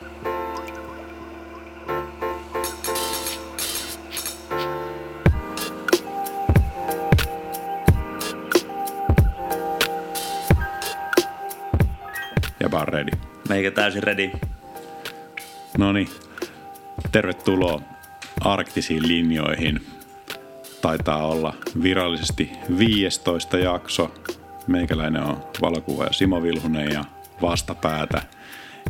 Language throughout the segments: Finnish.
Ja vaan ready. Meikä täysin ready. No niin, tervetuloa arktisiin linjoihin. Taitaa olla virallisesti 15 jakso. Meikäläinen on valokuvaaja Simo Vilhunen ja vastapäätä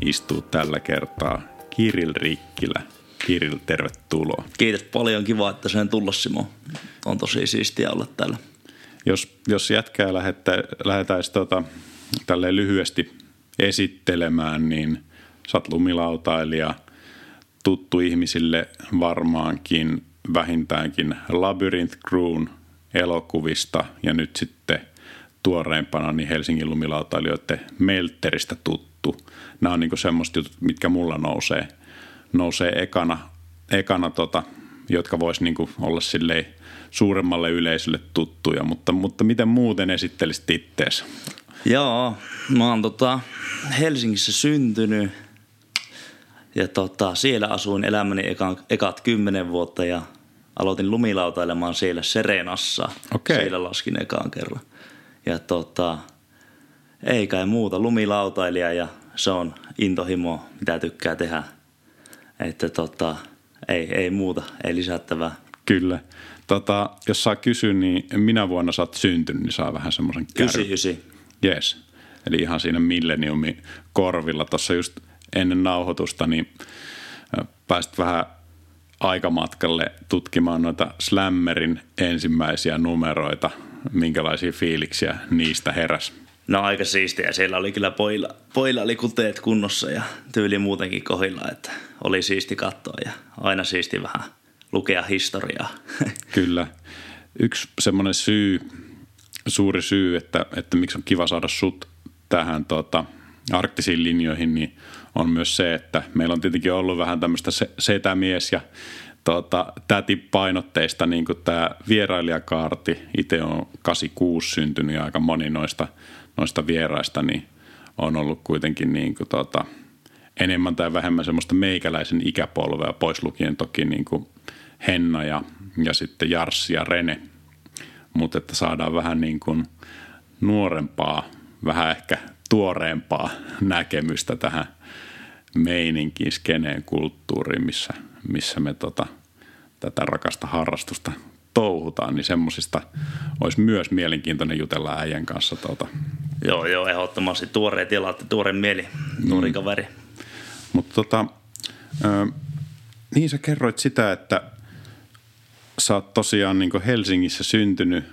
istuu tällä kertaa Kiril Rikkilä. Kiril, tervetuloa. Kiitos paljon, kiva, että sen tulla Simo. On tosi siistiä olla täällä. Jos, jos jätkää lähettä, lähetäisiin tota, tälleen lyhyesti esittelemään, niin sä oot lumilautailija, tuttu ihmisille varmaankin vähintäänkin Labyrinth Crewn elokuvista ja nyt sitten tuoreimpana niin Helsingin lumilautailijoiden Melteristä tuttu. Nämä on niin semmoista jutut, mitkä mulla nousee, nousee ekana, ekana tota, jotka vois niin olla silleen suuremmalle yleisölle tuttuja, mutta, mutta miten muuten esittelisit ittees? Joo, mä oon tota Helsingissä syntynyt ja tota, siellä asuin elämäni ekan, ekat kymmenen vuotta ja aloitin lumilautailemaan siellä Serenassa. Okay. Siellä laskin ekaan kerran. Ja tota, ei kai muuta, lumilautailija ja se on intohimo, mitä tykkää tehdä. Että tota, ei, ei muuta, ei lisättävää. Kyllä. Tota, jos saa kysyä, niin minä vuonna sä oot syntynyt, niin saa vähän semmoisen kärry. 99. Yes. Eli ihan siinä milleniumi korvilla. Tuossa just ennen nauhoitusta, niin pääsit vähän aikamatkalle tutkimaan noita Slammerin ensimmäisiä numeroita. Minkälaisia fiiliksiä niistä heräs? No aika siistiä. Siellä oli kyllä poilla, poilla oli kuteet kunnossa ja tyyli muutenkin kohilla, että oli siisti katsoa ja aina siisti vähän lukea historiaa. Kyllä. Yksi semmoinen syy, suuri syy, että, että miksi on kiva saada sut tähän tota, arktisiin linjoihin, niin on myös se, että meillä on tietenkin ollut vähän tämmöistä setämies ja tota, tätipainotteista, niin kuin tämä vierailijakaarti. Itse on 86 syntynyt ja aika moni noista, noista vieraista niin on ollut kuitenkin niin kuin, tota, enemmän tai vähemmän semmoista meikäläisen ikäpolvea, pois lukien toki niin kuin Henna ja, ja sitten Jarssi ja Rene. Mutta että saadaan vähän niin kuin nuorempaa, vähän ehkä tuoreempaa näkemystä tähän meininkiin, skeneen kulttuuriin, missä, missä me tota, tätä rakasta harrastusta touhutaan, niin semmoisista olisi myös mielenkiintoinen jutella äijän kanssa. Tuota. Joo, joo, ehdottomasti tuoreet tilat, tuore mieli, nuori mm. kaveri. Mutta tota, niin sä kerroit sitä, että sä oot tosiaan niin Helsingissä syntynyt,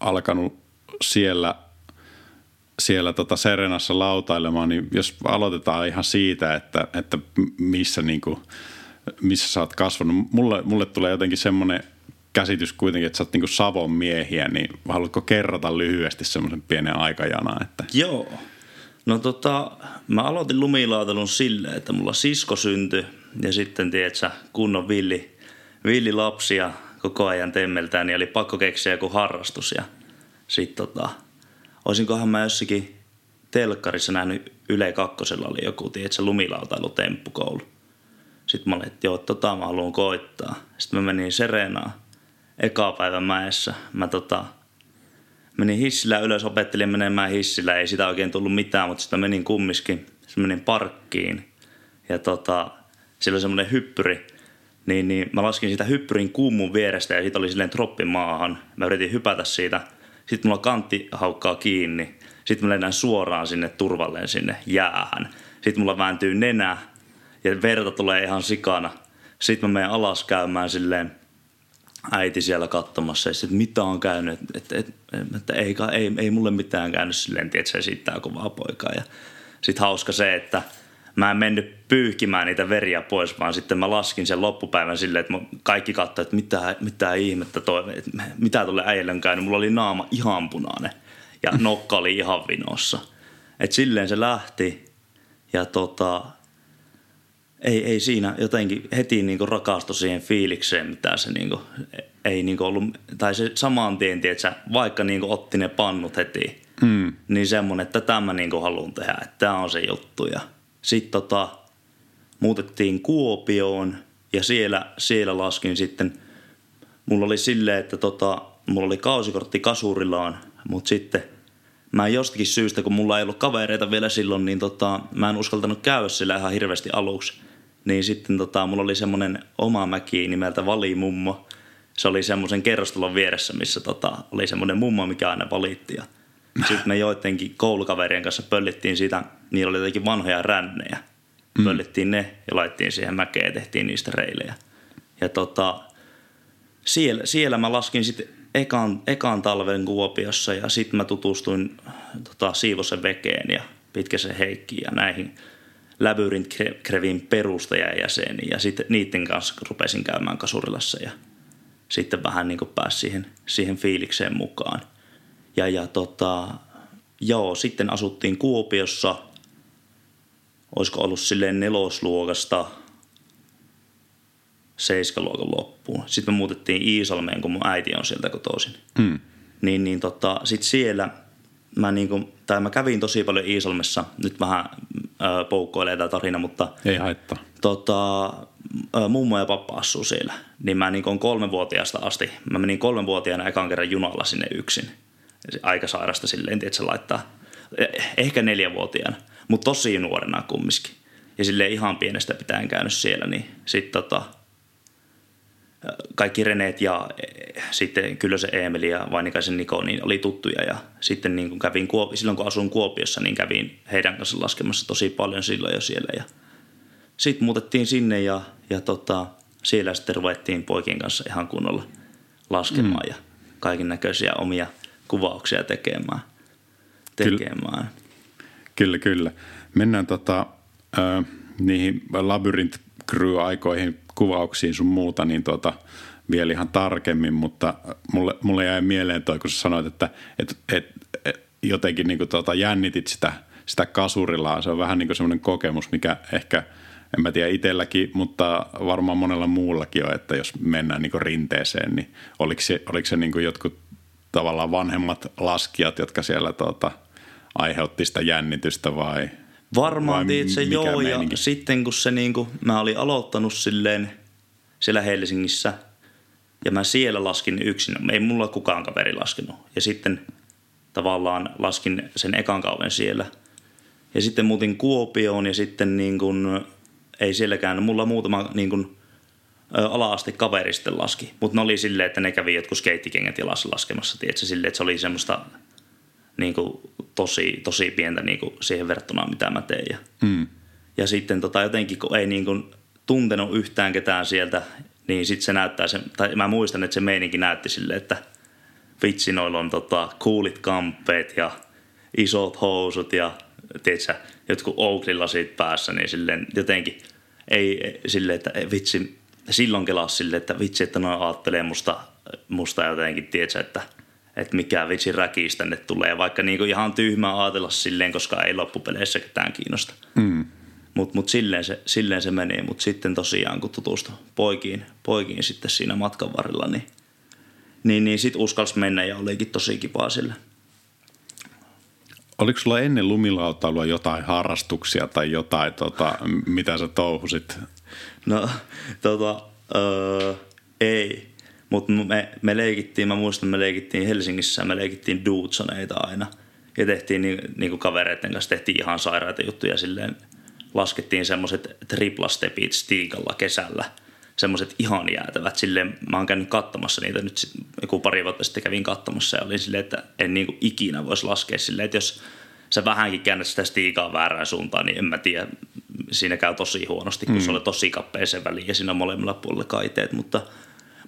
alkanut siellä siellä tota Serenassa lautailemaan, niin jos aloitetaan ihan siitä, että, että missä, niin kuin, missä sä oot kasvanut. Mulle, mulle tulee jotenkin semmoinen käsitys kuitenkin, että sä oot niin Savon miehiä, niin haluatko kerrata lyhyesti semmoisen pienen aikajanaa? Että... Joo. No tota, mä aloitin lumilaatelun silleen, että mulla sisko syntyi ja sitten, tiedätkö, kunnon villi, villi lapsia koko ajan temmeltään, niin oli pakko keksiä joku harrastus ja sitten tota, olisinkohan mä jossakin telkkarissa nähnyt Yle kakkosella oli joku, tiedätkö, lumilautailutemppukoulu. Sitten mä olin, että joo, tota mä haluan koittaa. Sitten mä menin Serenaan eka päivän mäessä. Mä tota, menin hissillä ylös, opettelin menemään hissillä. Ei sitä oikein tullut mitään, mutta sitten menin kummiskin. Sitten menin parkkiin ja tota, siellä oli semmoinen hyppyri. Niin, niin mä laskin siitä hyppyrin kummun vierestä ja siitä oli silleen troppi maahan. Mä yritin hypätä siitä – sitten mulla kantti haukkaa kiinni. Sitten mä lennän suoraan sinne turvalleen sinne jäähän. Sitten mulla vääntyy nenä ja verta tulee ihan sikana. Sitten mä menen alas käymään silleen äiti siellä katsomassa ja sitten mitä on käynyt, että, että, että, että ei, ei, ei, mulle mitään käynyt silleen, että se esittää kovaa poikaa. Sitten hauska se, että – mä en mennyt pyyhkimään niitä veriä pois, vaan sitten mä laskin sen loppupäivän silleen, että kaikki katsoivat, että mitä, mitä ihmettä toi, että mitä tuolle äijälle on käynyt. Mulla oli naama ihan punainen ja nokka oli ihan vinossa. Et silleen se lähti ja tota, ei, ei siinä jotenkin heti niinku rakastui siihen fiilikseen, mitä se niinku, ei niinku ollut, tai se samaan tien, että vaikka niinku otti ne pannut heti, mm. niin semmoinen, että tämä niinku haluan tehdä, että tämä on se juttu ja – sitten tota, muutettiin Kuopioon ja siellä, siellä laskin sitten, mulla oli silleen, että tota, mulla oli kausikortti Kasurillaan, mutta sitten mä jostakin syystä, kun mulla ei ollut kavereita vielä silloin, niin tota, mä en uskaltanut käydä siellä ihan hirveästi aluksi. Niin sitten tota, mulla oli semmoinen oma mäki nimeltä Valimummo. Se oli semmoisen kerrostalon vieressä, missä tota, oli semmoinen mummo, mikä aina valitti. Ja sitten me joidenkin koulukaverien kanssa pöllittiin siitä, niillä oli jotenkin vanhoja rännejä. Mm. Pöllittiin ne ja laittiin siihen mäkeen ja tehtiin niistä reilejä. Ja tota, siellä, siellä mä laskin sitten ekan, ekan talven Kuopiossa ja sitten mä tutustuin tota, Siivosen Vekeen ja Pitkäsen Heikkiin ja näihin Labyrinth Krevin perustajajäseniin ja sitten niiden kanssa rupesin käymään Kasurilassa ja sitten vähän niin pääsi siihen, siihen fiilikseen mukaan. Ja, ja tota, joo, sitten asuttiin Kuopiossa, olisiko ollut silleen nelosluokasta – seiskaluokan loppuun. Sitten me muutettiin Iisalmeen, kun mun äiti on sieltä kotoisin. Mm. Niin, niin tota, sitten siellä mä, niinku, tai mä kävin tosi paljon Iisalmessa. Nyt vähän ö, poukkoilee tämä tarina, mutta... Ei haittaa. Tota, ö, mummo ja pappa asuu siellä. Niin mä niinku kolmenvuotiaasta asti, mä menin kolmenvuotiaana ekan kerran junalla sinne yksin. Aika sairasta silleen, että se laittaa. Eh, ehkä neljävuotiaana, mutta tosi nuorena kumminkin. Ja sille ihan pienestä pitäen käynyt siellä, niin sitten tota, kaikki Reneet ja e, sitten kyllä se Eemeli ja Vainikaisen Niko niin oli tuttuja ja sitten niin kuin kävin, silloin kun asun Kuopiossa, niin kävin heidän kanssa laskemassa tosi paljon silloin jo siellä ja sitten muutettiin sinne ja, ja tota, siellä sitten ruvettiin poikien kanssa ihan kunnolla laskemaan mm. ja kaiken näköisiä omia kuvauksia tekemään. tekemään. Kyllä, kyllä. kyllä. Mennään tota, äh, niihin Labyrinth Crew-aikoihin kuvauksiin sun muuta, niin tota, vielä ihan tarkemmin, mutta mulle, mulle jäi mieleen toi, kun sä sanoit, että et, et, et, jotenkin niin kuin tota, jännitit sitä, sitä kasurilaa. Se on vähän niin kuin semmoinen kokemus, mikä ehkä, en mä tiedä itselläkin, mutta varmaan monella muullakin on, että jos mennään niin kuin rinteeseen, niin oliko se, oliko se niin kuin jotkut tavallaan vanhemmat laskijat, jotka siellä tota, aiheutti sitä jännitystä vai – Varmaan se joo, meininki? ja sitten kun se niinku, mä olin aloittanut silleen siellä Helsingissä, ja mä siellä laskin yksin, ei mulla kukaan kaveri laskenut. Ja sitten tavallaan laskin sen ekan kauden siellä. Ja sitten muutin Kuopioon ja sitten niin kun, ei sielläkään, mulla muutama niin kun, ala-aste kaveri sitten laski. Mutta ne oli silleen, että ne kävi jotkut skeittikengät jalassa laskemassa, tiedätkö, silleen, että se oli semmoista niin kuin, tosi, tosi pientä niin kuin, siihen verrattuna, mitä mä teen. Ja, mm. ja sitten tota, jotenkin, kun ei niin kuin, tuntenut yhtään ketään sieltä, niin sitten se näyttää, se, tai mä muistan, että se meininki näytti silleen, että vitsi, noilla on tota, coolit kamppeet ja isot housut ja tiedätkö, jotkut Oakley-lasit päässä, niin silleen jotenkin ei silleen, että vitsi, silloin kelasi silleen, että vitsi, että noin ajattelee musta, musta jotenkin, tiedätkö, että – että mikä vitsi räkis tänne tulee, vaikka niinku ihan tyhmää ajatella silleen, koska ei loppupeleissä ketään kiinnosta. Mm. Mutta mut silleen, se, silleen se meni, mutta sitten tosiaan kun tutustui poikiin, poikiin sitten siinä matkan varrella, niin, niin, niin sitten uskalsi mennä ja olikin tosi kipaa sille. Oliko sulla ennen lumilautailua jotain harrastuksia tai jotain, tota, mitä sä touhusit? No, tota, öö, ei. Mutta me, me leikittiin, mä muistan, me leikittiin Helsingissä, me leikittiin duutsoneita aina. Ja tehtiin ni, niin kuin kavereiden kanssa tehtiin ihan sairaita juttuja silleen. Laskettiin semmoiset triplastepit stiikalla kesällä. Semmoiset ihan jäätävät. Silleen, mä oon käynyt katsomassa niitä nyt joku pari vuotta sitten kävin katsomassa ja olin silleen, että en niin kuin ikinä voisi laskea silleen, että jos sä vähänkin käännät sitä stiikaa väärään suuntaan, niin en mä tiedä, siinä käy tosi huonosti, kun mm. se oli tosi kappeeseen väliin ja siinä on molemmilla puolella kaiteet, mutta –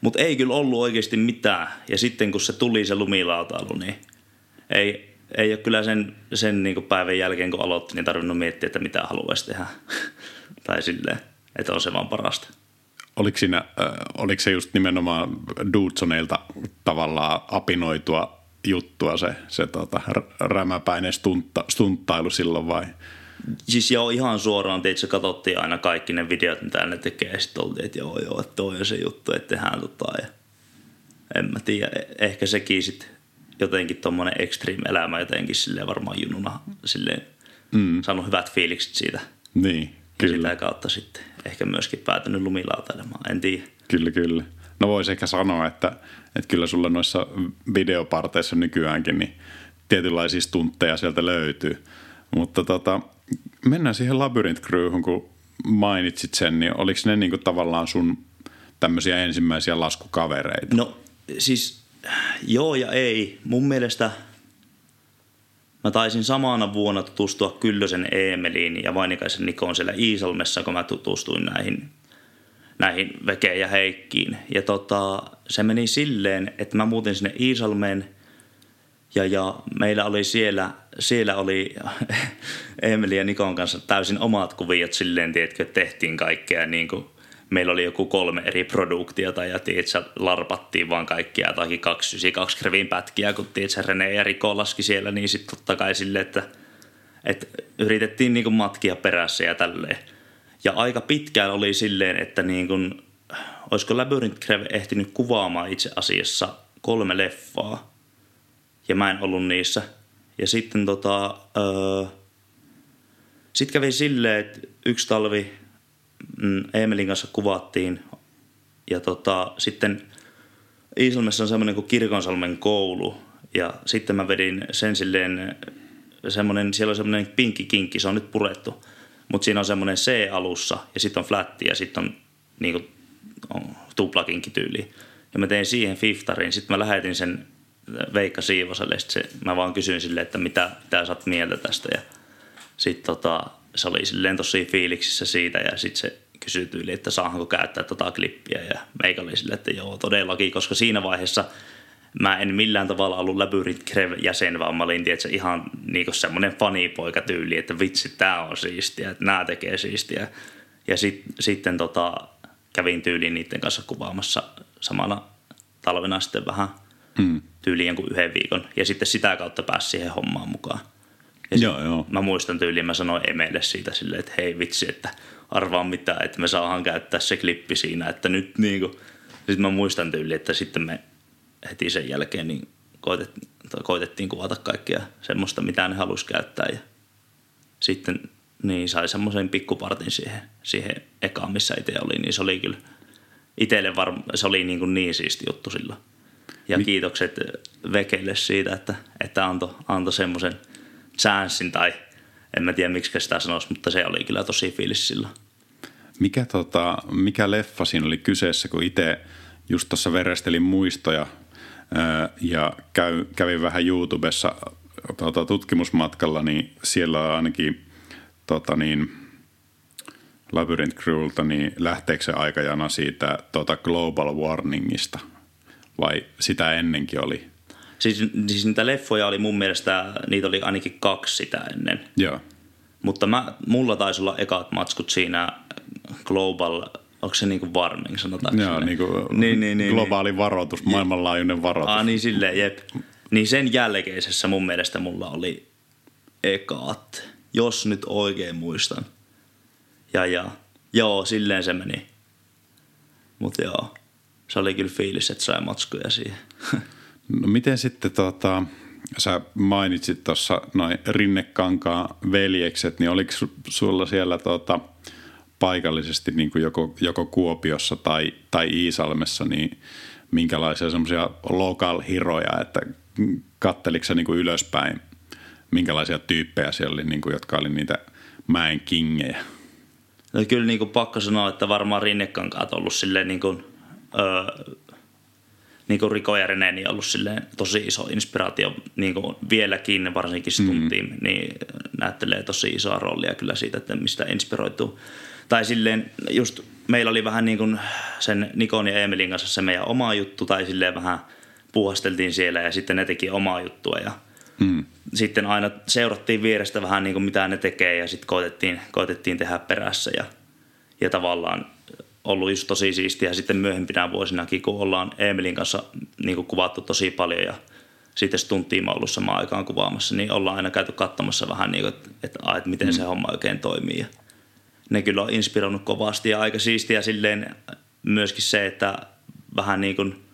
mutta ei kyllä ollut oikeasti mitään. Ja sitten kun se tuli se lumilautailu, niin ei, ei ole kyllä sen, sen niin päivän jälkeen, kun aloitti, niin tarvinnut miettiä, että mitä haluaisi tehdä. tai silleen, että on se vaan parasta. Oliko, siinä, äh, oliko se just nimenomaan Dudsoneilta tavallaan apinoitua juttua se, se tota, rämäpäinen stuntta, stunttailu silloin vai – Siis joo, ihan suoraan, se katsottiin aina kaikki ne videot, mitä ne tekee, ja sitten oltiin, että joo, joo, että toi on se juttu, että tehdään tota, ja en mä tiedä, e- ehkä sekin sitten jotenkin tommonen extreme-elämä jotenkin silleen varmaan jununa silleen mm. saanut hyvät fiilikset siitä. Niin. Ja sitä kautta sitten ehkä myöskin päätynyt lumilautailemaan, en tiedä. Kyllä, kyllä. No voisi ehkä sanoa, että, että kyllä sulla noissa videoparteissa nykyäänkin niin tietynlaisia stuntteja sieltä löytyy. Mutta tota, mennään siihen Labyrinth Crewhun, kun mainitsit sen, niin oliko ne niinku tavallaan sun tämmöisiä ensimmäisiä laskukavereita? No siis joo ja ei. Mun mielestä mä taisin samana vuonna tutustua Kyllösen Eemeliin ja Vainikaisen Nikon siellä Iisalmessa, kun mä tutustuin näihin, näihin Vekeen ja Heikkiin. Ja tota, se meni silleen, että mä muutin sinne Iisalmeen ja, ja meillä oli siellä, siellä oli Emeli ja Nikon kanssa täysin omat kuviot silleen, tiedätkö, että tehtiin kaikkea niin kuin meillä oli joku kolme eri produktiota ja tiedätkö, larpattiin vaan kaikkia jotakin 292 krevin pätkiä, kun tiedätkö, Rene ja Riko laski siellä, niin sitten totta kai sille, että, että yritettiin niin kuin matkia perässä ja tälleen. Ja aika pitkään oli silleen, että niin kuin, olisiko Labyrinth Crev ehtinyt kuvaamaan itse asiassa kolme leffaa, ja mä en ollut niissä. Ja sitten tota, öö, sitten kävi silleen, että yksi talvi mm, Emelin kanssa kuvattiin ja tota, sitten Iisalmessa on semmoinen kuin Kirkonsalmen koulu ja sitten mä vedin sen silleen semmoinen, siellä on semmoinen pinkki kinkki, se on nyt purettu, mutta siinä on semmoinen C-alussa ja sitten on flatti ja sitten on niinku, on tuplakinkki tyyli. Ja mä tein siihen fiftarin, sitten mä lähetin sen Veikka Siivoselle, sitten se, mä vaan kysyin sille, että mitä, mitä sä oot mieltä tästä ja sitten tota, se oli silleen tosi fiiliksissä siitä ja sitten se kysyi tyyli, että saahanko käyttää tota klippiä ja meikä oli silleen, että joo todellakin, koska siinä vaiheessa mä en millään tavalla ollut Labyrinth Crev jäsen, vaan mä olin tietysti ihan niinku semmoinen fanipoika tyyli, että vitsi tää on siistiä, että nää tekee siistiä. Ja sit, sitten tota, kävin tyyliin niiden kanssa kuvaamassa samana talvena sitten vähän mm. tyyliin jonkun yhden viikon. Ja sitten sitä kautta pääsi siihen hommaan mukaan. Ja joo, joo. Mä muistan tyyliin, mä sanoin Emelle siitä silleen, että hei vitsi, että arvaa mitä, että me saadaan käyttää se klippi siinä, että nyt niinku. Sitten mä muistan tyyliin, että sitten me heti sen jälkeen niin koitettiin, koitettiin kuvata kaikkia semmoista, mitä ne halusi käyttää. Ja sitten niin sai semmoisen pikkupartin siihen, siihen ekaan, missä itse oli, niin se oli kyllä itselle varma, se oli niin, kuin niin siisti juttu silloin. Ja Mi- kiitokset Vekeille siitä, että, että antoi anto semmoisen – chanssin tai en mä tiedä miksi sitä sanoisi, mutta se oli kyllä tosi fiilis silloin. Mikä, tota, mikä leffa siinä oli kyseessä, kun itse just tuossa verestelin muistoja ää, ja käy, kävin vähän YouTubessa tota, tutkimusmatkalla, niin siellä on ainakin tota, niin, Labyrinth Crewlta, niin lähteekö se aikajana siitä tota Global Warningista vai sitä ennenkin oli? Siis, siis niitä leffoja oli mun mielestä, niitä oli ainakin kaksi sitä ennen. Joo. Mutta mä, mulla taisi olla ekat matskut siinä Global, onko se niin kuin warming sanotaanko Joo, niin kuin niin, niin, niin, globaali niin. varoitus, maailmanlaajuinen varoitus. Ah, niin silleen, jep. Niin sen jälkeisessä mun mielestä mulla oli ekat, jos nyt oikein muistan. Ja, ja joo, silleen se meni. Mutta joo, se oli kyllä fiilis, että sai matskuja siihen. No miten sitten tota, sä mainitsit tuossa noin Rinnekankaan veljekset, niin oliko sulla siellä tota, paikallisesti niin kuin joko, joko Kuopiossa tai, tai Iisalmessa, niin minkälaisia semmoisia local hiroja, että katteliko niin kuin ylöspäin, minkälaisia tyyppejä siellä oli, niin kuin, jotka oli niitä mäen kingejä? No kyllä niin kuin pakko sanoa, että varmaan Rinnekankaat on ollut silleen niin kuin, öö, niin kuin Riko ja René niin ollut silleen tosi iso inspiraatio niin kuin vieläkin, varsinkin Stuntiin, mm. niin näyttelee tosi isoa roolia kyllä siitä, että mistä inspiroituu. Tai silleen just meillä oli vähän niin kuin sen Nikon ja Emelin kanssa se meidän oma juttu, tai silleen vähän puuhasteltiin siellä ja sitten ne teki omaa juttua ja mm. sitten aina seurattiin vierestä vähän niin kuin mitä ne tekee ja sitten koitettiin, koitettiin tehdä perässä ja, ja tavallaan ollut just tosi siistiä. Sitten myöhempinä vuosinakin, kun ollaan Emilin kanssa niin kuin kuvattu tosi paljon ja sitten stunttiin mä ollut samaan aikaan kuvaamassa, niin ollaan aina käyty katsomassa vähän, niin kuin, että, että, että miten mm. se homma oikein toimii. Ja ne kyllä on inspiroinut kovasti ja aika siistiä silleen myöskin se, että vähän niin kuin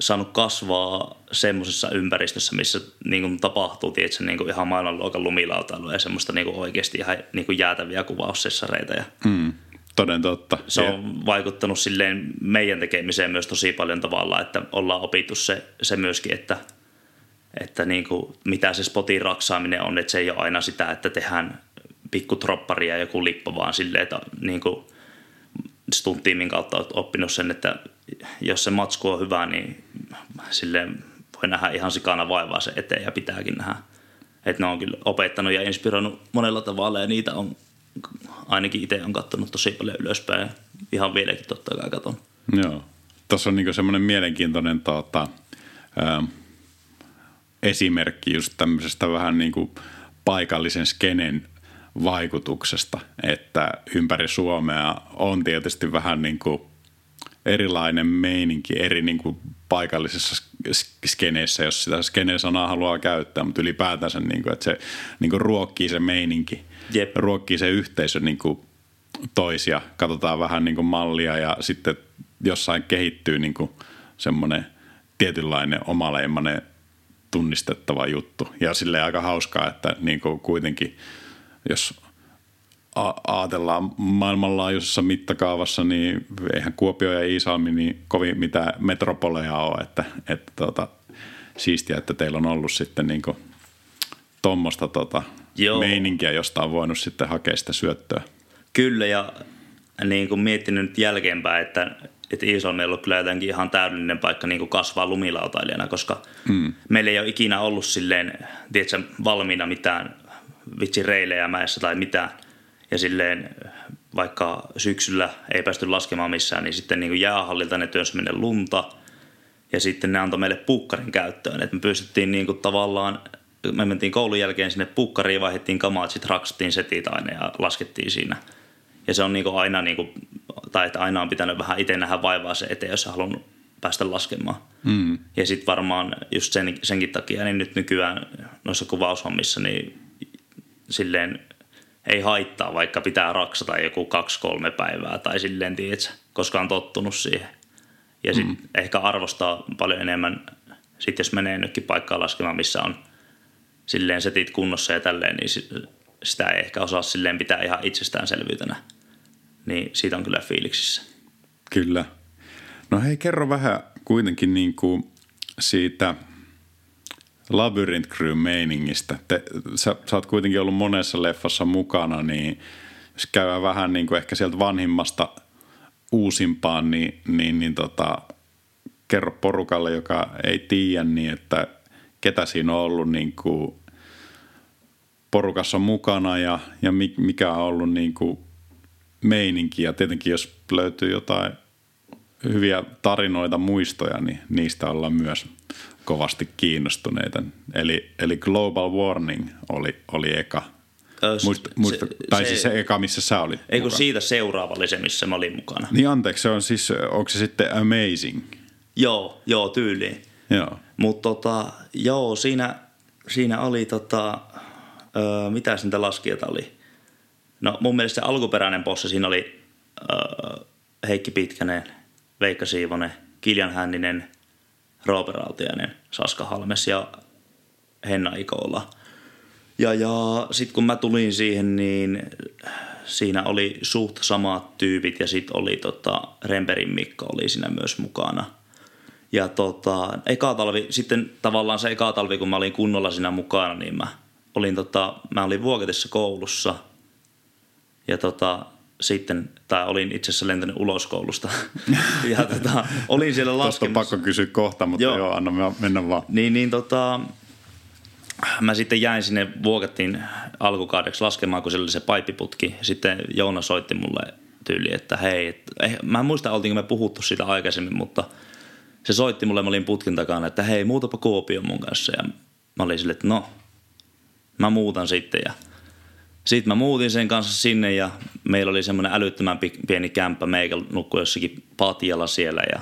saanut kasvaa semmoisessa ympäristössä, missä niin kuin tapahtuu tietysti, niin kuin ihan maailmanluokan lumilautailu ja semmoista niin kuin oikeasti ihan niin kuin jäätäviä kuvaussessareita. Ja Mm, toden totta. se Ja- on vaikuttanut silleen meidän tekemiseen myös tosi paljon tavalla, että ollaan opittu se, se myöskin, että, että niin kuin, mitä se spotin raksaaminen on, että se ei ole aina sitä, että tehdään pikku troppari ja joku lippo, vaan silleen, että niin kuin stunttiimin kautta olet oppinut sen, että jos se matsku on hyvä, niin silleen voi nähdä ihan sikana vaivaa se eteen ja pitääkin nähdä. Että ne on kyllä opettanut ja inspiroinut monella tavalla ja niitä on ainakin itse on katsonut tosi paljon ylöspäin ihan vieläkin totta kai katon. Joo. Tuossa on niinku semmoinen mielenkiintoinen tota, ää, esimerkki just tämmöisestä vähän niin kuin paikallisen skenen vaikutuksesta, että ympäri Suomea on tietysti vähän niin kuin erilainen meininki eri niin kuin paikallisessa sk- skeneissä, jos sitä skene-sanaa haluaa käyttää, mutta ylipäätänsä, niin kuin, että se niin kuin ruokkii se meininki, Jep. ruokkii se yhteisö niin kuin toisia, katsotaan vähän niin kuin mallia ja sitten jossain kehittyy niin kuin semmoinen tietynlainen omaleimainen tunnistettava juttu. Ja sille aika hauskaa, että niin kuin kuitenkin, jos a- ajatellaan maailmanlaajuisessa mittakaavassa, niin eihän Kuopio ja Iisalmi niin kovin mitään metropoleja ole, että, että tota, siistiä, että teillä on ollut sitten niin tuommoista tota, Joo. meininkiä, josta on voinut sitten hakea sitä syöttöä. Kyllä ja niin kuin miettinyt nyt jälkeenpäin, että, että Iisalmi on ollut kyllä jotenkin ihan täydellinen paikka niin kuin kasvaa lumilautailijana, koska mm. meillä ei ole ikinä ollut silleen, tiedätkö, valmiina mitään vitsi reilejä mäessä tai mitään. Ja silleen vaikka syksyllä ei päästy laskemaan missään, niin sitten niin kuin jäähallilta ne työnsi mennä lunta ja sitten ne antoi meille pukkarin käyttöön. Et me pystyttiin niin kuin tavallaan, me mentiin koulun jälkeen sinne pukkariin, vaihdettiin kamat, sitten raksattiin setit aina ja laskettiin siinä. Ja se on niin kuin aina, niin kuin, tai että aina on pitänyt vähän itse nähdä vaivaa se eteen, jos on halunnut päästä laskemaan. Mm. Ja sitten varmaan just sen, senkin takia, niin nyt nykyään noissa kuvaushommissa, niin silleen ei haittaa, vaikka pitää raksata joku kaksi-kolme päivää tai silleen, tiedätkö, koska on tottunut siihen. Ja sitten mm. ehkä arvostaa paljon enemmän, sit jos menee nytkin paikkaan laskemaan, missä on silleen setit kunnossa ja tälleen, niin si- sitä ei ehkä osaa silleen pitää ihan itsestäänselvyytenä. Niin siitä on kyllä fiiliksissä. Kyllä. No hei, kerro vähän kuitenkin niin kuin siitä Labyrinth Crew-meiningistä. Te, sä, sä oot kuitenkin ollut monessa leffassa mukana, niin jos käydään vähän niin kuin ehkä sieltä vanhimmasta uusimpaan, niin, niin, niin tota, kerro porukalle, joka ei tiedä, niin että ketä siinä on ollut niin kuin porukassa mukana ja, ja mi- mikä on ollut niin kuin meininki. Ja tietenkin jos löytyy jotain hyviä tarinoita, muistoja, niin niistä ollaan myös kovasti kiinnostuneita. Eli, eli Global Warning oli, oli eka. Muista, muista, se- tai se- siis se eka, missä sä olit Ei kun siitä seuraava oli se, missä mä olin mukana. Niin anteeksi, se on siis, onko se sitten Amazing? Joo, joo, tyyliin. Joo. Mutta tota, joo, siinä, siinä oli tota, öö, mitä niitä laskijoita oli? No mun mielestä se alkuperäinen bossi siinä oli öö, Heikki Pitkänen, Veikka Siivonen, Kiljan Hänninen, Rautiainen, Saska Halmes ja Henna Ikola. Ja, ja sitten kun mä tulin siihen, niin siinä oli suht samat tyypit ja sitten oli tota, Remperin Mikko oli siinä myös mukana. Ja tota, eka talvi, sitten tavallaan se eka talvi, kun mä olin kunnolla siinä mukana, niin mä olin, tota, mä olin Vuoketissa koulussa. Ja tota, sitten, tai olin itse asiassa lentänyt ulos koulusta. ja tota, olin siellä Tuosta on laskemassa. pakko kysyä kohta, mutta joo, Joo. joo anna mennä vaan. Niin, niin tota, mä sitten jäin sinne vuokattiin alkukaudeksi laskemaan, kun siellä oli se paippiputki. Sitten Joona soitti mulle tyyli, että hei, et, eh, mä en muista oltiinko me puhuttu siitä aikaisemmin, mutta se soitti mulle, mä olin putkin takana, että hei, muutapa Kuopio mun kanssa. Ja mä olin silleen, että no, mä muutan sitten. Ja sitten mä muutin sen kanssa sinne ja meillä oli semmoinen älyttömän pi- pieni kämppä. Meikä nukkui jossakin patjalla siellä ja,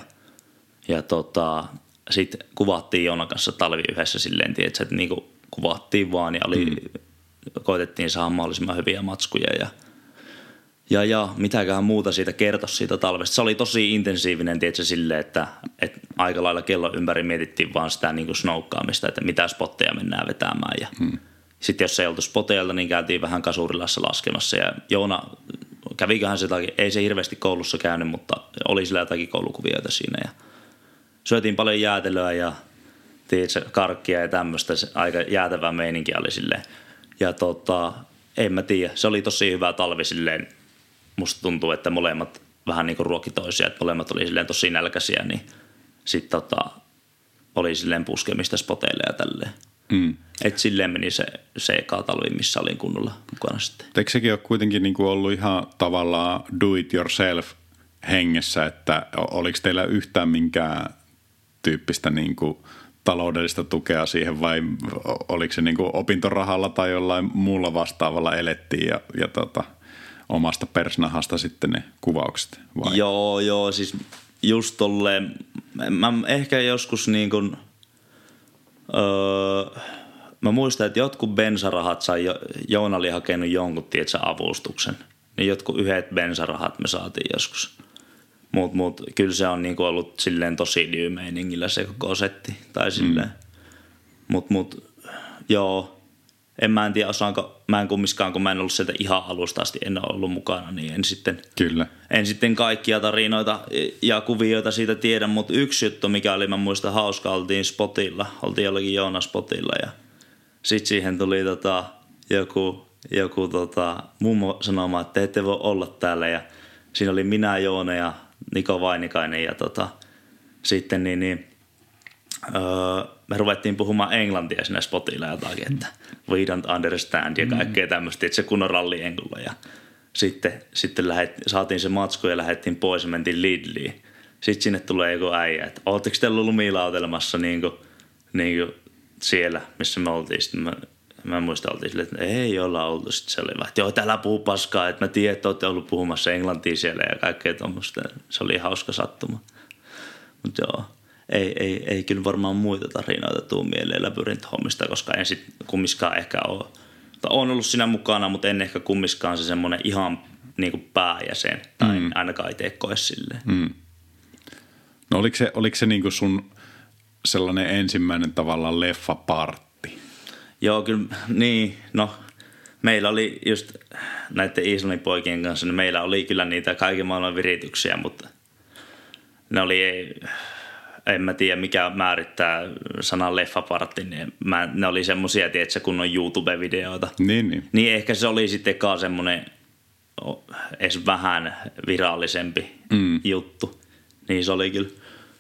ja tota, sitten kuvattiin Joonan kanssa talvi yhdessä silleen, tiedätkö, että niinku kuvattiin vaan ja oli, mm. koitettiin saada mahdollisimman hyviä matskuja ja Ja, ja mitäköhän muuta siitä kertoi siitä talvesta. Se oli tosi intensiivinen, tietysti silleen, että, että aika lailla kello ympäri mietittiin vaan sitä niin kuin snoukkaamista, että mitä spotteja mennään vetämään. Ja hmm. Sitten jos ei oltu spoteilta, niin käytiin vähän kasurilassa laskemassa. Ja Joona, käviköhän se jotakin, ei se hirveästi koulussa käynyt, mutta oli sillä jotakin koulukuvioita siinä. Ja syötiin paljon jäätelöä ja tiedätkö, karkkia ja tämmöistä. Aika jäätävää meininki oli silleen. Ja tota, en mä tiedä, se oli tosi hyvä talvi silleen. Musta tuntuu, että molemmat vähän niin kuin ruokki toisia, että molemmat oli silleen tosi nälkäisiä, niin sitten tota, oli silleen puskemista spoteille ja tälleen. Mm. Että silleen meni se, se eka talvi, missä olin kunnolla mukana sitten. Eikö sekin ole kuitenkin niin kuin ollut ihan tavallaan do it yourself hengessä, että oliko teillä yhtään minkään tyyppistä niin kuin taloudellista tukea siihen vai oliko se niin kuin opintorahalla tai jollain muulla vastaavalla elettiin ja, ja tota, omasta persnahasta sitten ne kuvaukset? Vai? Joo, joo, siis just tolleen, mä ehkä joskus niin kuin, öö, mä muistan, että jotkut bensarahat sai, Joona oli hakenut jonkun, tietsä, avustuksen. Niin jotkut yhdet bensarahat me saatiin joskus. Mutta mut, kyllä se on niinku ollut silleen tosi new se koko setti. Tai silleen. Mm. Mut, mut, joo. En mä en tiedä osaanko, mä en kummiskaan, kun mä en ollut sieltä ihan alusta asti, en ole ollut mukana, niin en sitten, Kyllä. en sitten kaikkia tarinoita ja kuvioita siitä tiedä, mutta yksi juttu, mikä oli, mä muistan hauska, oltiin spotilla, oltiin jollakin Joona spotilla ja sitten siihen tuli tota, joku, joku tota, mummo sanomaan, että te ette voi olla täällä ja siinä oli minä, Joona ja Niko Vainikainen ja tota, sitten niin, niin öö, me ruvettiin puhumaan englantia sinne spotilla jotakin, että we don't understand ja kaikkea tämmöistä, että se kunnon ralli ja sitten, sitten lähet, saatiin se matsku ja lähdettiin pois ja mentiin Lidliin. Sitten sinne tulee joku äijä, että ootteko te ollut lumilautelmassa niin kuin, niin kuin siellä, missä me oltiin. Sitten mä, mä muistan, oltiin sille, että ei olla oltu. Sitten se oli vaan, että joo, täällä puhuu paskaa, että mä tiedän, että olette ollut puhumassa englantia siellä ja kaikkea tuommoista. Se oli hauska sattuma. Mutta joo, ei, ei, ei kyllä varmaan muita tarinoita tuu mieleen labyrint-hommista, koska en sitten kummiskaan ehkä ole. On ollut siinä mukana, mutta en ehkä kummiskaan se semmoinen ihan niin kuin pääjäsen. Tai mm. ainakaan itse koe silleen. Mm. No oliko se, oliko se niin kuin sun sellainen ensimmäinen tavallaan leffapartti. Joo, kyllä, niin, no meillä oli just näiden Islannin poikien kanssa, niin meillä oli kyllä niitä kaiken maailman virityksiä, mutta ne oli, ei, en mä tiedä mikä määrittää sanan leffapartti, niin mä, ne oli semmosia, tiedätkö, kun on YouTube-videoita. Niin, niin. Niin ehkä se oli sitten semmoinen edes vähän virallisempi mm. juttu. Niin se oli kyllä,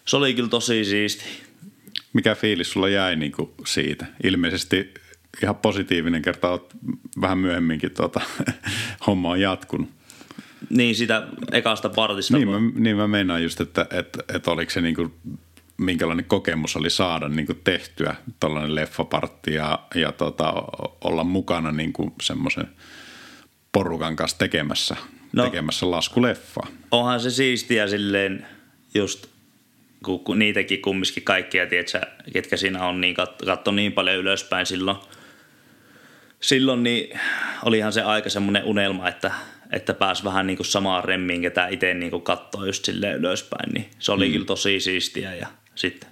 se oli kyllä tosi siisti. Mikä fiilis sulla jäi niin kuin siitä? Ilmeisesti ihan positiivinen kerta, olet vähän myöhemminkin tuota, homma on jatkunut. Niin, sitä ekasta partista. Niin, mä, niin mä meinaan just, että, että, että oliko se niin kuin, minkälainen kokemus oli saada niin kuin tehtyä tällainen leffapartti ja, ja tota, olla mukana niin kuin semmoisen porukan kanssa tekemässä, no, tekemässä laskuleffaa. Onhan se siistiä silleen just kun, kun niitäkin kumminkin kaikkia, tiedätkö, ketkä siinä on, niin katso, katso niin paljon ylöspäin silloin. Silloin niin olihan se aika semmoinen unelma, että, että pääsi vähän niin kuin samaan remmiin, ketä itse niin katsoo just silleen ylöspäin. Niin se oli mm. kyllä tosi siistiä ja sitten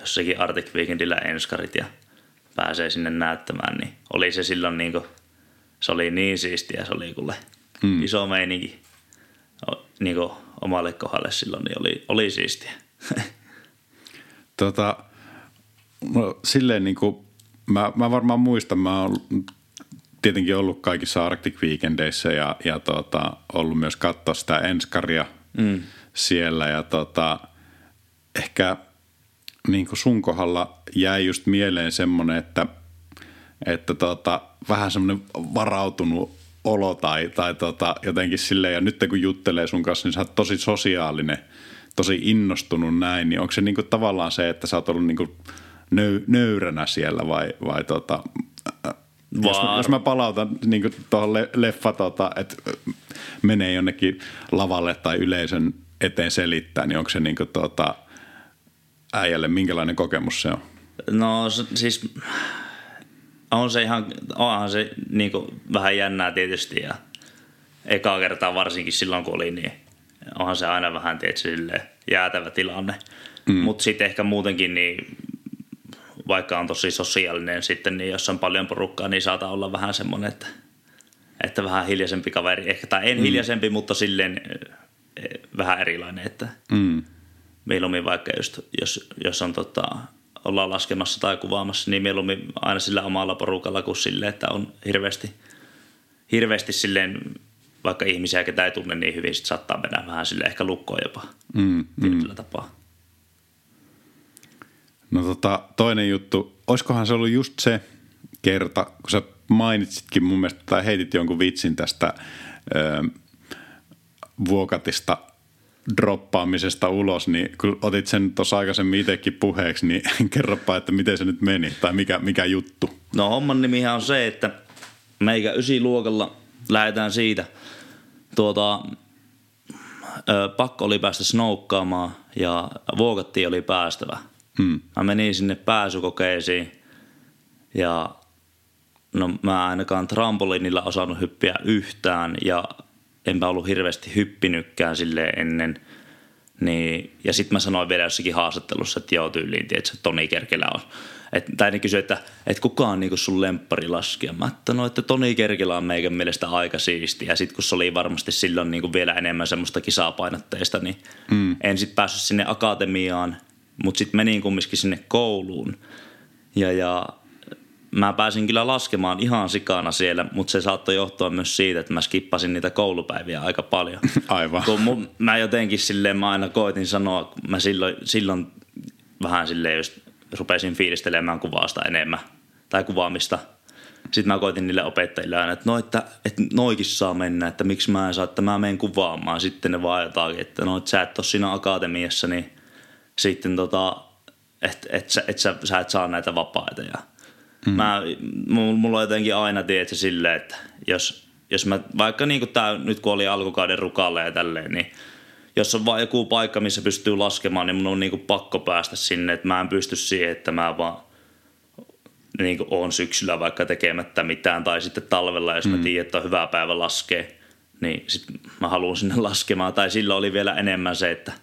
jossakin Arctic Weekendillä enskarit ja pääsee sinne näyttämään, niin oli se silloin niin kuin, se oli niin siistiä, se oli kuule mm. iso meininki niin kuin omalle kohdalle silloin, niin oli, oli siistiä. tota, no, silleen niin kuin, mä, mä varmaan muistan, mä oon tietenkin ollut kaikissa Arctic Weekendeissä ja, ja tota, ollut myös katsoa sitä enskaria mm. siellä ja tota, ehkä niin kuin sun kohdalla jäi just mieleen semmoinen, että, että tota, vähän semmoinen varautunut olo tai, tai tota, jotenkin silleen, ja nyt kun juttelee sun kanssa, niin sä oot tosi sosiaalinen – tosi innostunut näin, niin onko se niinku tavallaan se, että sä oot ollut niinku nöy- nöyränä siellä vai, vai tota, jos, jos mä palautan niin tuohon le- leffa, tota, että menee jonnekin lavalle tai yleisön eteen selittää, niin onko se niin kuin, tota, äijälle, minkälainen kokemus se on? No siis on se ihan, onhan se niin kuin, vähän jännää tietysti ja eka kertaa varsinkin silloin kun oli, niin onhan se aina vähän tietysti jäätävä tilanne. Mm. Mutta sitten ehkä muutenkin, niin vaikka on tosi sosiaalinen sitten, niin jos on paljon porukkaa, niin saattaa olla vähän semmoinen, että, että vähän hiljaisempi kaveri. Ehkä, tai en mm. hiljaisempi, mutta silleen eh, vähän erilainen, että mm. Mieluummin vaikka just, jos, jos on tota, ollaan laskemassa tai kuvaamassa, niin mieluummin aina sillä omalla porukalla kuin sille, että on hirveästi, hirveästi silleen, vaikka ihmisiä, ketä ei tunne niin hyvin, sit saattaa mennä vähän sille ehkä lukkoon jopa mm, mm. tapaa. No tota, toinen juttu, olisikohan se ollut just se kerta, kun sä mainitsitkin mun mielestä, tai heitit jonkun vitsin tästä ö, vuokatista droppaamisesta ulos, niin kun otit sen tuossa aikaisemmin itsekin puheeksi, niin kerropa, että miten se nyt meni, tai mikä, mikä juttu? No homman nimihän on se, että meikä luokalla lähdetään siitä, tuota, ö, pakko oli päästä snoukkaamaan ja vuokattiin oli päästävä – Hmm. Mä menin sinne pääsykokeisiin ja no mä ainakaan trampoliinilla osannut hyppiä yhtään ja enpä ollut hirveästi hyppinytkään sille ennen. Niin, ja sitten mä sanoin vielä jossakin haastattelussa, että joo tyyliin, että Toni Kerkelä on. Et, tai ne kysyi, että, että kuka on niinku sun lemppari laskija. Mä että no, että Toni Kerkelä on meikän mielestä aika siisti. Ja sitten kun se oli varmasti silloin niinku vielä enemmän semmoista kisapainotteista, niin mm. en sitten päässyt sinne akatemiaan – mutta sitten menin kumminkin sinne kouluun. Ja, ja mä pääsin kyllä laskemaan ihan sikana siellä, mutta se saattoi johtua myös siitä, että mä skippasin niitä koulupäiviä aika paljon. Aivan. Kun mun, mä jotenkin silleen, mä aina koitin sanoa, kun mä silloin, silloin vähän silleen just rupesin fiilistelemään kuvausta enemmän tai kuvaamista. Sitten mä koitin niille opettajille aina, että no, että, että noikin saa mennä, että miksi mä en saa, että mä menen kuvaamaan. Sitten ne vaan jotakin, että no, että sä et ole siinä akatemiassa, niin sitten tota, että et, sä, et sä, sä et saa näitä vapaita. Ja mm. mä, mulla on jotenkin aina tietysti silleen, että jos, jos mä, vaikka niin kuin tää, nyt kun oli alkukauden rukalle ja tälleen, niin jos on vaan joku paikka, missä pystyy laskemaan, niin mun on niin kuin pakko päästä sinne, että mä en pysty siihen, että mä vaan niin kuin on syksyllä vaikka tekemättä mitään tai sitten talvella, jos mm. mä tiedän, että on hyvä päivä laskee, niin sit mä haluan sinne laskemaan. Tai silloin oli vielä enemmän se, että –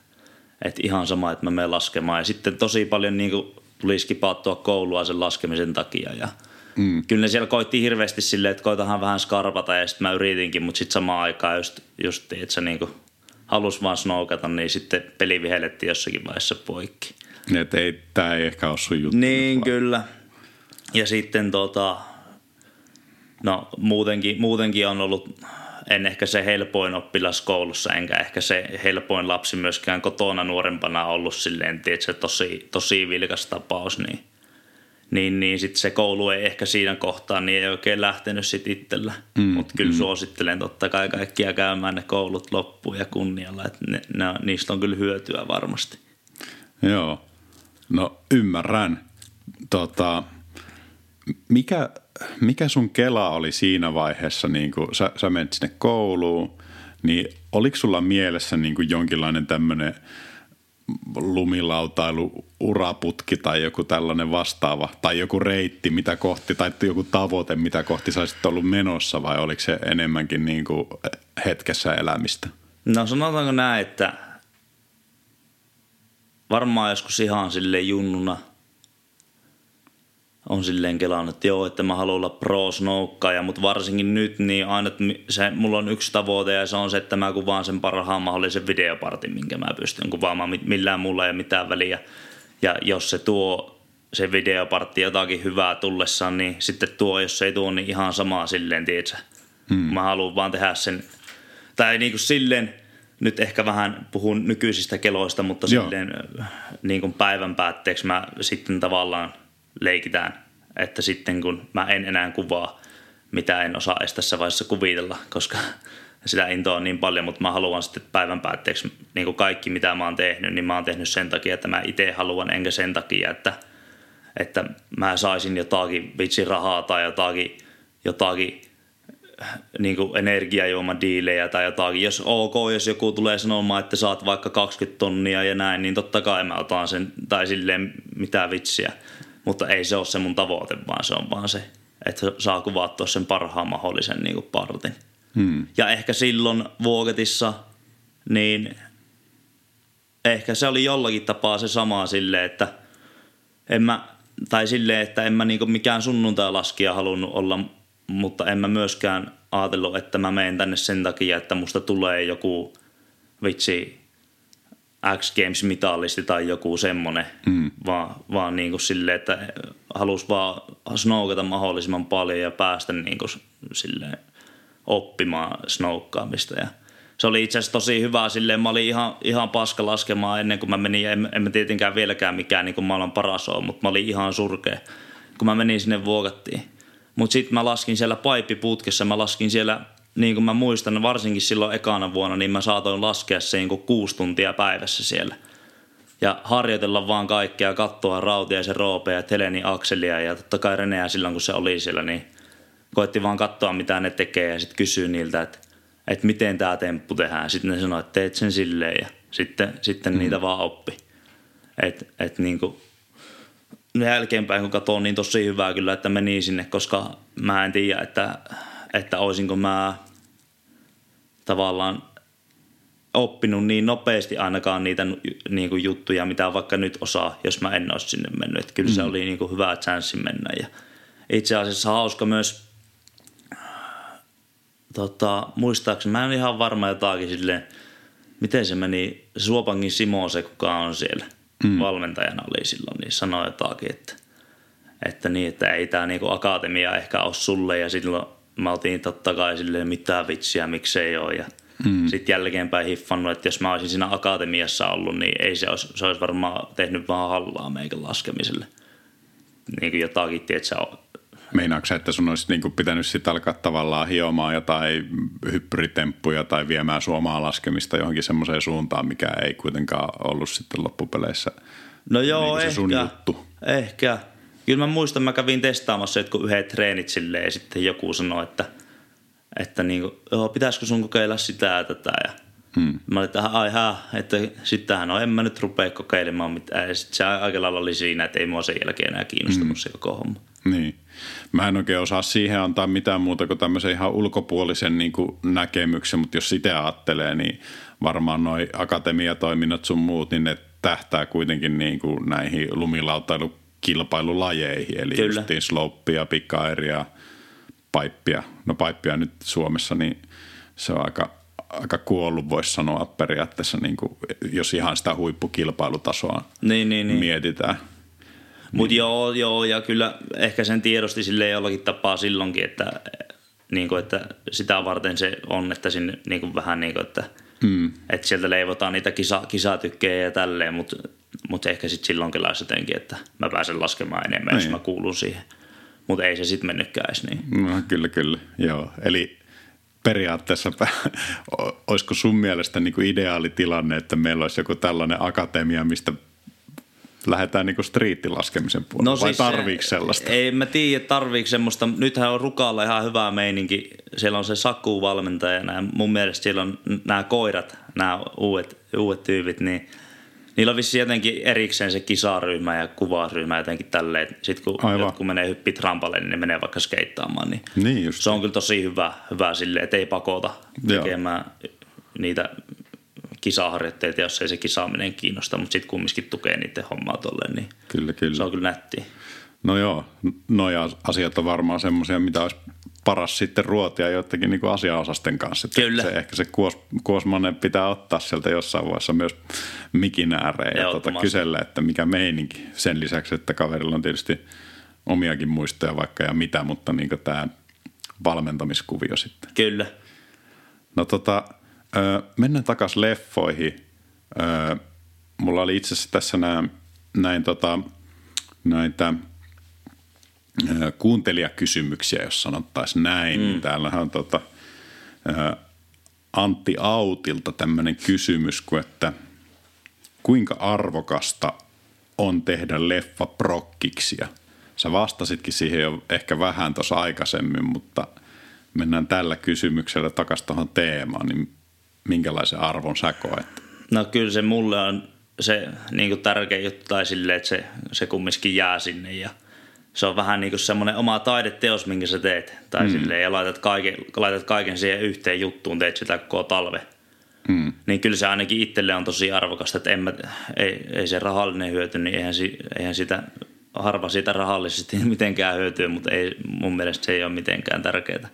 että ihan sama, että mä menen laskemaan. Ja sitten tosi paljon niin kuin, tuli skipattua koulua sen laskemisen takia. Ja mm. Kyllä ne siellä koitti hirveästi silleen, että koitahan vähän skarpata ja sitten mä yritinkin, mutta sitten samaan aikaan just, just että se niin halus vaan snoukata, niin sitten peli vihellettiin jossakin vaiheessa poikki. Että ei, tämä ei ehkä ole sun juttu. Niin, kyllä. Ja sitten tota, no muutenkin, muutenkin on ollut en ehkä se helpoin oppilas koulussa, enkä ehkä se helpoin lapsi myöskään kotona nuorempana ollut silleen, se tosi, tosi vilkas tapaus, niin, niin, niin sitten se koulu ei ehkä siinä kohtaa niin ei oikein lähtenyt sitten itsellä. Mm, Mutta kyllä mm. suosittelen totta kai kaikkia käymään ne koulut loppuun ja kunnialla, että ne, ne, niistä on kyllä hyötyä varmasti. Joo, no ymmärrän. Tota, mikä, mikä sun kela oli siinä vaiheessa, niin kun sä, sä menit sinne kouluun, niin oliko sulla mielessä niin jonkinlainen tämmöinen lumilautailu, uraputki tai joku tällainen vastaava, tai joku reitti, mitä kohti, tai joku tavoite, mitä kohti sä olisit ollut menossa, vai oliko se enemmänkin niin kuin hetkessä elämistä? No sanotaanko näin, että varmaan joskus ihan sille junnuna – on silleen kelannut, että joo, että mä haluan olla pro snoukkaaja, mutta varsinkin nyt niin aina se, mulla on yksi tavoite ja se on se, että mä kuvaan sen parhaan mahdollisen videopartin, minkä mä pystyn kuvaamaan. Millään mulla ei ole mitään väliä. Ja jos se tuo se videopartti jotakin hyvää tullessaan, niin sitten tuo, jos se ei tuo, niin ihan samaa silleen, tiedätkö? Hmm. Mä haluan vaan tehdä sen, tai niin kuin silleen, nyt ehkä vähän puhun nykyisistä keloista, mutta Joo. silleen niin kuin päivän päätteeksi mä sitten tavallaan – leikitään, että sitten kun mä en enää kuvaa, mitä en osaa edes tässä vaiheessa kuvitella, koska sitä intoa on niin paljon, mutta mä haluan sitten päivän päätteeksi niin kuin kaikki, mitä mä oon tehnyt, niin mä oon tehnyt sen takia, että mä itse haluan, enkä sen takia, että, että mä saisin jotakin vitsirahaa tai jotakin, jotakin niin kuin energiajuomadiilejä tai jotakin. Jos ok, jos joku tulee sanomaan, että saat vaikka 20 tonnia ja näin, niin totta kai mä otan sen, tai silleen mitä vitsiä. Mutta ei se ole se mun tavoite, vaan se on vaan se, että saa kuvattua sen parhaan mahdollisen niin kuin partin. Hmm. Ja ehkä silloin Vuoketissa, niin ehkä se oli jollakin tapaa se sama silleen, että en mä, tai silleen, että en mä niinku mikään sunnuntai-laskija halunnut olla, mutta en mä myöskään ajatellut, että mä menen tänne sen takia, että musta tulee joku vitsi X Games-mitallisti tai joku semmonen, mm. vaan, vaan niin kuin silleen, että halus vaan snoukata mahdollisimman paljon ja päästä niin kuin silleen oppimaan snoukkaamista ja se oli itse asiassa tosi hyvä silleen, mä olin ihan, ihan paska laskemaan ennen kuin mä menin, en, en mä tietenkään vieläkään mikään niin kuin maailman paras ole, mutta mä olin ihan surkea, kun mä menin sinne vuokattiin. Mutta sitten mä laskin siellä paippiputkessa, mä laskin siellä niin kuin mä muistan, varsinkin silloin ekana vuonna, niin mä saatoin laskea se niin kuin kuusi tuntia päivässä siellä. Ja harjoitella vaan kaikkea, katsoa Rautia ja se Roope ja Teleni Akselia ja totta kai Reneä silloin, kun se oli siellä, niin koitti vaan katsoa, mitä ne tekee ja sitten kysyä niiltä, että, että miten tämä temppu tehdään. Sitten ne sanoi, että teet sen silleen ja sitten, sitten mm. niitä vaan oppi. Että et niin kuin, jälkeenpäin kun katson, niin tosi hyvää kyllä, että meni sinne, koska mä en tiedä, että, että olisinko mä tavallaan oppinut niin nopeasti ainakaan niitä niin kuin juttuja, mitä vaikka nyt osaa, jos mä en olisi sinne mennyt. Että kyllä mm. se oli niin kuin hyvä chanssi mennä. Ja itse asiassa hauska myös, tota, muistaakseni, mä en ihan varma jotakin silleen, miten se meni, Suopangin Simo se, kuka on siellä mm. valmentajana oli silloin, niin sanoi jotakin, että, että, niin, että ei tämä niinku akatemia ehkä ole sulle ja silloin mä oltiin totta kai silleen mitään vitsiä, miksei ole. Ja mm. sitten jälkeenpäin hiffannut, että jos mä olisin siinä akatemiassa ollut, niin ei se olisi, se olisi varmaan tehnyt vaan hallaa meikän laskemiselle. Niin kuin jotakin, tiedätkö, Meinaatko että sun olisi niin pitänyt sitten alkaa tavallaan hiomaan jotain hyppyritemppuja tai viemään suomaa laskemista johonkin semmoiseen suuntaan, mikä ei kuitenkaan ollut sitten loppupeleissä No joo, niin ehkä. Sun juttu. Ehkä kyllä mä muistan, mä kävin testaamassa jotkut yhdet treenit silleen ja sitten joku sanoi, että, että niin kuin, joo, pitäisikö sun kokeilla sitä ja tätä ja Hmm. Mä olin, että ai hää, että sittenhän no en mä nyt rupea kokeilemaan mitään. Ja sitten se aika lailla oli siinä, että ei mua sen jälkeen enää kiinnostanut hmm. se koko homma. Niin. Mä en oikein osaa siihen antaa mitään muuta kuin tämmöisen ihan ulkopuolisen niin kuin näkemyksen, mutta jos sitä ajattelee, niin varmaan noi akatemiatoiminnot sun muut, niin ne tähtää kuitenkin niin kuin näihin lumilautailu kilpailulajeihin, eli Kyllä. justiin sloppia, pikairia, paippia. No paippia nyt Suomessa, niin se on aika, aika kuollut, voisi sanoa periaatteessa, niin kuin, jos ihan sitä huippukilpailutasoa niin, niin, niin. mietitään. Mutta niin. joo, joo, ja kyllä ehkä sen tiedosti sille jollakin tapaa silloinkin, että, niin kuin, että sitä varten se on, että sinne niin kuin vähän niin kuin, että, mm. että sieltä leivotaan niitä kisa, kisatykkejä ja tälleen, mutta mutta ehkä sitten silloin kyllä jotenkin, että mä pääsen laskemaan enemmän, niin. jos mä kuulun siihen. Mutta ei se sitten mennytkään edes niin. No, kyllä, kyllä. Joo. Eli periaatteessa olisiko sun mielestä niin kuin ideaali tilanne, että meillä olisi joku tällainen akatemia, mistä lähdetään niin striittilaskemisen puolelle, no vai siis tarviiko sellaista? Ei mä tiedä, tarviiko semmoista. Nythän on Rukalla ihan hyvä meininki. Siellä on se Saku valmentajana mun mielestä siellä on nämä koirat, nämä uudet, uudet tyypit, niin – Niillä on vissi jotenkin erikseen se kisaryhmä ja kuvaryhmä jotenkin tälleen. Sitten kun Aivan. jotkut menee hyppi trampalle, niin ne menee vaikka skeittaamaan. Niin, niin just. Se on kyllä tosi hyvä, hyvä silleen, että ei pakota tekemään Joo. niitä kisaharjoitteita, jos ei se kisaaminen kiinnosta, mutta sitten kumminkin tukee niiden hommaa tolleen, niin kyllä, kyllä. se on kyllä nättiä. No joo, noja asiat on varmaan semmoisia, mitä olisi paras sitten ruotia joidenkin niin asiaosasten kanssa. Että Kyllä. Se, ehkä se kuos, kuosmanen pitää ottaa sieltä jossain vaiheessa myös mikin ääreen ja tuota, kysellä, että mikä meininki. Sen lisäksi, että kaverilla on tietysti omiakin muistoja vaikka ja mitä, mutta niin tämä valmentamiskuvio sitten. Kyllä. No tota, mennään takaisin leffoihin. Mulla oli itse asiassa tässä näin, näin tota, näitä – kuuntelijakysymyksiä, jos sanottaisiin näin. Mm. Täällähän on tota, Antti Autilta tämmöinen kysymys, kuin että kuinka arvokasta on tehdä leffa prokkiksi? Ja sä vastasitkin siihen jo ehkä vähän tuossa aikaisemmin, mutta mennään tällä kysymyksellä takaisin tuohon teemaan, niin minkälaisen arvon sä koet? No kyllä se mulle on se niin tärkeä juttu tai silleen, että se, se kumminkin jää sinne ja – se on vähän niin kuin semmoinen oma taideteos, minkä sä teet. Tai mm. silleen, ja laitat kaiken, laitat kaiken siihen yhteen juttuun, teet sitä koko talve. Mm. Niin kyllä se ainakin itselle on tosi arvokasta, että en mä, ei, ei se rahallinen hyöty, niin eihän, eihän sitä, harva siitä rahallisesti mitenkään hyötyä, mutta ei, mun mielestä se ei ole mitenkään tärkeää.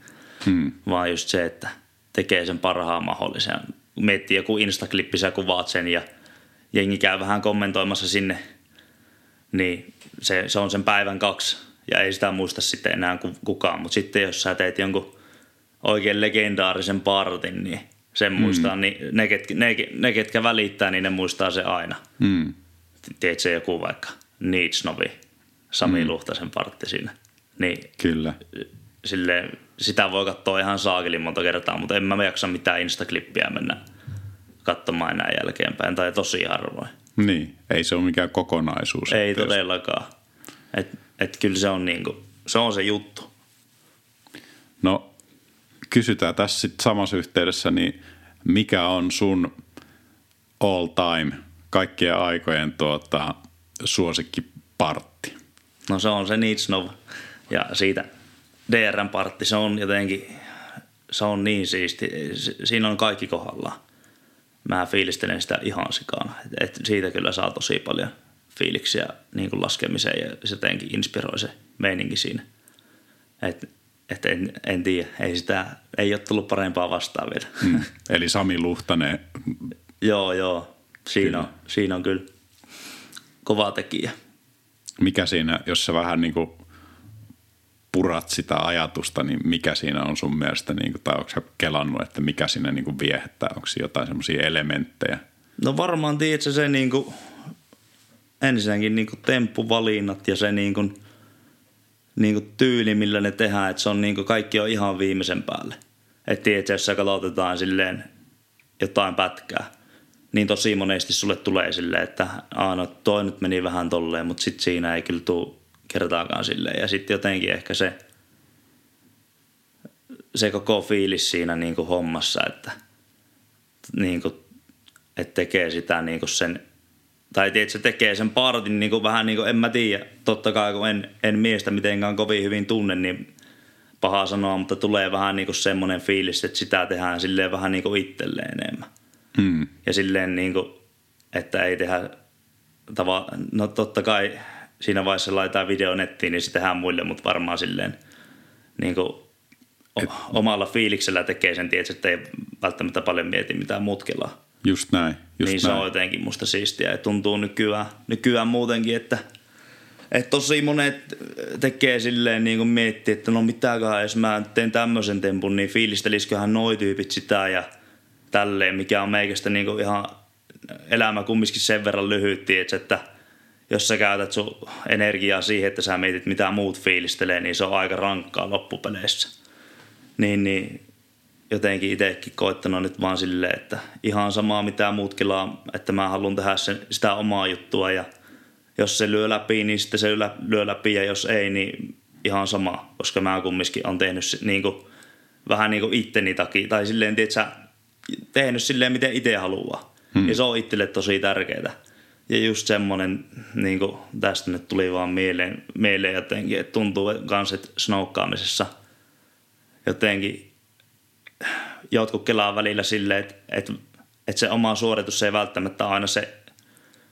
Mm. Vaan just se, että tekee sen parhaan mahdollisen. Miettii joku Instaklippi, sä kuvaat sen ja jengi käy vähän kommentoimassa sinne, niin se, se on sen päivän kaksi ja ei sitä muista sitten enää kukaan. Mutta sitten jos sä teet jonkun oikein legendaarisen partin, niin sen mm. muistaa, niin ne, ketkä, ne, ne, ketkä välittää, niin ne muistaa se aina. Mm. Tiedätkö se joku vaikka Nietzsnovi, Sami mm. Luhtasen partti siinä. Niin Kyllä. Sille, sitä voi katsoa ihan saakelin monta kertaa, mutta en mä jaksa mitään instaklippiä mennä katsomaan enää jälkeenpäin, tai tosi harvoin. Niin, ei se ole mikään kokonaisuus. Ei todellakaan. Et, et kyllä se on, niinku, se on se juttu. No, kysytään tässä sit samassa yhteydessä, niin mikä on sun all time, kaikkien aikojen tuota, suosikkipartti? No se on se Nitsnov ja siitä DRn partti, se on jotenkin, se on niin siisti, siinä on kaikki kohdallaan mä fiilistelen sitä ihan sikana. Et, et siitä kyllä saa tosi paljon fiiliksiä niin kuin laskemiseen ja se jotenkin inspiroi se meininki siinä. Et, et en, en tiedä, ei sitä, ei ole tullut parempaa vastaan vielä. Mm. Eli Sami Luhtanen. joo, joo. Siinä on, siinä on kyllä kova tekijä. Mikä siinä, jos sä vähän niin kuin purat sitä ajatusta, niin mikä siinä on sun mielestä, niin kuin, tai onko kelannut, että mikä siinä niin kuin viehättää, onko jotain semmoisia elementtejä? No varmaan tiedätkö se niin kuin, ensinnäkin niin kuin temppuvalinnat ja se niin kuin, niin kuin tyyli, millä ne tehdään, että se on niin kuin, kaikki on ihan viimeisen päälle. Että tiedätkö, jos sä katsotetaan silleen jotain pätkää, niin tosi monesti sulle tulee silleen, että aina toi nyt meni vähän tolleen, mutta sitten siinä ei kyllä tule kertaakaan silleen. Ja sitten jotenkin ehkä se, se koko fiilis siinä niin kuin hommassa, että, niin kuin, että tekee sitä niin kuin sen, tai tiedät, se tekee sen partin niin kuin vähän niin kuin, en mä tiedä, totta kai kun en, en miestä mitenkään kovin hyvin tunne, niin paha sanoa, mutta tulee vähän niin kuin semmoinen fiilis, että sitä tehdään silleen vähän niin kuin itselleen enemmän. Hmm. Ja silleen niin kuin, että ei tehdä tava, no totta kai siinä vaiheessa laitetaan video nettiin, niin se tehdään muille, mutta varmaan silleen niin kuin Et, omalla fiiliksellä tekee sen, tietysti, että ei välttämättä paljon mieti mitään muut kelaa. Just näin. Just niin näin. se on jotenkin musta siistiä ja tuntuu nykyään, nykyään muutenkin, että, että tosi monet tekee silleen niin kuin miettii, että no mitäköhän, jos mä teen tämmöisen tempun, niin fiilistelisikö noi tyypit sitä ja tälleen, mikä on meikästä niin kuin ihan elämä kumminkin sen verran lyhyt, että – jos sä käytät sun energiaa siihen, että sä mietit mitä muut fiilistelee, niin se on aika rankkaa loppupeleissä. Niin, niin jotenkin itsekin koittanut nyt vaan silleen, että ihan samaa mitä muut kelaa, että mä haluan tehdä sen, sitä omaa juttua ja jos se lyö läpi, niin sitten se lyö läpi ja jos ei, niin ihan sama, koska mä kumminkin on tehnyt niin kuin, vähän niin kuin itteni takia, tai silleen, tiedätkö, tehnyt silleen, miten itse haluaa. Hmm. Ja se on itselle tosi tärkeää. Ja just semmoinen, niin kuin tästä nyt tuli vaan mieleen, mieleen jotenkin, että tuntuu myös, että snoukkaamisessa jotenkin jotkut kelaa välillä silleen, että, että, että se oma suoritus ei välttämättä aina se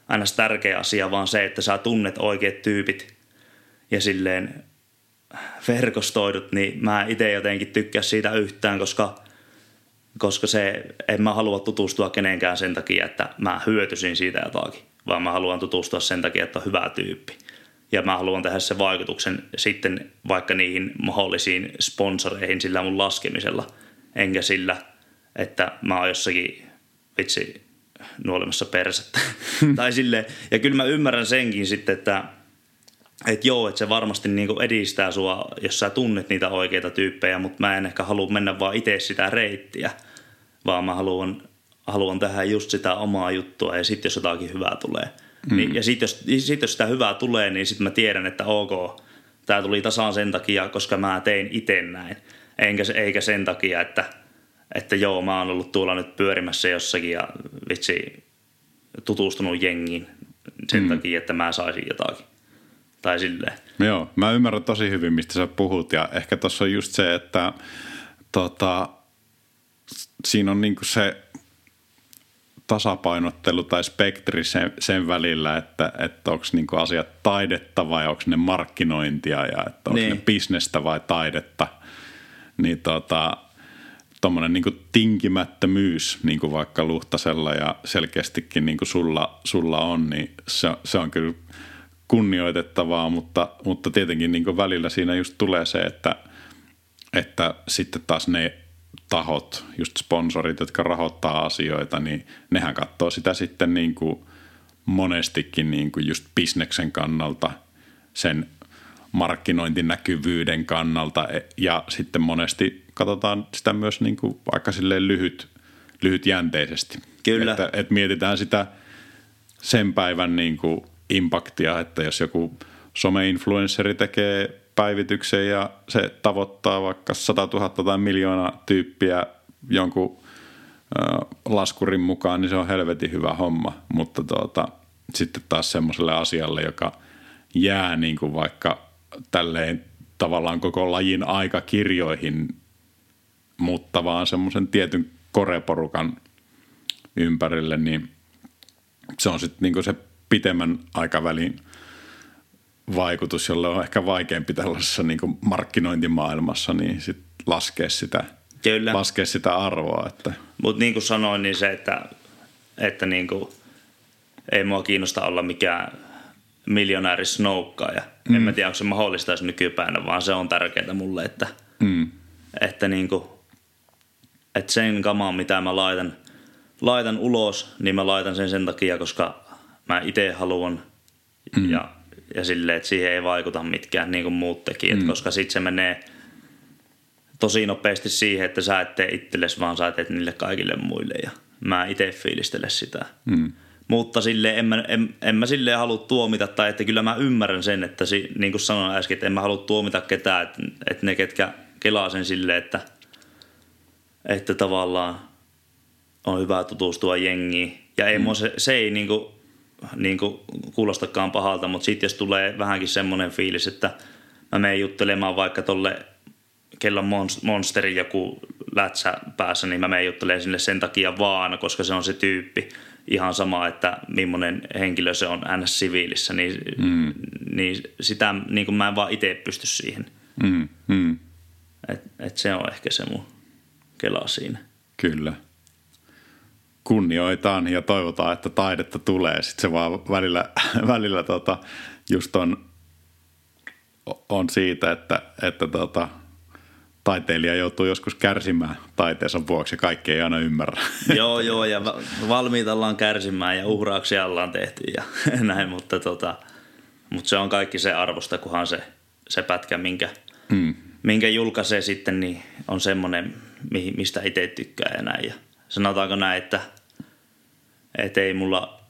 aina se tärkeä asia, vaan se, että sä tunnet oikeat tyypit ja silleen verkostoidut, niin mä itse jotenkin tykkää siitä yhtään, koska, koska se, en mä halua tutustua kenenkään sen takia, että mä hyötyisin siitä jotakin vaan mä haluan tutustua sen takia, että on hyvä tyyppi. Ja mä haluan tehdä sen vaikutuksen sitten vaikka niihin mahdollisiin sponsoreihin sillä mun laskemisella, enkä sillä, että mä oon jossakin vitsi nuolemassa persettä. tai sille, ja kyllä mä ymmärrän senkin sitten, että että joo, että se varmasti niinku edistää sua, jos sä tunnet niitä oikeita tyyppejä, mutta mä en ehkä halua mennä vaan itse sitä reittiä, vaan mä haluan haluan tehdä just sitä omaa juttua ja sitten jos jotakin hyvää tulee. Mm. Niin, ja sitten jos, sit jos sitä hyvää tulee, niin sitten mä tiedän, että ok, tämä tuli tasaan sen takia, koska mä tein itse näin. Enkä, eikä sen takia, että, että joo, mä oon ollut tuolla nyt pyörimässä jossakin ja vitsi tutustunut jengiin sen mm. takia, että mä saisin jotakin. Tai silleen. Joo, mä ymmärrän tosi hyvin, mistä sä puhut ja ehkä tuossa on just se, että tota, siinä on niinku se tasapainottelu tai spektri sen, sen välillä, että, että onko niinku asiat taidetta vai onko ne markkinointia ja että onko niin. ne bisnestä vai taidetta. Niin tota, tuommoinen niin tinkimättömyys, niin kuin vaikka Luhtasella ja selkeästikin niin kuin sulla, sulla on, niin se, se on kyllä kunnioitettavaa, mutta, mutta tietenkin niin kuin välillä siinä just tulee se, että, että sitten taas ne tahot, just sponsorit, jotka rahoittaa asioita, niin nehän katsoo sitä sitten niin kuin monestikin niin kuin just bisneksen kannalta, sen markkinointinäkyvyyden kannalta e, ja sitten monesti katsotaan sitä myös niin kuin aika silleen lyhyt, lyhytjänteisesti. Kyllä. Että, että mietitään sitä sen päivän niin kuin impaktia, että jos joku some-influenceri tekee päivityksen ja se tavoittaa vaikka 100 000 tai miljoonaa tyyppiä jonkun laskurin mukaan, niin se on helvetin hyvä homma. Mutta tuota, sitten taas semmoiselle asialle, joka jää niin kuin vaikka tälleen tavallaan koko lajin aikakirjoihin, mutta vaan semmoisen tietyn koreporukan ympärille, niin se on sitten niin se pitemmän aikavälin vaikutus, jolle on ehkä vaikeampi tällaisessa niin markkinointimaailmassa, niin sit laskea sitä, Kyllä. laskea sitä arvoa. Että. Mutta niin kuin sanoin, niin se, että, että niin kuin, ei mua kiinnosta olla mikään miljonääri snoukkaaja. Mm. En mä tiedä, onko se mahdollista edes nykypäivänä, vaan se on tärkeää mulle, että, mm. että, niin kuin, että sen kamaan, mitä mä laitan, laitan ulos, niin mä laitan sen sen takia, koska mä itse haluan mm. ja, ja silleen, että siihen ei vaikuta mitkään niin kuin muut tekijät, mm. koska sitten se menee tosi nopeasti siihen, että sä et tee itsellesi, vaan sä teet niille kaikille muille ja mä itse fiilistele sitä. Mm. Mutta sille en mä, en, en mä silleen halua tuomita, tai että kyllä mä ymmärrän sen, että si, niin kuin sanoin äsken, että en mä halua tuomita ketään, että, että ne ketkä kelaa sen silleen, että, että tavallaan on hyvä tutustua jengiin. Ja ei mm. se, se ei niin kuin, niin kuin kuulostakaan pahalta, mutta sitten jos tulee vähänkin semmoinen fiilis, että mä menen juttelemaan vaikka tolle kello monsteri joku lätsä päässä, niin mä menen juttelemaan sinne sen takia vaan, koska se on se tyyppi ihan sama, että millainen henkilö se on ns. siviilissä, niin, mm. niin sitä niin kuin mä en vaan itse pysty siihen. Mm. Mm. Et, et se on ehkä se mun kela siinä. Kyllä. Kunnioitaan ja toivotaan, että taidetta tulee. Sitten se vaan välillä, välillä tota, just on, on siitä, että, että tota, taiteilija joutuu joskus kärsimään taiteensa vuoksi ja kaikki ei aina ymmärrä. Joo, joo, ja valmiita ollaan kärsimään ja uhrauksia ollaan tehty ja näin, mutta, tota, mutta se on kaikki se arvosta, kunhan se, se pätkä, minkä, mm. minkä julkaisee sitten, niin on semmoinen, mistä itse tykkää ja näin. Ja sanotaanko näin, että, että ei mulla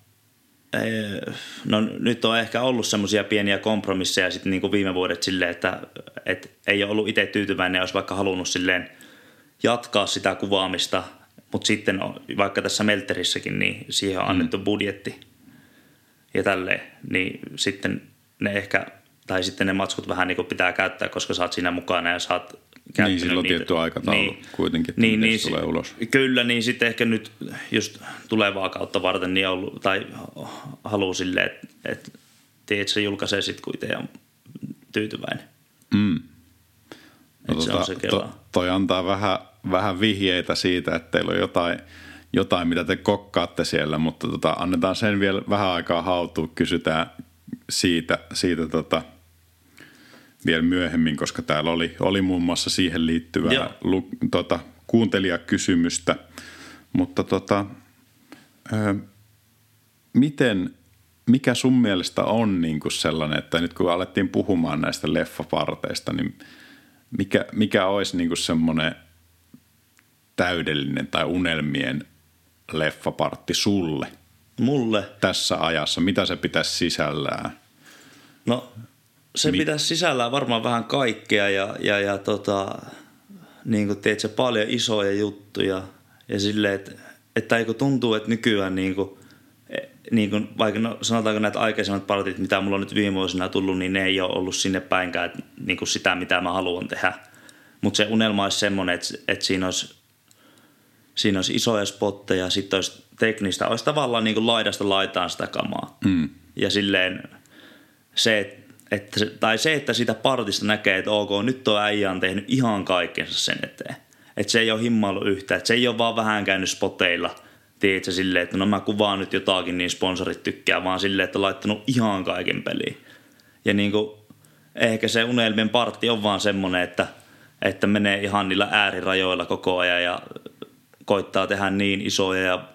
no nyt on ehkä ollut semmoisia pieniä kompromisseja sitten niin kuin viime vuodet silleen, että, että ei ole ollut itse tyytyväinen ja olisi vaikka halunnut silleen jatkaa sitä kuvaamista, mutta sitten vaikka tässä Melterissäkin, niin siihen on annettu mm. budjetti ja tälleen, niin sitten ne ehkä, tai sitten ne matskut vähän niin kuin pitää käyttää, koska saat siinä mukana ja saat niin, sillä on tietty aikataulu niin, kuitenkin, niin, niin, tulee ulos. Kyllä, niin sitten ehkä nyt just tulevaa kautta varten niin ollut, tai haluaa silleen, että et, tiedät, se julkaisee sitten, kun itse on tyytyväinen. Mm. No, tota, se on se to, toi antaa vähän, vähän vihjeitä siitä, että teillä on jotain, jotain, mitä te kokkaatte siellä, mutta tota, annetaan sen vielä vähän aikaa hautua, kysytään siitä, siitä tota, vielä myöhemmin, koska täällä oli, oli muun muassa siihen liittyvää lu, tota, kuuntelijakysymystä. Mutta tota, ö, miten, mikä sun mielestä on niin kuin sellainen, että nyt kun alettiin puhumaan näistä leffaparteista, niin mikä, mikä olisi niin kuin semmoinen täydellinen tai unelmien leffapartti sulle? Mulle? Tässä ajassa. Mitä se pitäisi sisällään? No se Mi- pitäisi sisällään varmaan vähän kaikkea ja, ja, ja tota, niin kuin tiedätkö, paljon isoja juttuja ja silleen, että, että tuntuu, että nykyään niin kuin, niin kuin, vaikka no, sanotaanko näitä aikaisemmat partit, mitä mulla on nyt viime vuosina tullut, niin ne ei ole ollut sinne päinkään niin kuin sitä, mitä mä haluan tehdä. Mutta se unelma olisi semmoinen, että, että siinä, olisi, siinä olisi isoja spotteja, sitten olisi teknistä, olisi tavallaan niin kuin laidasta laitaan sitä kamaa. Mm. Ja silleen se, että, tai se, että sitä partista näkee, että ok, nyt tuo äijä on tehnyt ihan kaikkensa sen eteen. Että se ei ole himmailu yhtään, että se ei ole vaan vähän käynyt spoteilla – tiedätkö, silleen, että no mä kuvaan nyt jotakin, niin sponsorit tykkää, vaan silleen, että on laittanut ihan kaiken peliin. Ja niin kuin, ehkä se unelmien partti on vaan semmoinen, että, että menee ihan niillä äärirajoilla koko ajan ja koittaa tehdä niin isoja ja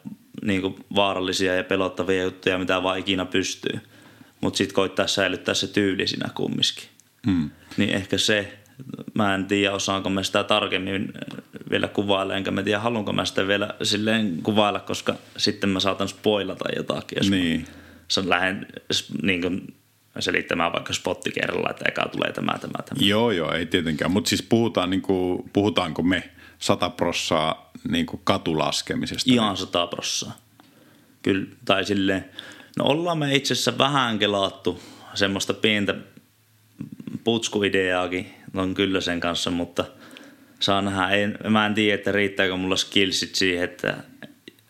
niin kuin vaarallisia ja pelottavia juttuja, mitä vaan ikinä pystyy. Mutta sitten koittaa säilyttää se tyyli siinä kumminkin. Hmm. Niin ehkä se, mä en tiedä osaanko mä sitä tarkemmin vielä kuvailla, enkä mä tiedä haluanko mä sitä vielä silleen kuvailla, koska sitten mä saatan spoilata jotakin, jos niin. mä lähden niin kuin, selittämään vaikka spotti kerralla, että eka tulee tämä, tämä, tämä. Joo, joo, ei tietenkään, mutta siis puhutaan, niin kuin, puhutaanko me sata prossaa niin kuin katulaskemisesta? Ihan sata prossaa. Kyllä, tai silleen, no ollaan me itse asiassa vähän kelaattu semmoista pientä putskuideaakin on kyllä sen kanssa, mutta saa nähdä. En, mä en tiedä, että riittääkö mulla skillsit siihen, että,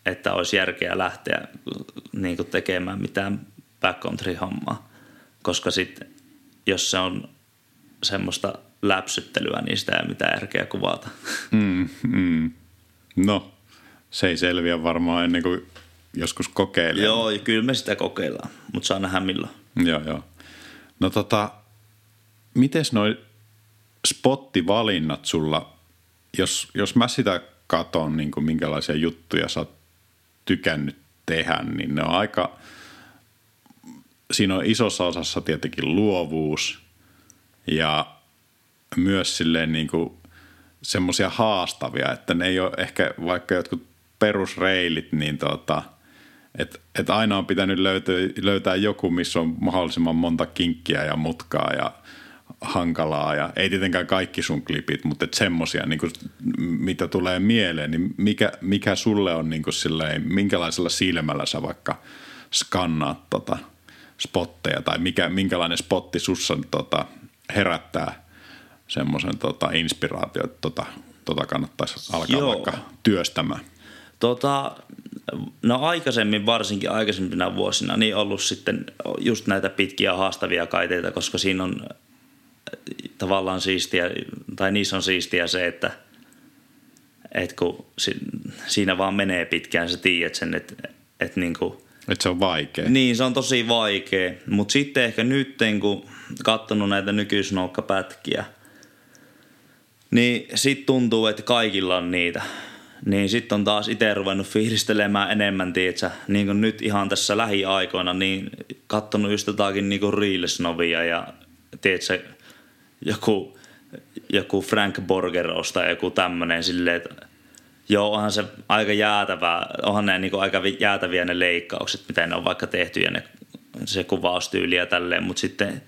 että olisi järkeä lähteä niin tekemään mitään backcountry-hommaa. Koska sitten, jos se on semmoista läpsyttelyä, niin sitä ei mitään järkeä kuvata. Mm, mm. No, se ei selviä varmaan ennen kuin joskus kokeilee. Joo, kyllä me sitä kokeillaan, mutta saa nähdä milloin. Joo, joo. No tota, mites noin spottivalinnat sulla, jos, jos mä sitä katon, niin kuin minkälaisia juttuja sä oot tykännyt tehdä, niin ne on aika, siinä on isossa osassa tietenkin luovuus ja myös silleen niin kuin semmoisia haastavia, että ne ei ole ehkä vaikka jotkut perusreilit, niin tota, että et aina on pitänyt löytää, löytää joku, missä on mahdollisimman monta kinkkiä ja mutkaa ja hankalaa ja ei tietenkään kaikki sun klipit, mutta semmoisia, niin mitä tulee mieleen, niin mikä, mikä sulle on niin silleen, minkälaisella silmällä sä vaikka skannaat tota spotteja tai mikä, minkälainen spotti sussa tota, herättää semmoisen tota, inspiraatio, että tota, tota kannattaisi alkaa Joo. vaikka työstämään? Tota, no aikaisemmin, varsinkin aikaisempina vuosina, niin ollut sitten just näitä pitkiä haastavia kaiteita, koska siinä on tavallaan siistiä, tai niissä on siistiä se, että, että kun siinä vaan menee pitkään, sä tiedät sen, että, että niin kuin, että se on vaikea. Niin, se on tosi vaikea. Mutta sitten ehkä nyt, kun katsonut näitä nykyisnoukkapätkiä, niin sitten tuntuu, että kaikilla on niitä. Niin sitten on taas itse ruvennut fiilistelemään enemmän, tietsä, niin kuin nyt ihan tässä lähiaikoina, niin katsonut just jotakin niin kuin Reels-novia ja tietsä, joku, joku Frank Borgeros tai joku tämmöinen silleen, että joo, onhan se aika jäätävää, onhan ne niin aika jäätäviä ne leikkaukset, mitä ne on vaikka tehty ja ne, se kuvaustyyli ja tälleen, mutta sitten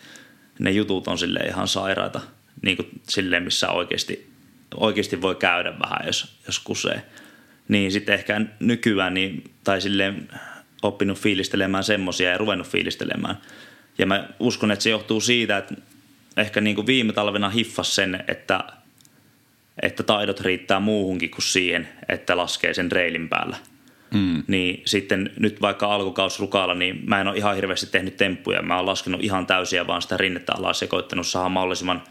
ne jutut on sille ihan sairaita, niin kuin silleen, missä oikeasti, oikeasti voi käydä vähän, jos, jos kusee. Niin sitten ehkä nykyään, niin, tai silleen oppinut fiilistelemään semmosia ja ruvennut fiilistelemään. Ja mä uskon, että se johtuu siitä, että ehkä niin kuin viime talvena hiffas sen, että, että taidot riittää muuhunkin kuin siihen, että laskee sen reilin päällä. Mm. Niin sitten nyt vaikka alkukaus rukaalla, niin mä en ole ihan hirveästi tehnyt temppuja. Mä oon laskenut ihan täysiä vaan sitä rinnettä alas ja koittanut saada mahdollisimman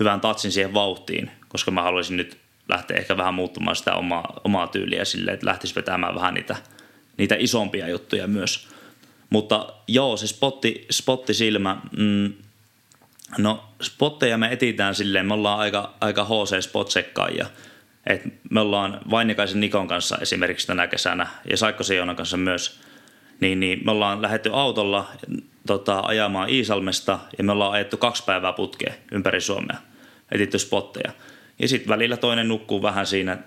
hyvän tatsin siihen vauhtiin, koska mä haluaisin nyt lähteä ehkä vähän muuttumaan sitä omaa, omaa tyyliä silleen, että lähtisi vetämään vähän niitä, niitä isompia juttuja myös. Mutta joo, se spotti, spotti silmä, mm, No spotteja me etitään silleen, me ollaan aika, aika hc spot Et me ollaan Vainikaisen Nikon kanssa esimerkiksi tänä kesänä ja Saikko Joonan kanssa myös, niin, niin me ollaan lähdetty autolla tota, ajamaan Iisalmesta ja me ollaan ajettu kaksi päivää putkeen ympäri Suomea, etitty spotteja. Ja sitten välillä toinen nukkuu vähän siinä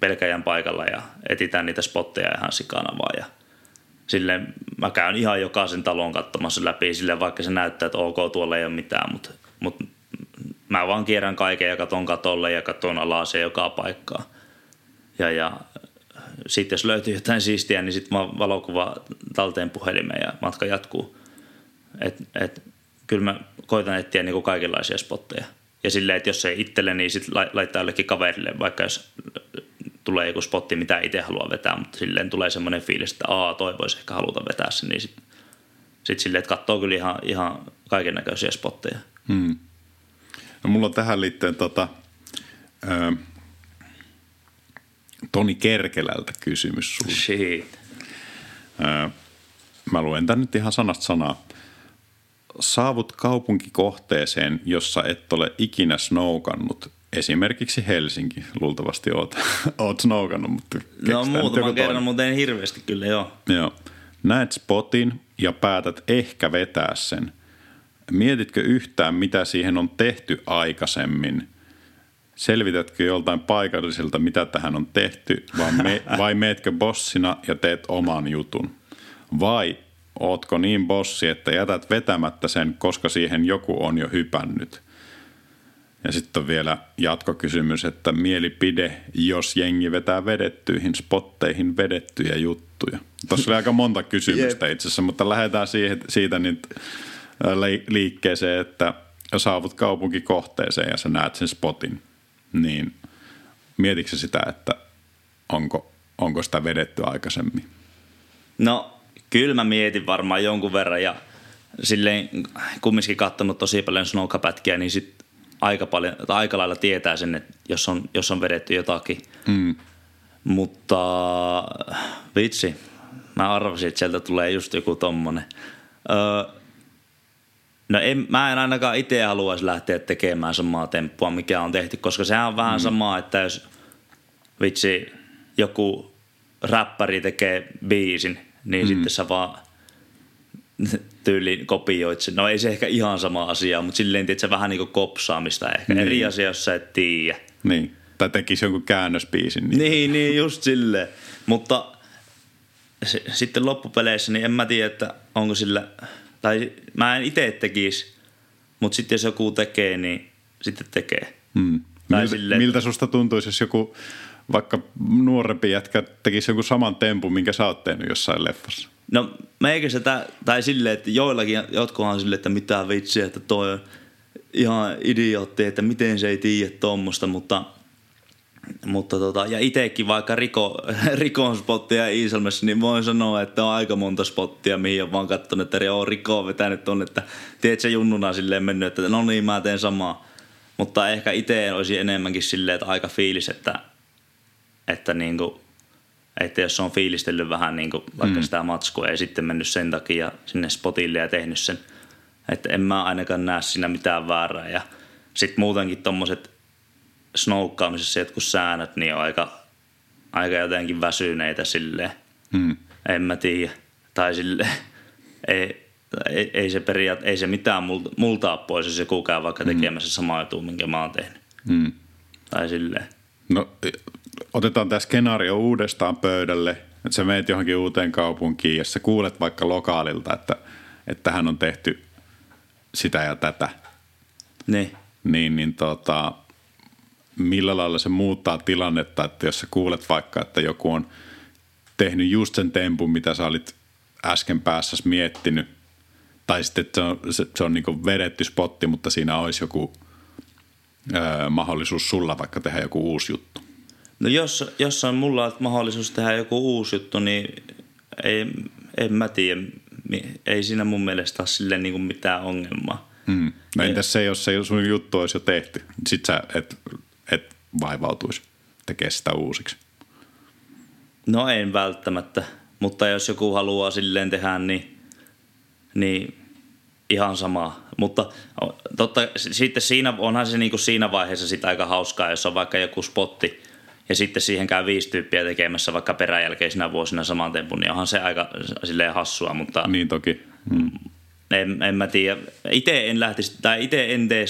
pelkäjän paikalla ja etitään niitä spotteja ihan sikana vaan ja – Sille mä käyn ihan jokaisen talon katsomassa läpi, sille vaikka se näyttää, että ok, tuolla ei ole mitään, mutta, mutta mä vaan kierrän kaiken ja katon katolle ja katon alas ja joka paikkaa. Ja, ja sitten jos löytyy jotain siistiä, niin sitten vaan valokuva talteen puhelimeen ja matka jatkuu. Et, et, kyllä mä koitan etsiä niin kuin kaikenlaisia spotteja. Ja silleen, että jos ei itselle, niin sitten laittaa jollekin kaverille, vaikka jos tulee joku spotti, mitä itse haluaa vetää, mutta silleen tulee semmoinen fiilis, että aa, toi voisi ehkä haluta vetää sen, niin sitten sit silleen, että katsoo kyllä ihan, ihan kaiken näköisiä spotteja. Hmm. No mulla on tähän liittyen tota, ö, Toni Kerkelältä kysymys sulle. Shit. Mä luen tän nyt ihan sanasta sanaa. Saavut kaupunkikohteeseen, jossa et ole ikinä snoukannut. Esimerkiksi Helsinki. Luultavasti oot, oot snoukannut, mutta No muutaman kerran, mutta en hirveästi kyllä, joo. Joo. Näet spotin ja päätät ehkä vetää sen. Mietitkö yhtään, mitä siihen on tehty aikaisemmin? Selvitätkö joltain paikalliselta, mitä tähän on tehty, vai, me, vai meetkö bossina ja teet oman jutun? Vai ootko niin bossi, että jätät vetämättä sen, koska siihen joku on jo hypännyt? Ja sitten on vielä jatkokysymys, että mielipide, jos jengi vetää vedettyihin spotteihin vedettyjä juttuja. Tuossa oli aika monta kysymystä itse asiassa, mutta lähdetään siihen, siitä nyt liikkeeseen, että saavut kaupunkikohteeseen ja sä näet sen spotin, niin mietitkö sitä, että onko, onko sitä vedetty aikaisemmin? No kyllä mä mietin varmaan jonkun verran ja silleen kumminkin katsonut tosi paljon snowkapätkiä, niin sit aika, paljon, tai aika lailla tietää sen, että jos on, jos on vedetty jotakin. Mm. Mutta vitsi, mä arvasin, että sieltä tulee just joku tommonen. Öö, no en, mä en ainakaan itse haluaisi lähteä tekemään samaa temppua, mikä on tehty, koska sehän on vähän mm. samaa, että jos vitsi joku räppäri tekee biisin, niin mm. sitten sä vaan tyyliin kopioit sen. No ei se ehkä ihan sama asia, mutta silleen että se vähän niin kuin kopsaamista ehkä. Niin. Eri asia, jos sä et tiedä. Niin. Tai tekisi jonkun käännöspiisin. Niin, niin, niin just silleen. Mutta se, sitten loppupeleissä, niin en mä tiedä, että onko sillä, tai mä en itse tekisi, mutta sitten jos joku tekee, niin sitten tekee. Hmm. miltä, silleen, miltä susta tuntuisi, jos joku vaikka nuorempi jätkä tekisi joku saman tempun, minkä sä oot tehnyt jossain leffassa? No meikä se, tai silleen, että joillakin, jotkuhan silleen, että mitä vitsiä, että toi on ihan idiootti, että miten se ei tiedä tuommoista, mutta mutta tota, ja itsekin vaikka riko, rikon spottia Iisalmessa, niin voin sanoa, että on aika monta spottia, mihin on vaan katsonut, että joo, riko on vetänyt on, että se junnuna silleen mennyt, että no niin, mä teen samaa. Mutta ehkä itse olisi enemmänkin silleen, että aika fiilis, että, että niinku, että jos on fiilistellyt vähän niin kuin vaikka mm. sitä matskua ja sitten mennyt sen takia sinne spotille ja tehnyt sen, että en mä ainakaan näe siinä mitään väärää. Ja sitten muutenkin tuommoiset snoukkaamisessa jotkut säännöt, niin on aika, aika jotenkin väsyneitä silleen. Mm. En mä tiedä. Tai sille ei, ei, ei, se periaat, ei se mitään multa, multa pois, jos joku käy vaikka mm. tekemässä mm. samaa juttua, minkä mä oon tehnyt. Mm. Tai silleen. No otetaan tämä skenaario uudestaan pöydälle, että sä meet johonkin uuteen kaupunkiin ja sä kuulet vaikka lokaalilta, että, että tähän on tehty sitä ja tätä. Niin. Niin, niin tota, millä lailla se muuttaa tilannetta, että jos sä kuulet vaikka, että joku on tehnyt just sen tempun, mitä sä olit äsken päässä miettinyt, tai sitten että se on, se, se on niin vedetty spotti, mutta siinä olisi joku ö, mahdollisuus sulla vaikka tehdä joku uusi juttu. No jos, jos on mulla mahdollisuus tehdä joku uusi juttu, niin ei, en mä tiedä. Ei siinä mun mielestä ole sille niin mitään ongelmaa. Hmm. No entäs se, jos se sun juttu olisi jo tehty? Sitten sä et vaivautuisi tekemään sitä uusiksi. No en välttämättä, mutta jos joku haluaa silleen tehdä, niin, niin ihan sama. Mutta totta, sitten siinä, onhan se niin kuin siinä vaiheessa sitä aika hauskaa, jos on vaikka joku spotti – ja sitten siihen käy viisi tyyppiä tekemässä vaikka peräjälkeisinä vuosina saman tempun, niin onhan se aika silleen hassua, mutta... Niin toki. Mm. En, en mä tiedä. Itse en lähtisi, tai itse en tee,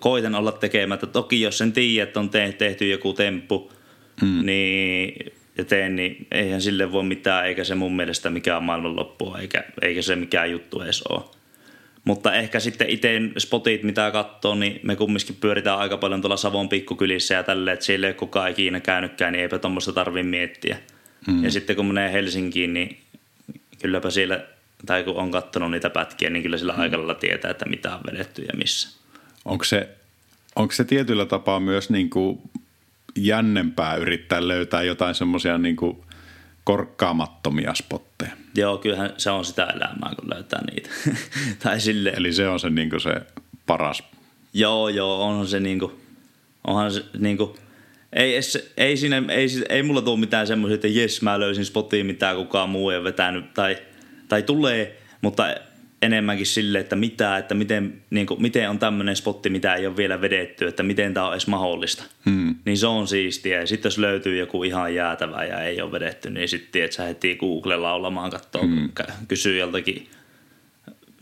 koitan olla tekemättä. Toki jos sen tiedä, että on tehty joku temppu, mm. niin ja teen, niin eihän sille voi mitään, eikä se mun mielestä mikään maailmanloppua, eikä, eikä se mikään juttu edes ole. Mutta ehkä sitten itse spotit, mitä katsoo, niin me kumminkin pyöritään aika paljon tuolla Savon pikkukylissä ja tälle, että siellä ei ole kukaan ikinä käynytkään, niin eipä tuommoista tarvitse miettiä. Mm. Ja sitten kun menee Helsinkiin, niin kylläpä siellä, tai kun on katsonut niitä pätkiä, niin kyllä sillä mm. aikalla tietää, että mitä on vedetty ja missä. Onko se, onko se tietyllä tapaa myös niin kuin jännempää yrittää löytää jotain semmoisia niin kuin korkkaamattomia spotteja? Joo, kyllähän se on sitä elämää, kun löytää niitä. tai sille. Eli se on se, niin kuin se paras. Joo, joo, onhan se niin kuin, onhan se niin kuin, ei, ei, siinä, ei, ei mulla tule mitään semmoisia, että jes mä löysin spotiin, mitä kukaan muu ei ole vetänyt. Tai, tai tulee, mutta enemmänkin sille, että mitä, että miten, niin kuin, miten on tämmöinen spotti, mitä ei ole vielä vedetty, että miten tämä on edes mahdollista. Hmm. Niin se on siistiä. Ja sitten jos löytyy joku ihan jäätävä ja ei ole vedetty, niin sitten että sä heti Googlella olamaan katsoa, hmm. kysyy joltakin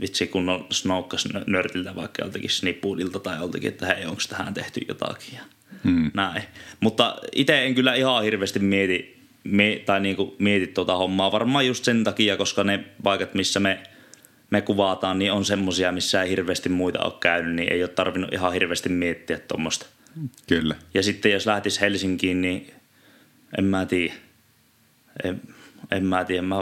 vitsi kun on snoukkas nörtiltä vaikka joltakin snippuudilta tai joltakin, että hei, onko tähän tehty jotakin ja hmm. näin. Mutta itse en kyllä ihan hirveästi mieti, me, tai niinku mieti tuota hommaa varmaan just sen takia, koska ne paikat, missä me – me kuvataan, niin on semmoisia, missä ei hirveästi muita ole käynyt, niin ei ole tarvinnut ihan hirveästi miettiä tuommoista. Kyllä. Ja sitten jos lähtisi Helsinkiin, niin en mä tiedä. En, en mä tiedä. Mä,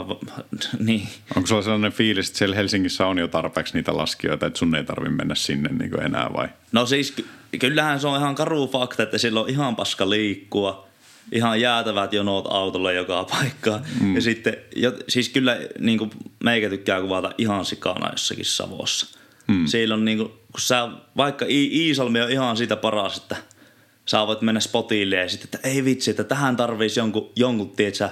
niin. Onko sulla sellainen fiilis, että siellä Helsingissä on jo tarpeeksi niitä laskijoita, että sun ei tarvitse mennä sinne niin enää vai? No siis kyllähän se on ihan karu fakta, että siellä on ihan paska liikkua ihan jäätävät jonot autolle joka paikkaan. Mm. Ja sitten, jo, siis kyllä niin kuin meikä tykkää kuvata ihan sikana jossakin Savossa. Mm. Siellä on niin kuin, kun sä, vaikka Iisalmi on ihan siitä paras, että sä voit mennä spotille ja sitten, että ei vitsi, että tähän tarvitsisi jonkun, jonkun tietsä,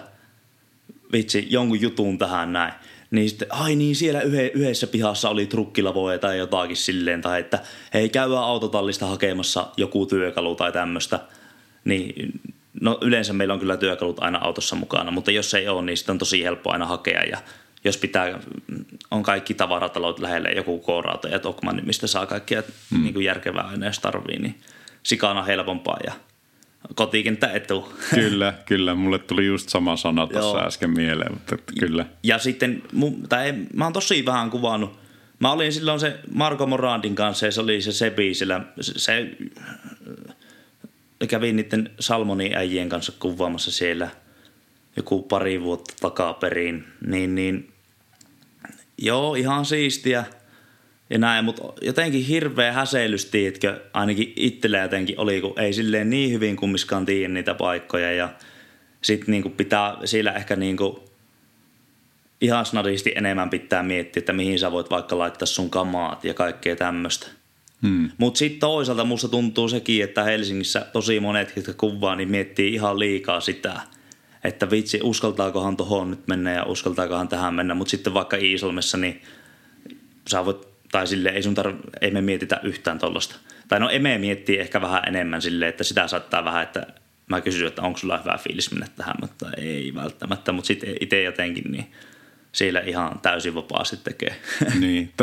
vitsi, jonkun jutun tähän näin. Niin sitten, ai niin, siellä yhdessä pihassa oli trukkilavoja tai jotakin silleen, tai että hei, käydään autotallista hakemassa joku työkalu tai tämmöistä. Niin No yleensä meillä on kyllä työkalut aina autossa mukana, mutta jos ei ole, niin sitten on tosi helppo aina hakea ja jos pitää, on kaikki tavaratalot lähellä, joku koorauto ja Tokman, niin mistä saa kaikkia mm. niin kuin järkevää aina, jos tarvii, niin sikana helpompaa ja kotikenttä etu. Kyllä, kyllä. Mulle tuli just sama sana tuossa äsken mieleen, mutta kyllä. Ja sitten, tai mä oon tosi vähän kuvannut. Mä olin silloin se Marko Morandin kanssa ja se oli se Sebi sillä, se, se kävin niiden Salmonin äijien kanssa kuvaamassa siellä joku pari vuotta takaperin, niin, niin joo, ihan siistiä. Ja näin, mutta jotenkin hirveä häseilys, tiedätkö, ainakin itsellä jotenkin oli, kun ei silleen niin hyvin kummiskaan tiedä niitä paikkoja. Ja sitten niin pitää siellä ehkä niin kuin ihan snadisti enemmän pitää miettiä, että mihin sä voit vaikka laittaa sun kamaat ja kaikkea tämmöistä. Hmm. Mutta sitten toisaalta musta tuntuu sekin, että Helsingissä tosi monet, jotka kuvaa, niin miettii ihan liikaa sitä, että vitsi, uskaltaakohan tuohon nyt mennä ja uskaltaakohan tähän mennä. Mutta sitten vaikka Iisalmessa, niin sä voit, tai sille ei sun tarv, ei me mietitä yhtään tuollaista. Tai no emme miettii ehkä vähän enemmän sille, että sitä saattaa vähän, että mä kysyn, että onko sulla hyvä fiilis mennä tähän, mutta ei välttämättä. Mutta sitten itse jotenkin, niin siellä ihan täysin vapaasti tekee. Niin,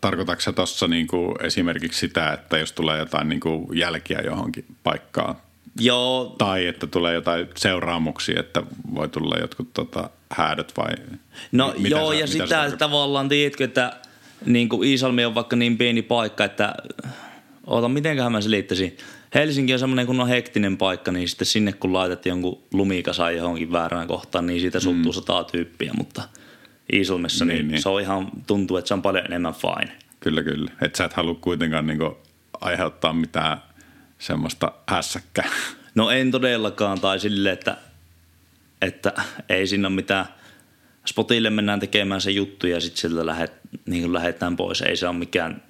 tarkoitatko sä tuossa niinku esimerkiksi sitä, että jos tulee jotain niinku jälkiä johonkin paikkaan? Joo. Tai että tulee jotain seuraamuksia, että voi tulla jotkut tota, häädöt vai? No mitä joo, sä, ja sitä sä tavallaan tiedätkö, että niin kuin Iisalmi on vaikka niin pieni paikka, että oota, mitenköhän mä selittäisin. Helsinki on semmoinen kun on hektinen paikka, niin sitten sinne kun laitat jonkun lumikasaan johonkin väärään kohtaan, niin siitä suuttuu mm. sataa tyyppiä, mutta – Iisalmessa, niin, niin, niin, se on ihan, tuntuu, että se on paljon enemmän fine. Kyllä, kyllä. Että sä et halua kuitenkaan niinku aiheuttaa mitään semmoista hässäkkää. No en todellakaan, tai sille, että, että ei siinä ole mitään, spotille mennään tekemään se juttu ja sitten sieltä lähet, niin lähdetään pois. Ei se ole mikään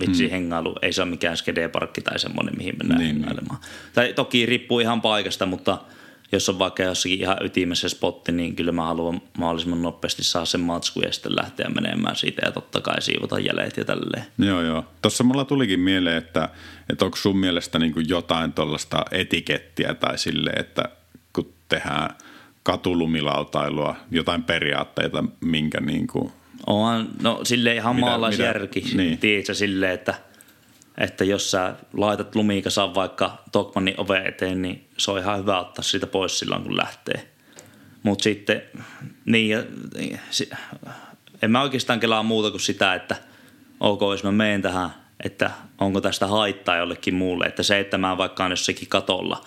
vitsi hmm. hengailu, ei se ole mikään skedeparkki tai semmoinen, mihin mennään niin, niin. hengailemaan. Niin. Tai toki riippuu ihan paikasta, mutta – jos on vaikka jossakin ihan ytimessä spotti, niin kyllä mä haluan mahdollisimman nopeasti saa sen matsku ja sitten lähteä menemään siitä ja totta kai siivota jäljet ja tälleen. Joo, joo. Tuossa mulla tulikin mieleen, että, että onko sun mielestä niin jotain tuollaista etikettiä tai sille, että kun tehdään katulumilautailua, jotain periaatteita, minkä niin kuin... Onhan, no sille ihan maalaisjärki, niin. tiedätkö, silleen, että – että jos sä laitat lumikasan vaikka Tokmanin ove eteen, niin se on ihan hyvä ottaa siitä pois silloin, kun lähtee. Mutta sitten, niin, ja, en mä oikeastaan kelaa muuta kuin sitä, että ok, jos mä menen tähän, että onko tästä haittaa jollekin muulle. Että se, että mä vaikka on jossakin katolla,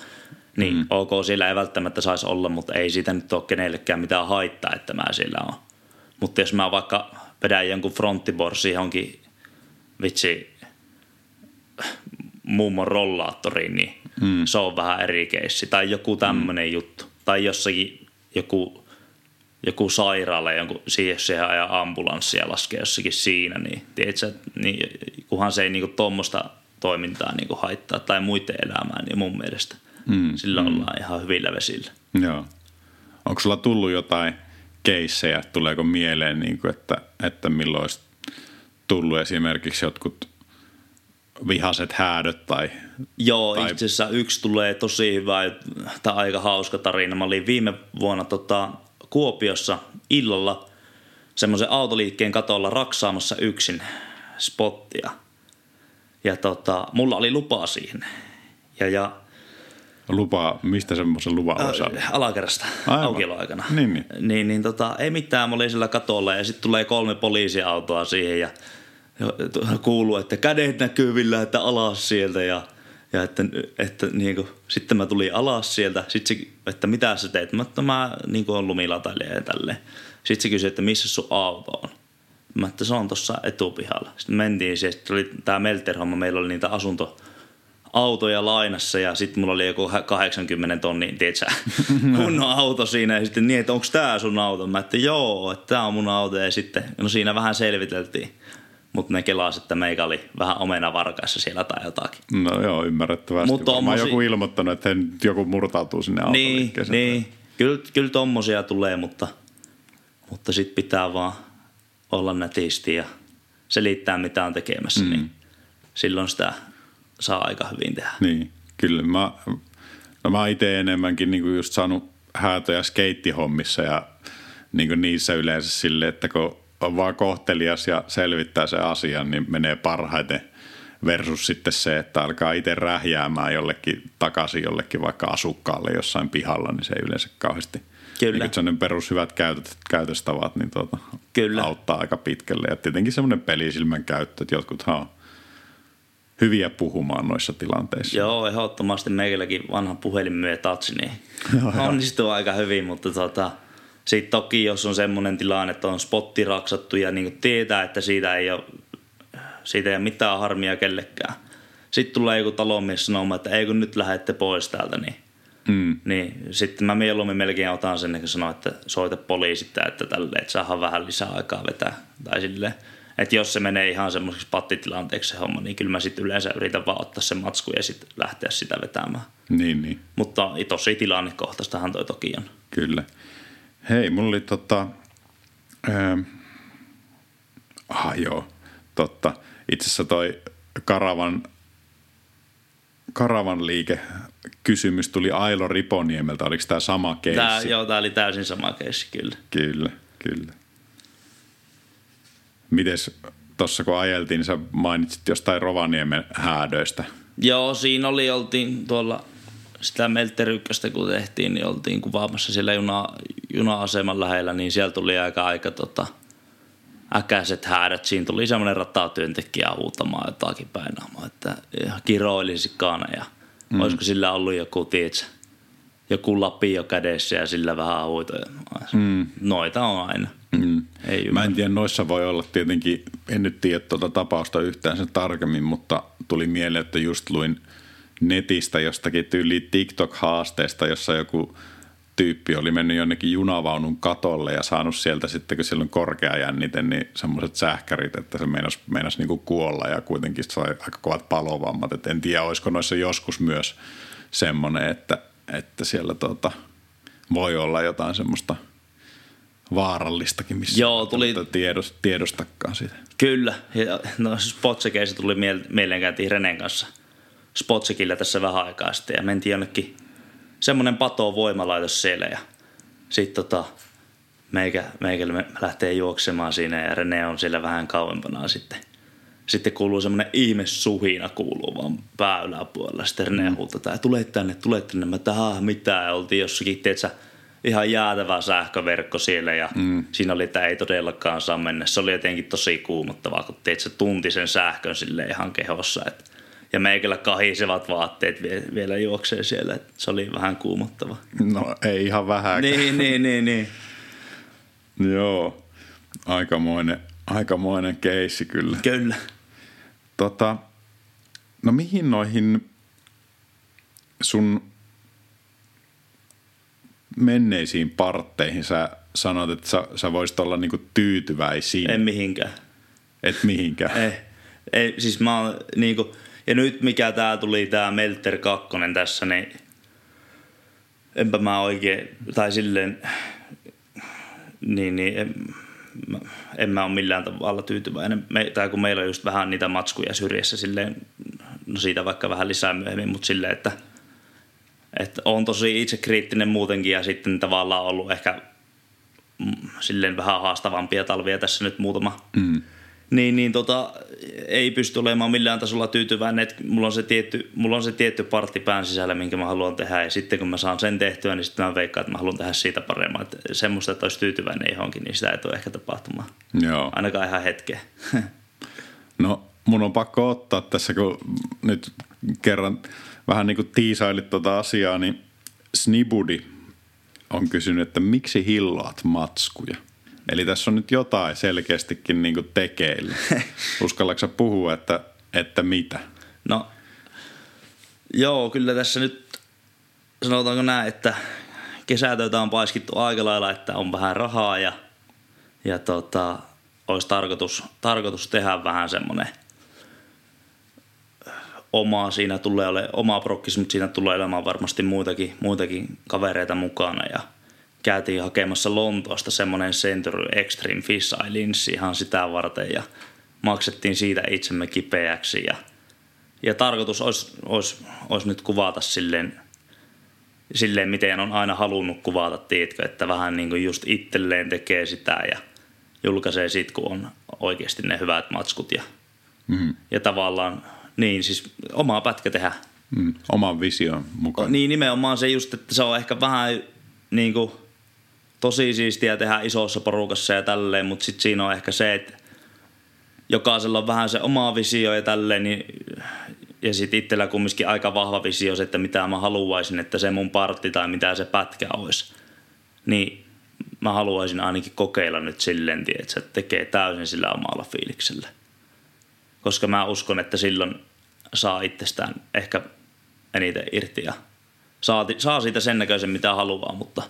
Niin mm. ok, siellä ei välttämättä saisi olla, mutta ei siitä nyt ole kenellekään mitään haittaa, että mä siellä on. Mutta jos mä vaikka vedän jonkun fronttiborsi johonkin vitsi mummon rollaattoriin, niin mm. se on vähän eri keissi. Tai joku tämmöinen mm. juttu. Tai jossakin joku, joku sairaala, jonkun, siihen, siihen ajan ambulanssia laskee jossakin siinä, niin, tiedätkö, niin kunhan se ei niinku tuommoista toimintaa niinku haittaa tai muiden elämää, niin mun mielestä mm. sillä mm. ollaan ihan hyvillä vesillä. Joo. Onko sulla tullut jotain keissejä, tuleeko mieleen, niin kuin, että, että milloin olisi tullut esimerkiksi jotkut vihaset häädöt tai... Joo, tai... itse asiassa yksi tulee tosi hyvä tai aika hauska tarina. Mä olin viime vuonna tota, Kuopiossa illalla semmoisen autoliikkeen katolla raksaamassa yksin spottia. Ja tota, mulla oli lupa siihen. Ja, ja Lupa, mistä semmoisen luvan saada? Äh, alakerrasta aukioloaikana. Niin, niin. niin, niin tota, ei mitään, mä olin sillä katolla ja sitten tulee kolme poliisiautoa siihen ja kuuluu, että kädet näkyvillä, että alas sieltä ja, ja että, että niin kuin, sitten mä tulin alas sieltä, sitten se, että mitä sä teet? Mä, että mä niin kuin on lumilatailija ja tälleen. Sitten se kysyi, että missä sun auto on? Mä että se on tuossa etupihalla. Sitten mentiin siihen, sitten oli tämä Melter-homma, meillä oli niitä asunto, autoja lainassa ja sitten mulla oli joku 80 tonnin, tietsä, kunnon auto siinä ja sitten niin, että onko tämä sun auto? Mä että joo, että tämä on mun auto ja sitten, no siinä vähän selviteltiin. Mutta ne kelasivat, että meikä oli vähän omena varkaissa siellä tai jotakin. No joo, ymmärrettävästi. Mutta tommosi... joku ilmoittanut, että joku murtautuu sinne Niin, niin. Kyllä, kyllä tommosia tulee, mutta, mutta sitten pitää vaan olla nätisti ja selittää, mitä on tekemässä. Mm. Niin silloin sitä saa aika hyvin tehdä. Niin, kyllä. Mä, no mä itse enemmänkin niin kuin just saanut häätöjä skeittihommissa ja niin kuin niissä yleensä sille, että kun on vaan kohtelias ja selvittää se asian, niin menee parhaiten versus sitten se, että alkaa itse rähjäämään jollekin takaisin jollekin vaikka asukkaalle jossain pihalla, niin se ei yleensä kauheasti Kyllä. Niin perushyvät käytöt, käytöstavat niin tuota, Kyllä. auttaa aika pitkälle. Ja tietenkin semmoinen pelisilmän käyttö, että jotkuthan on hyviä puhumaan noissa tilanteissa. Joo, ehdottomasti meilläkin vanha puhelinmyö tatsi, niin onnistuu aika hyvin, mutta tota, sitten toki jos on semmoinen tilanne, että on spotti raksattu ja niin tietää, että siitä ei ole, siitä ei ole mitään harmia kellekään. Sitten tulee joku talonmies sanomaan, että ei kun nyt lähdette pois täältä, niin, mm. niin sitten mä mieluummin melkein otan sen, kun sanoo, että soita poliisit että tälle, että saadaan vähän lisää aikaa vetää. Tai silleen, että jos se menee ihan semmoiseksi pattitilanteeksi se homma, niin kyllä mä sitten yleensä yritän vaan ottaa sen matsku ja sitten lähteä sitä vetämään. Niin, niin. Mutta tosi tilannekohtaistahan toi toki on. Kyllä. Hei, mulla oli tota... Ää, ah, joo, totta. Itse asiassa toi Karavan, Karavan liike kysymys tuli Ailo Riponiemeltä. Oliko tämä sama keissi? Tää, joo, tämä oli täysin sama keissi, kyllä. Kyllä, kyllä. Mites tuossa kun ajeltiin, niin sä mainitsit jostain Rovaniemen häädöistä. Joo, siinä oli, oltiin tuolla sitä Melterykköstä kun tehtiin, niin oltiin kuvaamassa siellä juna, juna-aseman lähellä, niin siellä tuli aika aika tota, äkäiset häädät. Siinä tuli semmoinen ratatyöntekijä huutamaan jotakin painaamaan, että kiroilisi kaana ja mm. olisiko sillä ollut joku, tietsä, joku lapio kädessä ja sillä vähän huitoja. Mm. Noita on aina. Mm. Ei Mä en tiedä, noissa voi olla tietenkin, en nyt tiedä tuota tapausta yhtään sen tarkemmin, mutta tuli mieleen, että just luin netistä jostakin tyyli TikTok-haasteesta, jossa joku tyyppi oli mennyt jonnekin junavaunun katolle ja saanut sieltä sitten, kun siellä on korkea jännite, niin semmoiset sähkärit, että se meinasi, meinasi niinku kuolla ja kuitenkin sai aika kovat palovammat. Et en tiedä, olisiko noissa joskus myös semmoinen, että, että siellä tuota, voi olla jotain semmoista – vaarallistakin, missä Joo, tuli... tiedost, tiedostakaan sitä. Kyllä. Ja, no Spotsekeissa tuli mieleen käytiin Renen kanssa Spotsekillä tässä vähän aikaa sitten ja mentiin jonnekin semmoinen pato voimalaitos siellä ja sitten tota, meikä, meikä me lähtee juoksemaan siinä ja Rene on siellä vähän kauempana sitten. Sitten kuuluu semmoinen ihme suhina kuuluu vaan pää yläpuolella. Sitten Rene mm. huutaa, tule tänne, tule tänne. Mä tähän mitään. Ja oltiin jossakin, tiedätkö, ihan jäätävä sähköverkko siellä ja mm. siinä oli, että ei todellakaan saa mennä. Se oli jotenkin tosi kuumottavaa, kun teet se tunti sen sähkön sille ihan kehossa. Et, Ja meikällä kahisevat vaatteet vie, vielä juoksee siellä. Se oli vähän kuumottava. No ei ihan vähän. Niin, niin, niin, niin. Joo, aikamoinen, aikamoinen keissi kyllä. Kyllä. Tota, no mihin noihin sun menneisiin partteihin sä sanot, että sä, sä voisit olla niinku tyytyväisin? En mihinkään. Et mihinkään? Ei, ei siis mä oon niinku, ja nyt mikä tää tuli tää Melter 2 tässä, niin enpä mä oikein, tai silleen, niin, niin en, en mä ole millään tavalla tyytyväinen. Me, tai kun meillä on just vähän niitä matskuja syrjässä silleen, no siitä vaikka vähän lisää myöhemmin, mutta silleen, että, että on tosi itse kriittinen muutenkin ja sitten tavallaan ollut ehkä mm, silleen vähän haastavampia talvia tässä nyt muutama. Mm. Niin, niin tota, ei pysty olemaan millään tasolla tyytyväinen, että mulla on se tietty, mulla on se tietty partti pään sisällä, minkä mä haluan tehdä. Ja sitten kun mä saan sen tehtyä, niin sitten mä veikkaan, että mä haluan tehdä siitä paremmin. Että semmoista, että olisi tyytyväinen johonkin, niin sitä ei tule ehkä tapahtumaan. Joo. Ainakaan ihan hetkeä. No mun on pakko ottaa tässä, kun nyt kerran vähän niin kuin tiisailit tuota asiaa, niin Snibudi on kysynyt, että miksi hilloat matskuja? Eli tässä on nyt jotain selkeästikin niin kuin tekeillä. Uskallatko puhua, että, että mitä? No, joo, kyllä tässä nyt sanotaanko näin, että kesätöitä on paiskittu aika lailla, että on vähän rahaa ja, ja tota, olisi tarkoitus, tarkoitus tehdä vähän semmoinen oma, siinä tulee ole oma prokkis, mutta siinä tulee olemaan varmasti muitakin, muitakin kavereita mukana ja käytiin hakemassa Lontoosta semmoinen Century Extreme Fish Eye linssi ihan sitä varten ja maksettiin siitä itsemme kipeäksi ja, ja tarkoitus olisi, olisi, olisi nyt kuvata silleen, silleen, miten on aina halunnut kuvata, tiedätkö, että vähän niin kuin just itselleen tekee sitä ja julkaisee sit, kun on oikeasti ne hyvät matskut ja, mm-hmm. ja tavallaan niin, siis omaa pätkä tehdä. Mm, oman vision mukaan. Niin, nimenomaan se just, että se on ehkä vähän niin kuin, tosi siistiä tehdä isossa porukassa ja tälleen, mutta sitten siinä on ehkä se, että jokaisella on vähän se oma visio ja tälleen, niin, ja sitten itsellä kumminkin aika vahva visio se, että mitä mä haluaisin, että se mun partti tai mitä se pätkä olisi. Niin mä haluaisin ainakin kokeilla nyt silleen, että se tekee täysin sillä omalla fiiliksellä. Koska mä uskon, että silloin saa itsestään ehkä eniten irti ja saa, saa siitä sen näköisen mitä haluaa, mutta,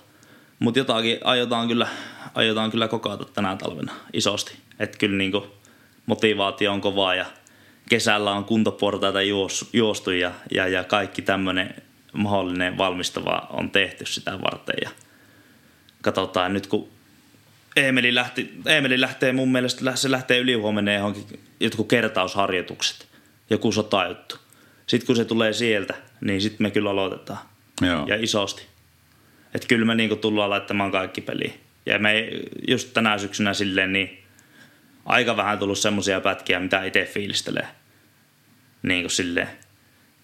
mutta jotakin aiotaan kyllä, aiotaan kyllä kokata tänä talvena isosti. Että kyllä niin motivaatio on kovaa ja kesällä on kuntoportaita juostu ja, ja, ja kaikki tämmöinen mahdollinen valmistava on tehty sitä varten ja katsotaan nyt kun Eemeli, lähti, Eemeli lähtee mun mielestä, se lähtee ylihuomenna johonkin jotkut kertausharjoitukset joku sotajuttu. Sitten kun se tulee sieltä, niin sitten me kyllä aloitetaan. Joo. Ja isosti. Että kyllä me niinku tullaan laittamaan kaikki peliin. Ja me just tänä syksynä silleen niin aika vähän tullut semmoisia pätkiä, mitä itse fiilistelee. Niin kuin silleen.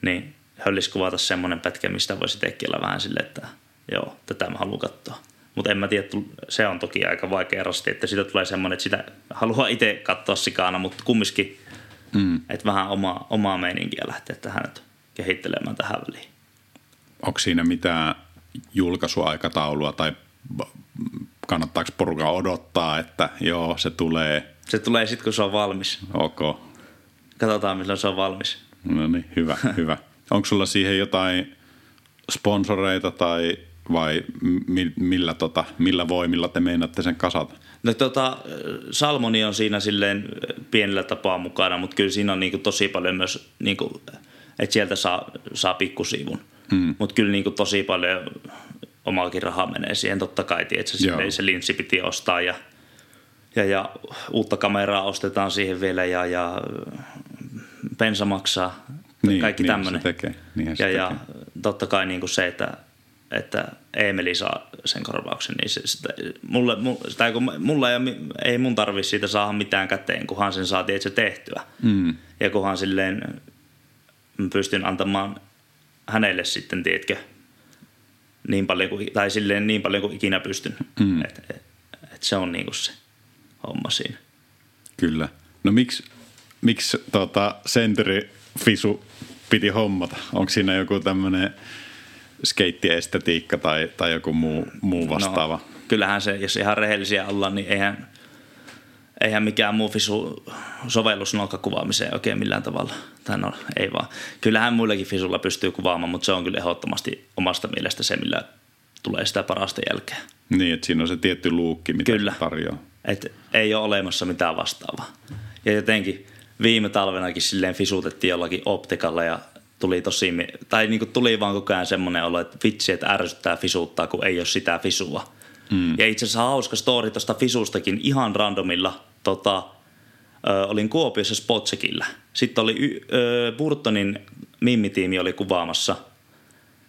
Niin höllis kuvata semmoinen pätkä, mistä voisi tekellä vähän silleen, että joo, tätä mä haluan katsoa. Mutta en mä tiedä, se on toki aika vaikea rasti, että siitä tulee semmoinen, että sitä haluaa itse katsoa sikana, mutta kumminkin Mm. Että vähän oma, omaa meininkiä lähteä tähän nyt kehittelemään tähän väliin. Onko siinä mitään julkaisuaikataulua tai kannattaako porukan odottaa, että joo, se tulee? Se tulee sitten, kun se on valmis. Ok. Katsotaan, milloin se on valmis. No niin, hyvä, hyvä. Onko sulla siihen jotain sponsoreita tai vai millä, tota, millä voimilla te meinaatte sen kasata? No tota, Salmoni on siinä silleen pienellä tapaa mukana, mutta kyllä siinä on niinku tosi paljon myös, niinku, että sieltä saa, saa pikkusivun. Hmm. Mutta kyllä niinku tosi paljon omaakin rahaa menee siihen. Totta kai, että se, se linssi piti ostaa ja, ja, ja uutta kameraa ostetaan siihen vielä ja, ja pensa maksaa. Niin, kaikki niin tämmöinen. Se tekee. Niin ja, se ja tekee. totta kai niinku se, että että Emeli saa sen korvauksen, niin se, sitä, mulle, mulle, sitä, kun mulla ei, ei mun tarvi siitä saada mitään käteen, kunhan sen saatiin itse tehtyä. Mm. Ja kunhan silleen pystyn antamaan hänelle sitten, tiedätkö, niin paljon kuin, tai silleen niin paljon kuin ikinä pystyn. Mm. Että et, et se on niinku se homma siinä. Kyllä. No miksi, miksi tota, Century Fisu piti hommata? Onko siinä joku tämmöinen skeittiestetiikka tai, tai joku muu, muu vastaava? No, kyllähän se, jos ihan rehellisiä ollaan, niin eihän, eihän mikään muu fisu sovellus kuvaamiseen oikein millään tavalla. Tai no, ei vaan. Kyllähän muillakin fisulla pystyy kuvaamaan, mutta se on kyllä ehdottomasti omasta mielestä se, millä tulee sitä parasta jälkeä. Niin, että siinä on se tietty luukki, mitä kyllä. tarjoaa. Et ei ole olemassa mitään vastaavaa. Ja jotenkin viime talvenakin silleen fisutettiin jollakin optikalla ja tuli tosi, tai niin kuin tuli vaan koko ajan semmoinen olo, että vitsi, että ärsyttää fisuuttaa, kun ei ole sitä fisua. Mm. Ja itse asiassa hauska story tuosta fisustakin ihan randomilla. Tota, ö, olin Kuopiossa Spotsekillä. Sitten oli ö, Burtonin mimmitiimi oli kuvaamassa.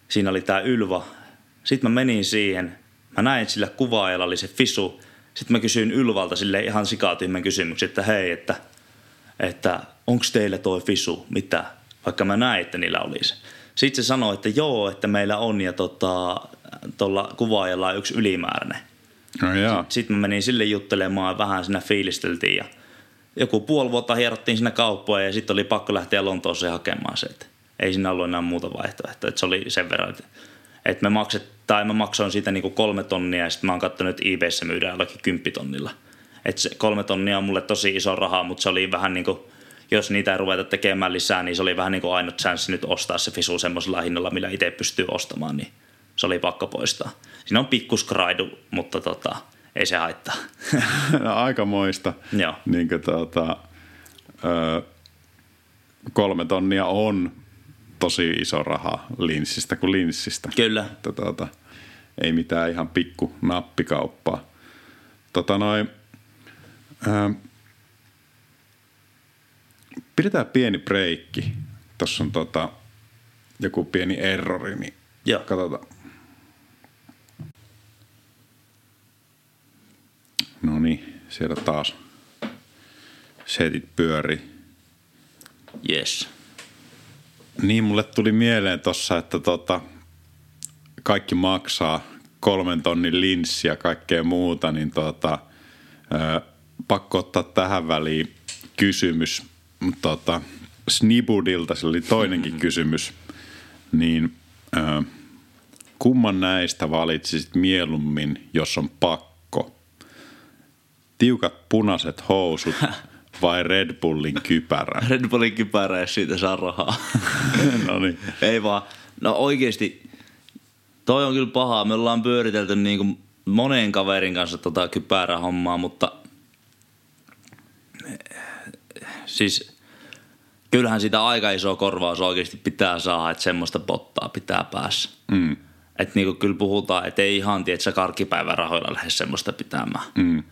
Siinä oli tämä Ylva. Sitten mä menin siihen. Mä näin, sillä kuvaajalla oli se fisu. Sitten mä kysyin Ylvalta sille ihan sikatyhmän kysymyksen, että hei, että, että onko teillä toi fisu, mitä? Vaikka mä näin, että niillä olisi. Sitten se sanoi, että joo, että meillä on ja tota, tuolla kuvaajalla on yksi ylimääräinen. No Sitten sit mä menin sille juttelemaan vähän siinä fiilisteltiin ja joku puoli vuotta hierottiin siinä kauppoja ja sitten oli pakko lähteä Lontooseen hakemaan se. Että ei siinä ollut enää muuta vaihtoehtoa. Että se oli sen verran, että, että me makset, tai mä maksoin siitä niinku kolme tonnia ja sitten mä oon katsonut, että eBayssä myydään jollakin kymppitonnilla. Että se kolme tonnia on mulle tosi iso raha, mutta se oli vähän niin kuin, jos niitä ei ruveta tekemään lisää, niin se oli vähän niin kuin ainut chanssi nyt ostaa se fisu semmoisella hinnalla, millä itse pystyy ostamaan, niin se oli pakko poistaa. Siinä on pikkuskraidu, mutta tota, ei se haittaa. no, aika moista. Joo. Niin kuin, tota, ö, kolme tonnia on tosi iso raha linssistä kuin linssistä. Kyllä. Että, tota, ei mitään ihan pikku nappikauppaa. Tota noin, ö, pidetään pieni breikki. Tuossa on tota, joku pieni errori, niin Joo. katsotaan. No niin, siellä taas setit pyöri. Yes. Niin, mulle tuli mieleen tossa, että tota, kaikki maksaa kolmen tonnin linssi ja kaikkea muuta, niin tota, ö, pakko ottaa tähän väliin kysymys. Tota, Snibudilta, se oli toinenkin kysymys, niin ö, kumman näistä valitsisit mieluummin, jos on pakko? Tiukat punaiset housut vai Red Bullin kypärä? Red Bullin kypärä, jos siitä saa rahaa. no niin. Ei vaan. No oikeasti, toi on kyllä pahaa. Me ollaan pyöritelty niin kuin monen kaverin kanssa tota kypärähommaa, mutta siis kyllähän sitä aika iso korvaus oikeasti pitää saada, että semmoista pottaa pitää päässä. Mm. Että niinku kyllä puhutaan, että ei ihan tiedä, että sä karkkipäivän rahoilla lähde semmoista pitämään. Mm.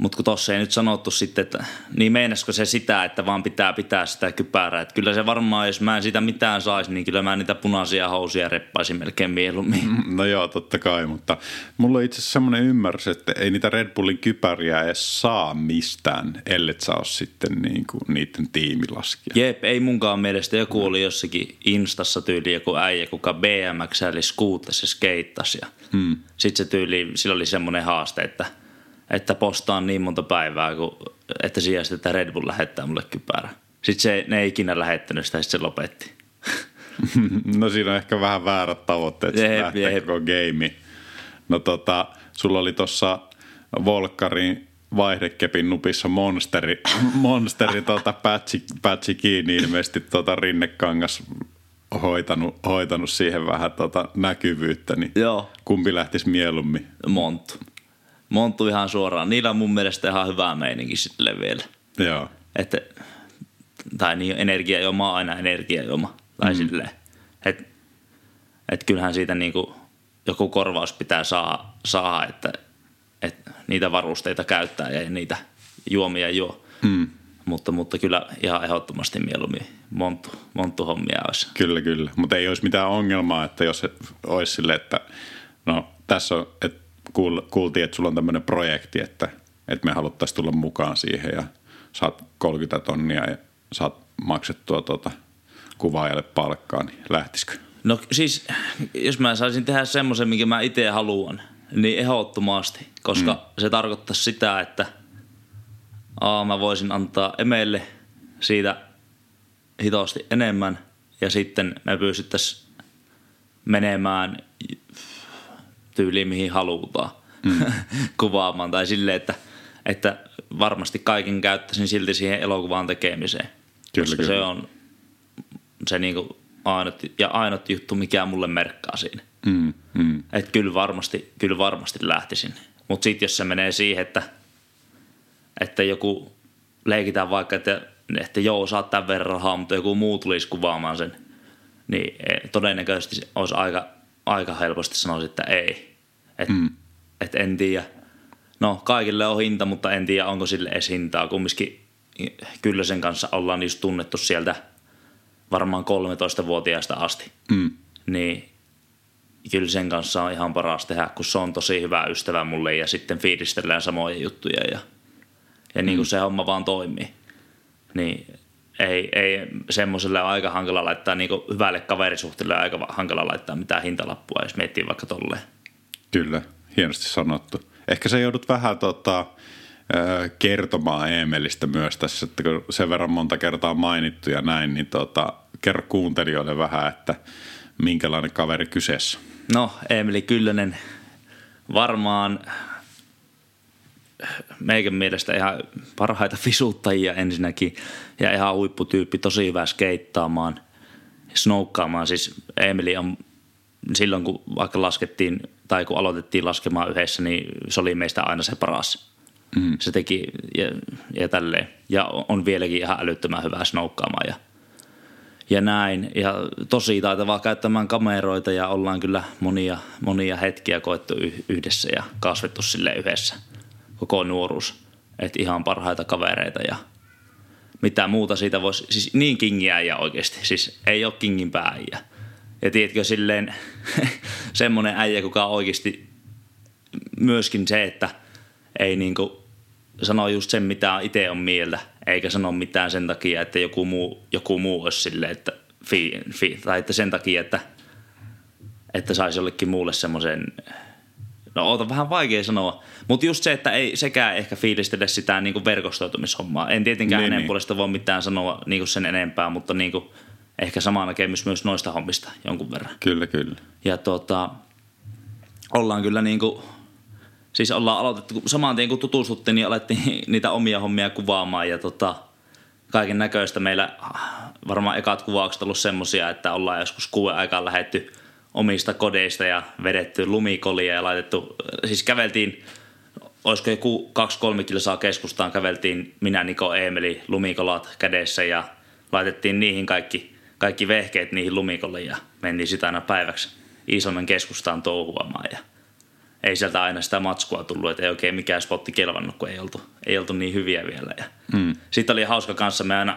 Mutta kun tuossa ei nyt sanottu sitten, että niin meinasko se sitä, että vaan pitää pitää sitä kypärää. Että kyllä se varmaan, jos mä en sitä mitään saisi, niin kyllä mä niitä punaisia housuja reppaisin melkein mieluummin. No joo, totta kai, mutta mulla on itse asiassa semmoinen ymmärrys, että ei niitä Red Bullin kypäriä edes saa mistään, ellei sä ole sitten niin kuin niiden tiimilaskija. Jep, ei munkaan mielestä. Joku oli jossakin Instassa tyyli joku äijä, kuka BMX eli skuuttasi ja skeittasi. Ja hmm. Sitten se tyyli, sillä oli semmoinen haaste, että – että postaan niin monta päivää, kun, että sijasta, että Red Bull lähettää mulle kypärä. Sitten se, ne ei ikinä lähettänyt sitä, sitten se lopetti. no siinä on ehkä vähän väärät tavoitteet, että lähtee jep. koko game. No tota, sulla oli tuossa Volkkarin vaihdekepin nupissa monsteri, monsteri tota, patchi, patchi kiinni ilmeisesti tota, rinnekangas hoitanut, hoitanut siihen vähän tota, näkyvyyttä, niin Joo. kumpi lähtisi mieluummin? Monttu. Monttu ihan suoraan. Niillä on mun mielestä ihan hyvä meininki sitten vielä. Joo. Että, tai niin energiajoma on aina energiajoma. Tai mm. silleen. Että et kyllähän siitä niinku joku korvaus pitää saa, saa että, että niitä varusteita käyttää ja niitä juomia juo. Mm. Mutta, mutta kyllä ihan ehdottomasti mieluummin monttu, monttu hommia olisi. Kyllä, kyllä. Mutta ei olisi mitään ongelmaa, että jos olisi sille, että no tässä on, että kuultiin, että sulla on tämmöinen projekti, että, että me haluttaisiin tulla mukaan siihen ja saat 30 tonnia ja saat maksettua tuota kuvaajalle palkkaa, niin lähtisikö? No siis, jos mä saisin tehdä semmoisen, mikä mä itse haluan, niin ehdottomasti, koska mm. se tarkoittaa sitä, että aa, mä voisin antaa Emelle siitä hitosti enemmän ja sitten me pystyttäisiin menemään tyyliin mihin halutaan mm. kuvaamaan. Tai silleen, että, että varmasti kaiken käyttäisin silti siihen elokuvan tekemiseen. Kyllä, koska kyllä. se on se niinku ainut, ja ainut juttu, mikä mulle merkkaa siinä. Mm, mm. Että kyllä varmasti, kyllä varmasti lähtisin. Mutta sitten jos se menee siihen, että, että joku leikitään vaikka, että, että joo, saat tämän verran rahaa, mutta joku muu tulisi kuvaamaan sen, niin e, todennäköisesti olisi aika, aika helposti sanoisin, että ei. Että mm. et en tiedä. No, kaikille on hinta, mutta en tiedä, onko sille edes hintaa. Kumminkin kyllä sen kanssa ollaan just tunnettu sieltä varmaan 13-vuotiaasta asti. Mm. Niin kyllä sen kanssa on ihan paras tehdä, kun se on tosi hyvä ystävä mulle ja sitten fiilistellään samoja juttuja ja, ja niin kuin mm. se homma vaan toimii. Niin ei, ei semmoiselle aika hankala laittaa, niin kuin hyvälle kaverisuhteelle aika hankala laittaa mitään hintalappua, jos miettii vaikka tolleen. Kyllä, hienosti sanottu. Ehkä se joudut vähän tota, kertomaan Eemelistä myös tässä, että kun sen verran monta kertaa mainittu ja näin, niin tota, kerro kuuntelijoille vähän, että minkälainen kaveri kyseessä. No, Emeli Kyllönen varmaan meikän mielestä ihan parhaita visuuttajia ensinnäkin ja ihan huipputyyppi, tosi hyvä skeittaamaan, snoukkaamaan. Siis Emeli on silloin, kun vaikka laskettiin tai kun aloitettiin laskemaan yhdessä, niin se oli meistä aina se paras. Mm. Se teki ja, ja tälleen. Ja on vieläkin ihan älyttömän hyvää snoukkaamaan ja – ja näin. Ja tosi taitavaa käyttämään kameroita ja ollaan kyllä monia, monia hetkiä koettu yhdessä ja kasvettu sille yhdessä koko nuoruus. Että ihan parhaita kavereita ja mitä muuta siitä voisi, siis niin kingiä ja oikeasti, siis ei ole kingin pääjä. Ja tiedätkö silleen semmoinen äijä, kuka oikeasti myöskin se, että ei niinku sano just sen, mitä itse on mieltä, eikä sano mitään sen takia, että joku muu, joku muu olisi silleen, että fi, fi, tai että sen takia, että, että saisi jollekin muulle semmoisen, no oota vähän vaikea sanoa, mutta just se, että ei sekään ehkä fiilistele sitä niin kuin verkostoitumishommaa. En tietenkään niin, hänen niin. puolesta voi mitään sanoa niin kuin sen enempää, mutta niin kuin, ehkä sama näkemys myös noista hommista jonkun verran. Kyllä, kyllä. Ja tota, ollaan kyllä niin kuin siis ollaan aloitettu saman tien kun tutustuttiin, niin alettiin niitä omia hommia kuvaamaan ja tota, kaiken näköistä. Meillä varmaan ekat kuvaukset ollut semmosia, että ollaan joskus kuuden aikaan lähetty omista kodeista ja vedetty lumikolia ja laitettu, siis käveltiin, olisiko joku kaksi-kolme kilsaa keskustaan, käveltiin minä, Niko, Eemeli, lumikolat kädessä ja laitettiin niihin kaikki, kaikki vehkeet niihin lumikoliin ja mentiin sitä aina päiväksi Iisalmen keskustaan touhuamaan ja – ei sieltä aina sitä matskua tullut, että ei oikein mikään spotti kelvannut, kun ei oltu, ei oltu niin hyviä vielä. Ja mm. Sitten oli hauska kanssa, me aina,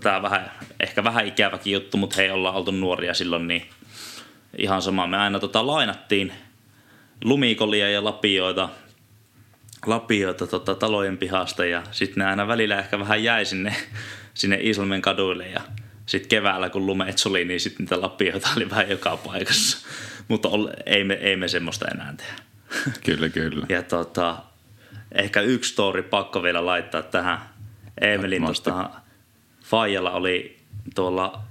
tämä vähän, ehkä vähän ikäväkin juttu, mutta hei ollaan oltu nuoria silloin, niin ihan sama. Me aina tota, lainattiin lumikolia ja lapioita, lapioita tota, talojen pihasta ja sitten ne aina välillä ehkä vähän jäi sinne, sinne Islmen kaduille ja sitten keväällä kun lumeet suli, niin sitten niitä lapioita oli vähän joka paikassa. Mutta ei me, ei me semmoista enää tehdä. Kyllä, kyllä. ja tota, ehkä yksi story pakko vielä laittaa tähän. Emelin tuosta Fajalla oli tuolla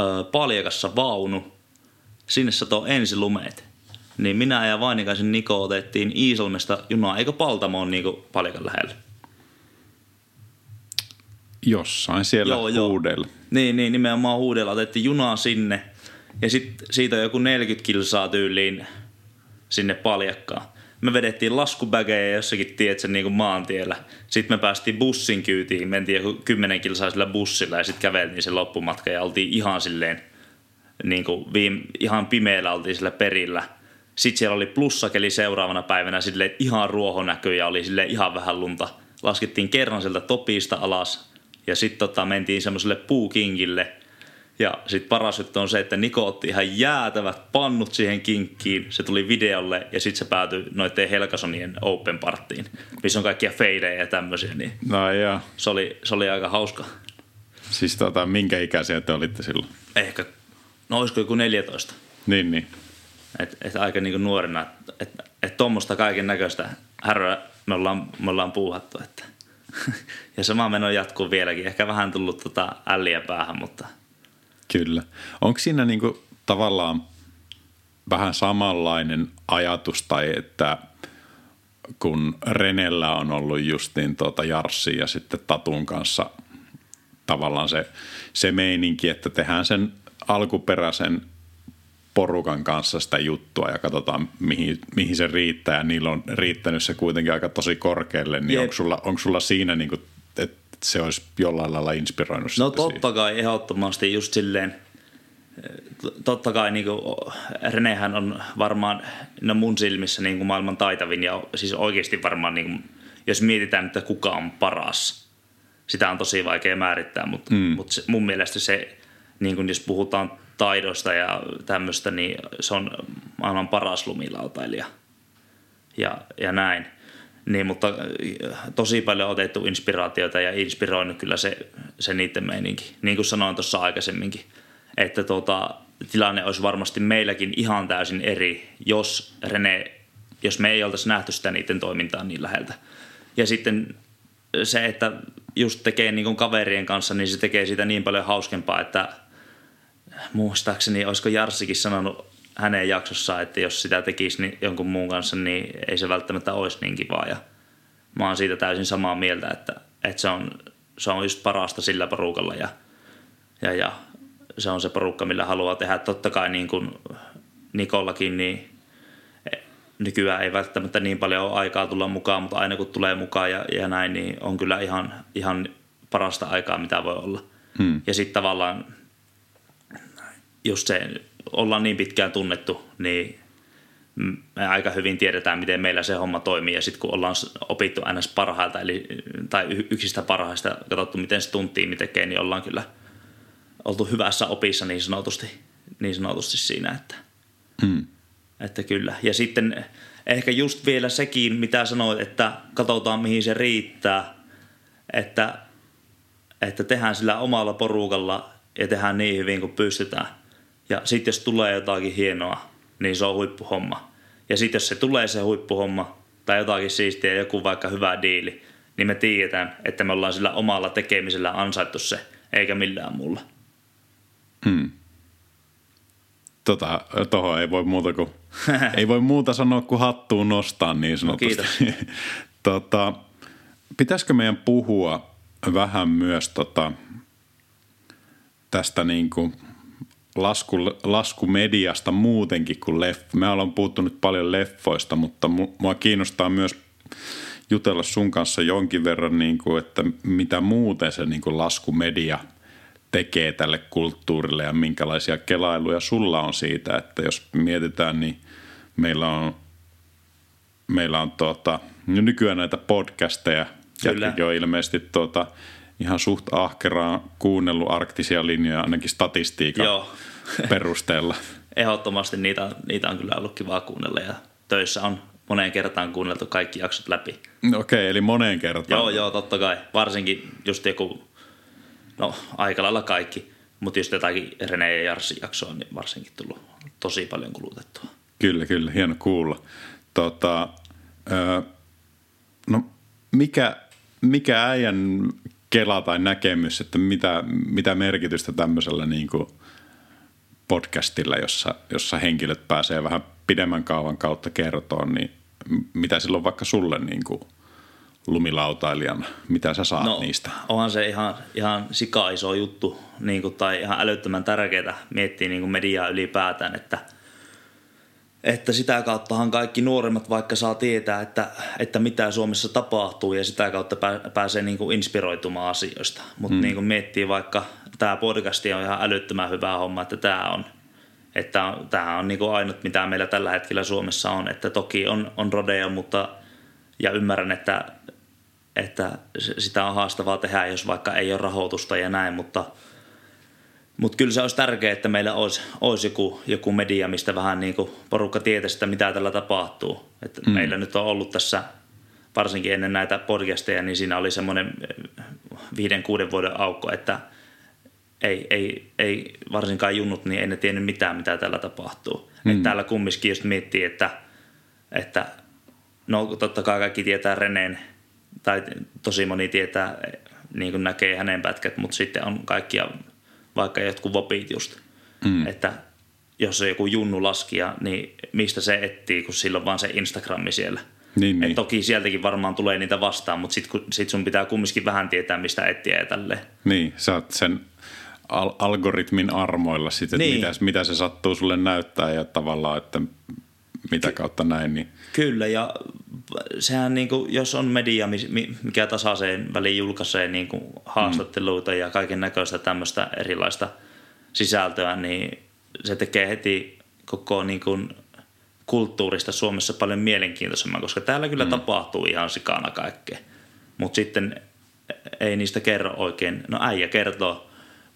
ö, Paljakassa vaunu. Sinne satoi ensi lumeet. Niin minä ja Vainikaisen Niko otettiin Iisalmesta junaa, eikö Paltamoon niin Paljakan lähellä? Jossain siellä joo, huudella. Joo. Niin, niin, nimenomaan huudella. Otettiin junaa sinne – ja sitten siitä joku 40 kilsaa tyyliin sinne paljakkaan. Me vedettiin laskupägejä jossakin, tiedätkö, niin kuin maantiellä. Sitten me päästiin bussin kyytiin, mentiin joku 10 kilsaa sillä bussilla ja sitten käveltiin se loppumatka ja oltiin ihan silleen, niin kuin viime, ihan pimeällä oltiin sillä perillä. Sitten siellä oli plussakeli seuraavana päivänä silleen, ihan ruohonäkö ja oli sille ihan vähän lunta. Laskettiin kerran sieltä topista alas ja sitten tota, mentiin semmoiselle puukinkille – ja sitten paras juttu on se, että Niko otti ihan jäätävät pannut siihen kinkkiin. Se tuli videolle ja sitten se päätyi noiden Helkasonien open parttiin, missä on kaikkia feidejä ja tämmöisiä. Niin no joo. Se oli, se oli aika hauska. Siis tota, minkä ikäisiä te olitte silloin? Ehkä, no olisiko joku 14. Niin, niin. Et, et aika niinku nuorena, että et tuommoista kaiken näköistä häröä me ollaan, me ollaan puuhattu. Että. ja sama meno jatkuu vieläkin. Ehkä vähän tullut tota älliä päähän, mutta – Kyllä. Onko siinä niinku tavallaan vähän samanlainen ajatus tai että kun Renellä on ollut justiin tuota Jarssi ja sitten Tatun kanssa tavallaan se, se meininki, että tehdään sen alkuperäisen porukan kanssa sitä juttua ja katsotaan, mihin, mihin se riittää. Ja niillä on riittänyt se kuitenkin aika tosi korkealle. Niin onko sulla, onko sulla siinä, niin kuin, että se olisi jollain lailla inspiroinut No totta siihen? kai ehdottomasti just silleen, totta kai niin kuin, Renehän on varmaan no mun silmissä niin kuin maailman taitavin ja siis oikeasti varmaan, niin kuin, jos mietitään, että kuka on paras, sitä on tosi vaikea määrittää, mutta, mm. mutta se, mun mielestä se, niin kuin jos puhutaan taidosta ja tämmöistä, niin se on maailman paras lumilautailija ja, ja näin. Niin, mutta äh, tosi paljon otettu inspiraatiota ja inspiroinut kyllä se, se niiden meininki. Niin kuin sanoin tuossa aikaisemminkin, että tuota, tilanne olisi varmasti meilläkin ihan täysin eri, jos Rene, jos me ei oltaisi nähty sitä niiden toimintaa niin läheltä. Ja sitten se, että just tekee niin kuin kaverien kanssa, niin se tekee sitä niin paljon hauskempaa, että – muistaakseni, olisiko Jarssikin sanonut hänen jaksossaan, että jos sitä tekisi niin jonkun muun kanssa, niin ei se välttämättä olisi niin kivaa. Ja mä oon siitä täysin samaa mieltä, että, että se, on, se on just parasta sillä porukalla ja, ja, ja se on se porukka, millä haluaa tehdä. Totta kai niin kuin Nikollakin, niin nykyään ei välttämättä niin paljon ole aikaa tulla mukaan, mutta aina kun tulee mukaan ja, ja näin, niin on kyllä ihan, ihan parasta aikaa, mitä voi olla. Hmm. Ja sitten tavallaan just se, ollaan niin pitkään tunnettu, niin me aika hyvin tiedetään, miten meillä se homma toimii. Ja sitten kun ollaan opittu ns. parhailta, eli, tai yksistä parhaista, katsottu miten se tuntii, tekee, niin ollaan kyllä oltu hyvässä opissa niin sanotusti, niin sanotusti siinä, että, hmm. että kyllä. Ja sitten ehkä just vielä sekin, mitä sanoit, että katsotaan mihin se riittää, että, että tehdään sillä omalla porukalla ja tehdään niin hyvin kuin pystytään. Ja sitten jos tulee jotakin hienoa, niin se on huippuhomma. Ja sitten jos se tulee se huippuhomma tai jotakin siistiä, joku vaikka hyvä diili, niin me tiedetään, että me ollaan sillä omalla tekemisellä ansaittu se, eikä millään muulla. Hmm. Tota, tohon ei voi muuta kuin, ei voi muuta sanoa kuin hattuun nostaa niin no, sanotusti. No, kiitos. tota, pitäisikö meidän puhua vähän myös tota, tästä niin kuin lasku, lasku mediasta muutenkin kuin leff. Me ollaan puhuttu nyt paljon leffoista, mutta mua kiinnostaa myös jutella sun kanssa jonkin verran, niin kuin, että mitä muuten se niin kuin laskumedia tekee tälle kulttuurille ja minkälaisia kelailuja sulla on siitä, että jos mietitään, niin meillä on, meillä on tuota, nykyään näitä podcasteja, Jätkäkin on ilmeisesti tuota, ihan suht ahkeraan kuunnellut arktisia linjoja ainakin statistiikan Joo. perusteella. Ehdottomasti niitä, niitä on kyllä ollut kiva kuunnella ja töissä on moneen kertaan kuunneltu kaikki jaksot läpi. Okei, okay, eli moneen kertaan. Joo, joo, totta kai. Varsinkin just joku, no aika lailla kaikki, mutta just jotakin Rene ja Jarsi jaksoa on niin varsinkin tullut tosi paljon kulutettua. Kyllä, kyllä, hieno kuulla. Tota, öö, no mikä, mikä äijän kela tai näkemys, että mitä, mitä merkitystä tämmöisellä niin kuin podcastilla, jossa, jossa henkilöt pääsee vähän pidemmän kaavan kautta kertoon, niin mitä silloin vaikka sulle niin kuin lumilautailijana, mitä sä saat no, niistä? Onhan se ihan, ihan sika iso juttu niin kuin, tai ihan älyttömän tärkeää miettiä niin kuin mediaa ylipäätään, että – että sitä kauttahan kaikki nuoremmat vaikka saa tietää, että, että mitä Suomessa tapahtuu ja sitä kautta pääsee niin kuin inspiroitumaan asioista. Mutta mm. niin kuin miettii vaikka, tämä podcast on ihan älyttömän hyvä homma, että tämä on, että tämä on niin kuin ainut, mitä meillä tällä hetkellä Suomessa on. Että toki on, on rodeo, mutta ja ymmärrän, että, että sitä on haastavaa tehdä, jos vaikka ei ole rahoitusta ja näin, mutta – mutta kyllä se olisi tärkeää, että meillä olisi, olisi joku, joku media, mistä vähän niin kuin porukka tietää sitä, mitä tällä tapahtuu. Et mm. Meillä nyt on ollut tässä, varsinkin ennen näitä podcasteja, niin siinä oli semmoinen eh, viiden, kuuden vuoden aukko, että ei, ei, ei varsinkaan junnut, niin ei ne tiennyt mitään, mitä täällä tapahtuu. Mm. Et täällä kumminkin just miettii, että, että no totta kai kaikki tietää Reneen, tai tosi moni tietää, niin kuin näkee hänen pätkät, mutta sitten on kaikkia vaikka jotkut vopit just. Mm. Että jos se joku junnu laskija, niin mistä se etsii, kun sillä on vaan se Instagrami siellä. Niin, niin. Et toki sieltäkin varmaan tulee niitä vastaan, mutta sitten sit sun pitää kumminkin vähän tietää, mistä etsiä ja tälleen. Niin, sä oot sen al- algoritmin armoilla sitten, niin. mitä, mitä se sattuu sulle näyttää ja tavallaan, että mitä kautta näin. Niin. Kyllä, ja sehän niin kuin, jos on media, mikä tasaiseen väliin julkaisee niin kuin haastatteluita mm. ja kaiken näköistä tämmöistä erilaista sisältöä, niin se tekee heti koko niin kuin, kulttuurista Suomessa paljon mielenkiintoisemman, koska täällä kyllä mm. tapahtuu ihan sikana kaikkea. Mutta sitten ei niistä kerro oikein. No äijä kertoo,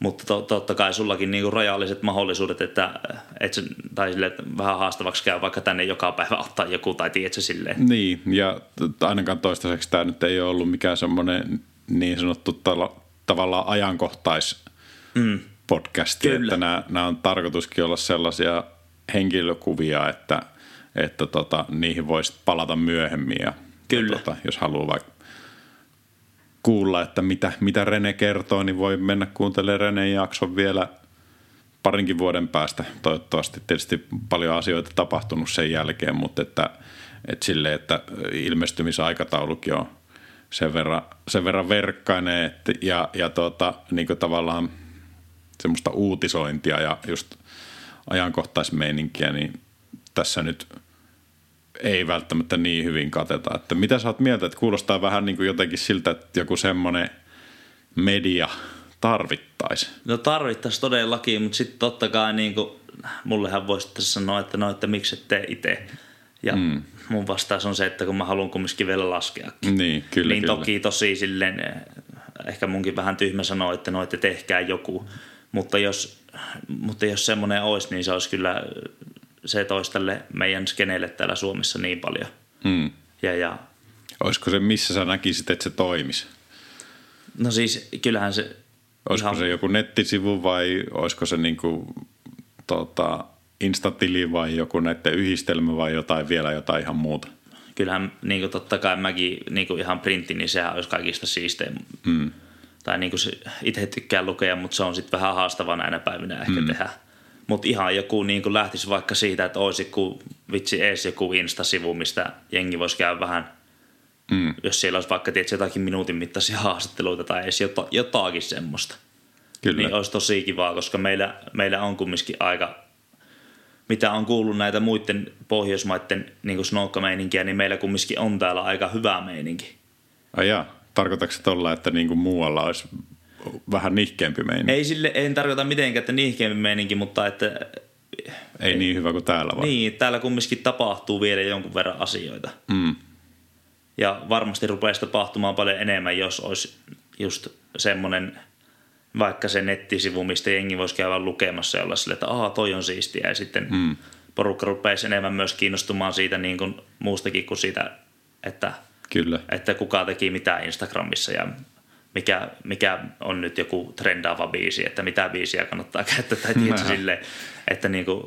mutta to, totta kai sullakin niinku rajalliset mahdollisuudet, että et tai sille, että vähän haastavaksi käy vaikka tänne joka päivä ottaa joku, tai tiedätkö silleen. Niin, ja ainakaan toistaiseksi tämä nyt ei ole ollut mikään semmoinen niin sanottu tala, tavallaan ajankohtais mm. podcasti, Kyllä. että nämä, nämä on tarkoituskin olla sellaisia henkilökuvia, että, että tota, niihin voisi palata myöhemmin ja, Kyllä. Ja tota, jos haluaa vaikka kuulla, että mitä, mitä Rene kertoo, niin voi mennä kuuntelemaan Reneen jakson vielä parinkin vuoden päästä. Toivottavasti tietysti paljon asioita tapahtunut sen jälkeen, mutta että, että sille, että ilmestymisaikataulukin on sen verran, sen verran verkkainen että, ja, ja tuota, niin tavallaan semmoista uutisointia ja just ajankohtaismeininkiä, niin tässä nyt – ei välttämättä niin hyvin kateta. Että mitä sä oot mieltä, että kuulostaa vähän niin kuin jotenkin siltä, että joku semmoinen media tarvittaisi? No tarvittaisi todellakin, mutta sitten totta kai niin kuin, mullehan voisi sanoa, että no, että miksi et tee itse. Ja mm. mun vastaus on se, että kun mä haluan kumminkin vielä laskea. Niin, kyllä, Niin kyllä. toki tosi silleen, eh, ehkä munkin vähän tyhmä sanoa, että no, että tehkää joku. Mutta jos, mutta jos semmoinen olisi, niin se olisi kyllä se toisi tälle meidän skeneelle täällä Suomessa niin paljon. Hmm. Ja, ja, Olisiko se, missä sä näkisit, että se toimisi? No siis kyllähän se... Olisiko ihan... se joku nettisivu vai olisiko se niinku, tota, instatili vai joku näiden yhdistelmä vai jotain vielä jotain ihan muuta? Kyllähän niin kuin totta kai mäkin niin kuin ihan printti, niin sehän olisi kaikista siistein. Hmm. Tai niin kuin itse tykkään lukea, mutta se on sitten vähän haastavaa näinä päivinä ehkä hmm. tehdä. Mutta ihan joku niin kuin lähtisi vaikka siitä, että olisi joku, vitsi ees joku Insta-sivu, mistä jengi voisi käydä vähän, mm. jos siellä olisi vaikka tietysti jotakin minuutin mittaisia haastatteluita tai edes jota, jotakin semmoista. Kyllä. Niin olisi tosi kivaa, koska meillä, meillä on kumminkin aika, mitä on kuullut näitä muiden Pohjoismaiden niin snoukkameininkiä, niin meillä kumminkin on täällä aika hyvä meininki. Ai jaa. Tarkoitatko se tuolla, että niin kuin muualla olisi vähän nihkeämpi meininki. Ei sille, en tarkoita mitenkään, että nihkeämpi meininki, mutta että... Ei niin hyvä kuin täällä vai? Niin, täällä kumminkin tapahtuu vielä jonkun verran asioita. Mm. Ja varmasti rupeaisi tapahtumaan paljon enemmän, jos olisi just semmoinen vaikka se nettisivu, mistä jengi voisi käydä lukemassa ja olla sille, että aah, toi on siistiä. Ja sitten mm. porukka rupeaisi enemmän myös kiinnostumaan siitä niin kuin muustakin kuin siitä, että, Kyllä. että kuka teki mitä Instagramissa ja mikä, mikä on nyt joku trendaava biisi, että mitä biisiä kannattaa käyttää tai tietysti sille, että niin kuin,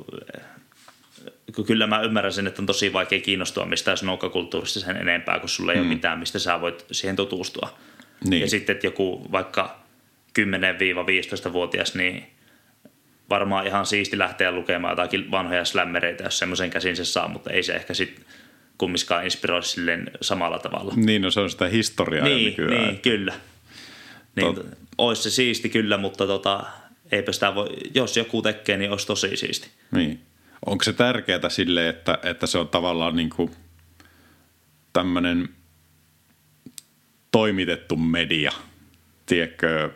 kyllä mä ymmärrän sen, että on tosi vaikea kiinnostua mistään snookakulttuurista sen enempää, kun sulla ei mm. ole mitään, mistä sä voit siihen tutustua. Niin. Ja sitten, että joku vaikka 10-15-vuotias, niin varmaan ihan siisti lähteä lukemaan jotakin vanhoja slämmereitä, jos semmoisen käsin se saa, mutta ei se ehkä sitten kummiskaan inspiroi silleen samalla tavalla. Niin, no se on sitä historiaa niin, nykyään. Niin, kyllä. Niin, Tot... Olisi se siisti kyllä, mutta tota, eipä sitä voi, jos joku tekee, niin olisi tosi siisti. Niin. Onko se tärkeää sille, että, että se on tavallaan niin kuin tämmöinen toimitettu media, tiedätkö,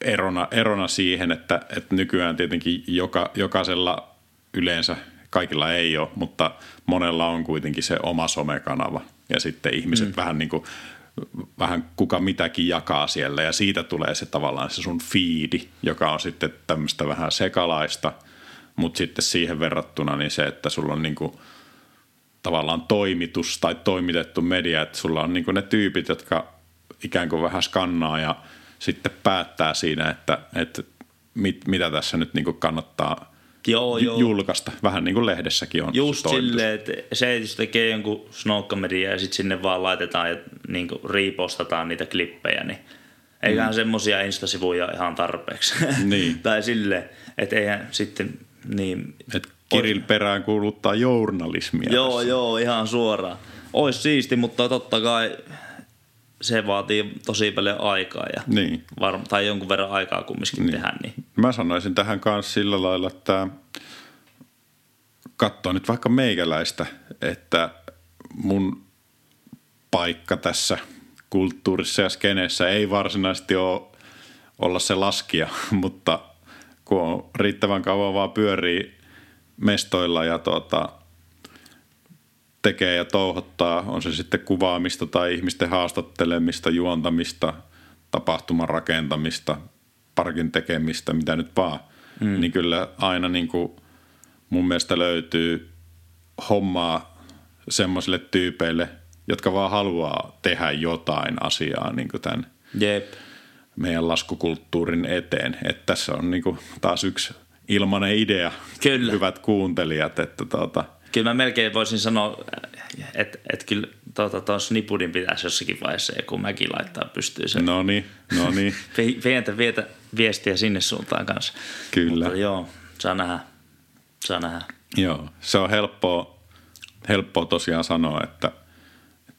erona, erona siihen, että, että nykyään tietenkin joka, jokaisella yleensä, kaikilla ei ole, mutta monella on kuitenkin se oma somekanava. Ja sitten ihmiset mm. vähän niin kuin vähän kuka mitäkin jakaa siellä. Ja siitä tulee se tavallaan se sun fiidi, joka on sitten tämmöistä vähän sekalaista, mutta sitten siihen verrattuna niin se, että sulla on niinku tavallaan toimitus tai toimitettu media, että sulla on niinku ne tyypit, jotka ikään kuin vähän skannaa ja sitten päättää siinä, että, että mit, mitä tässä nyt niinku kannattaa joo, joo. julkaista. Vähän niin kuin lehdessäkin on. Just silleen, että se, jos tekee jonkun snoukkamedia ja sitten sinne vaan laitetaan ja niin kuin riipostataan niitä klippejä, niin Eiköhän mm. semmosia instasivuja ihan tarpeeksi. Niin. tai silleen, että eihän sitten niin... Et Kirill perään kuuluttaa journalismia. Joo, tässä. joo, ihan suoraan. Ois siisti, mutta totta kai se vaatii tosi paljon aikaa ja Niin. varm- tai jonkun verran aikaa kumminkin niin. tehdä. Niin. Mä sanoisin tähän kanssa sillä lailla, että katsoo nyt vaikka meikäläistä, että mun paikka tässä kulttuurissa ja skeneessä ei varsinaisesti ole olla se laskija, mutta kun on riittävän kauan vaan pyörii mestoilla ja tuota, tekee ja touhottaa, on se sitten kuvaamista tai ihmisten haastattelemista, juontamista, tapahtuman rakentamista, parkin tekemistä, mitä nyt vaan, mm. niin kyllä aina niin kuin mun mielestä löytyy hommaa semmoisille tyypeille, jotka vaan haluaa tehdä jotain asiaa niin kuin tämän Jep. meidän laskukulttuurin eteen. Että tässä on niin kuin taas yksi ilmainen idea, Kyllä. hyvät kuuntelijat, että tuota, Kyllä mä melkein voisin sanoa, että et kyllä tuota, tuon snipudin pitäisi jossakin vaiheessa joku mäki laittaa pystyyn sen. no niin, no niin, Vi- Vientä, vietä viestiä sinne suuntaan kanssa. Kyllä. Mutta joo, saa nähdä. Saa nähdä. joo, se on helppoa, helppoa tosiaan sanoa, että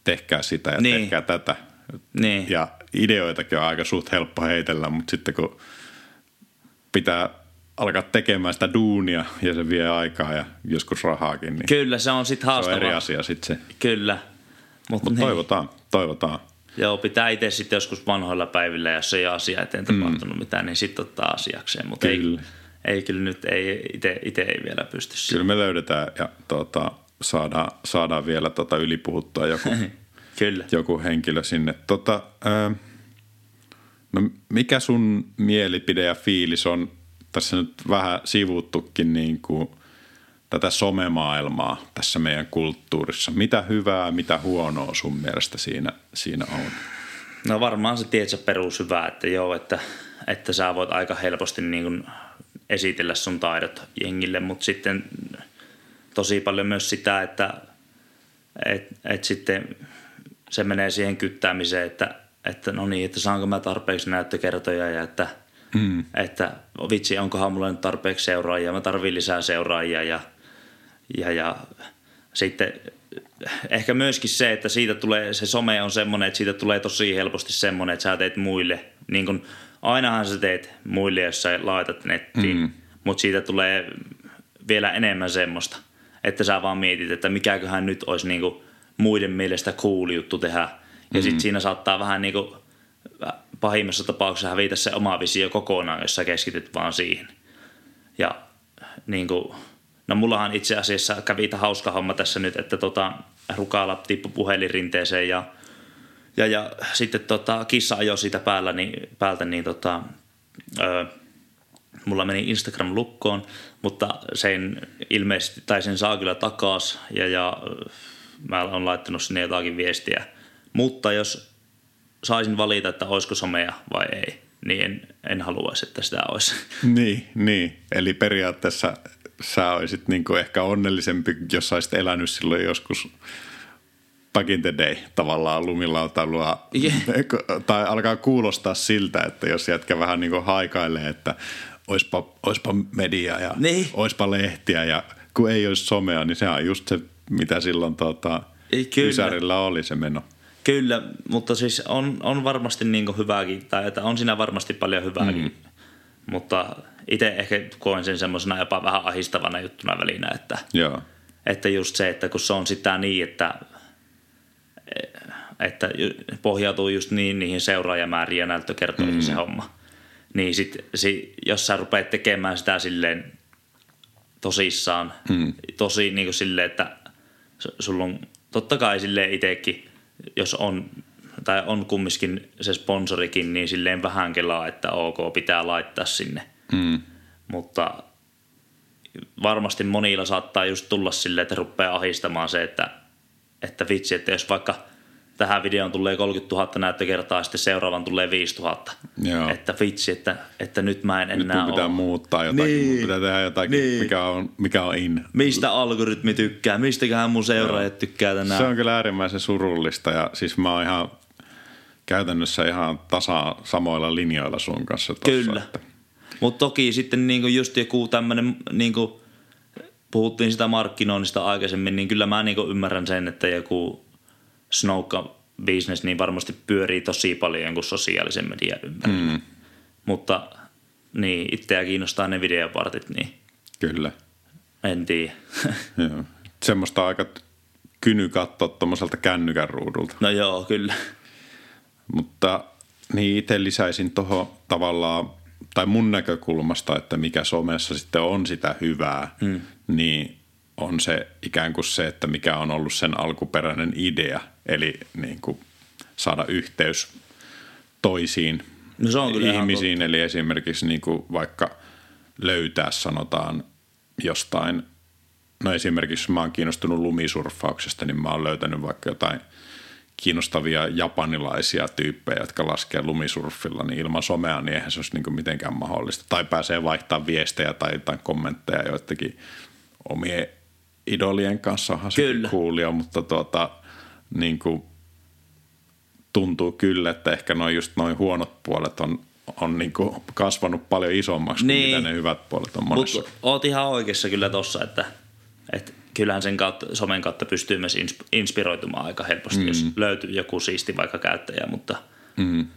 tehkää sitä ja Niin. tehkää tätä. Niin. Ja ideoitakin on aika suht helppo heitellä, mutta sitten kun pitää alkaa tekemään sitä duunia ja se vie aikaa ja joskus rahaakin, niin Kyllä, se on sitten se on haastavaa. eri asia sitten se. Kyllä. Mutta Mutta niin. toivotaan, toivotaan. Joo, pitää itse sitten joskus vanhoilla päivillä, jos ei asia eteen tapahtunut mm. mitään, niin sitten ottaa asiakseen. Mutta ei, ei kyllä nyt, ei, itse ei vielä pysty siihen. Kyllä me löydetään ja tuota, saadaan, saadaan vielä tota ylipuhuttua joku, Kyllä. joku henkilö sinne. Tota, ää, no mikä sun mielipide ja fiilis on, tässä nyt vähän sivuttukin niin kuin tätä somemaailmaa tässä meidän kulttuurissa. Mitä hyvää, mitä huonoa sun mielestä siinä, siinä on? No varmaan se se perus hyvä, että joo, että, että sä voit aika helposti niin kuin esitellä sun taidot jengille, mutta sitten tosi paljon myös sitä, että et, et sitten se menee siihen kyttäämiseen, että, että no niin, että saanko mä tarpeeksi näyttökertoja ja että, mm. että vitsi, onkohan mulla nyt tarpeeksi seuraajia, mä tarvin lisää seuraajia ja, ja, ja sitten ehkä myöskin se, että siitä tulee, se some on semmoinen, että siitä tulee tosi helposti semmoinen, että sä teet muille, niin kuin ainahan sä teet muille, jos sä laitat nettiin, mm. mutta siitä tulee vielä enemmän semmoista, että sä vaan mietit, että mikäköhän nyt olisi niin kuin muiden mielestä cool juttu tehdä. Ja mm. sitten siinä saattaa vähän niin kuin pahimmassa tapauksessa hävitä se oma visio kokonaan, jos sä keskityt vaan siihen. Ja niin kuin, no mullahan itse asiassa kävi hauska homma tässä nyt, että tota, Rukala tippui puhelinrinteeseen ja, ja, ja sitten tota, kissa ajoi siitä päällä, niin, päältä, niin tota, ö, mulla meni Instagram lukkoon, mutta sen ilmeisesti, tai sen saa kyllä takas ja, ja mä oon laittanut sinne jotakin viestiä. Mutta jos saisin valita, että olisiko somea vai ei, niin en, en haluaisi, että sitä olisi. Niin, niin. Eli periaatteessa sä olisit niin kuin ehkä onnellisempi, jos sä olisit elänyt silloin joskus back in the day tavallaan lumilautailua. Yeah. Tai alkaa kuulostaa siltä, että jos jätkä vähän niin kuin haikailee, että oispa, oispa media ja Niin. oispa lehtiä ja kun ei olisi somea, niin se on just se, mitä silloin tuota. Ysärillä oli se meno. Kyllä, mutta siis on, on varmasti niin hyvääkin, tai että on siinä varmasti paljon hyvääkin, mm. mutta itse ehkä koen sen semmoisena jopa vähän ahistavana juttuna välinä, että, Joo. että just se, että kun se on sitä niin, että, että pohjautuu just niin niihin seuraajamääriin ja näyttökertoihin mm. se homma, niin sit, si, jos sä rupeat tekemään sitä silleen tosissaan, mm. tosi niin kuin silleen, että sulla on totta kai silleen itsekin, jos on tai on kumminkin se sponsorikin, niin silleen vähän kelaa, että ok, pitää laittaa sinne. Mm. Mutta varmasti monilla saattaa just tulla silleen, että rupeaa ahistamaan se, että, että vitsi, että jos vaikka tähän videoon tulee 30 000 näyttökertaa ja sitten seuraavan tulee 5 000. Joo. Että vitsi, että, että nyt mä en Nyt enää pitää ole. muuttaa jotakin, Niin. mun pitää tehdä jotakin, Niin. mikä, on, mikä on in. Mistä algoritmi tykkää, mistäköhän mun seuraajat tykkää tänään. Se on kyllä äärimmäisen surullista ja siis mä oon ihan käytännössä ihan tasa samoilla linjoilla sun kanssa. Tossa, Kyllä. Että, Mutta toki sitten niinku just joku tämmöinen, niinku, puhuttiin sitä markkinoinnista aikaisemmin, niin kyllä mä niinku ymmärrän sen, että joku snowka business niin varmasti pyörii tosi paljon jonkun sosiaalisen median ympärillä. Mm. Mutta niin, itseä kiinnostaa ne videopartit, niin kyllä. en tiedä. Joo. Semmoista aika kyny katsoa tuommoiselta kännykän ruudulta. no joo, kyllä. Mutta niin itse lisäisin tuohon tavallaan, tai mun näkökulmasta, että mikä somessa sitten on sitä hyvää, mm. niin on se ikään kuin se, että mikä on ollut sen alkuperäinen idea, eli niin kuin saada yhteys toisiin No se on kyllä ihmisiin, eli esimerkiksi niin kuin vaikka löytää sanotaan jostain, no esimerkiksi mä oon kiinnostunut lumisurffauksesta, niin mä oon löytänyt vaikka jotain kiinnostavia japanilaisia tyyppejä, jotka laskee lumisurfilla, niin ilman somea niin eihän se olisi niin mitenkään mahdollista. Tai pääsee vaihtamaan viestejä tai jotain kommentteja joidenkin omien idolien kanssa, onhan Kyllä. coolia, mutta tuota, niin kuin tuntuu kyllä, että ehkä noin just noin huonot puolet on, on niin kuin kasvanut paljon isommaksi kuin Niin. mitä ne hyvät puolet on monessa. Mutta oot ihan oikeassa kyllä tossa, että, että kyllähän sen kautta, somen kautta pystyy myös ins- inspiroitumaan aika helposti, mm. jos löytyy joku siisti vaikka käyttäjä, mutta, mm.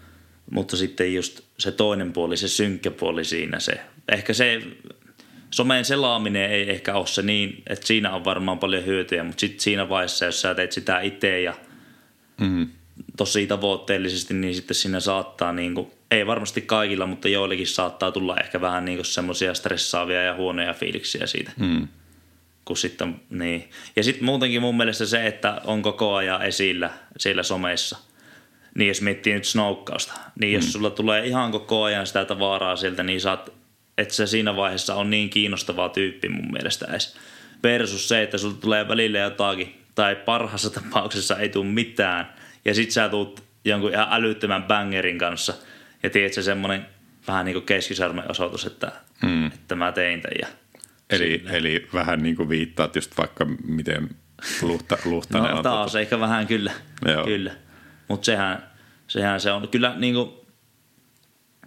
mutta sitten just se toinen puoli, se synkkä puoli siinä, se, ehkä se somen selaaminen ei ehkä ole se niin, että siinä on varmaan paljon hyötyjä, mutta sitten siinä vaiheessa, jos sä teet sitä itse ja Mm. tosi tavoitteellisesti, niin sitten siinä saattaa, niin kuin, ei varmasti kaikilla, mutta joillekin saattaa tulla ehkä vähän niin semmoisia stressaavia ja huonoja fiiliksiä siitä. Mm. Kun sitten, niin. Ja sitten muutenkin mun mielestä se, että on koko ajan esillä siellä someissa. Niin jos miettii nyt snoukkausta, niin jos sulla tulee ihan koko ajan sitä tavaraa sieltä, niin saat, että se siinä vaiheessa on niin kiinnostava tyyppi mun mielestä edes. Versus se, että sulla tulee välillä jotakin, tai parhaassa tapauksessa ei tule mitään, ja sit sä tuut jonkun ihan älyttömän bangerin kanssa, ja tiedät se semmonen vähän niin kuin keskisarmen osoitus, että, mm. että mä tein tämän. Ja Eli, eli vähän niin kuin viittaat just vaikka miten luhta, luhtainen No on. taas ehkä vähän kyllä. Joo. kyllä. Mutta sehän, sehän se on kyllä niin kuin,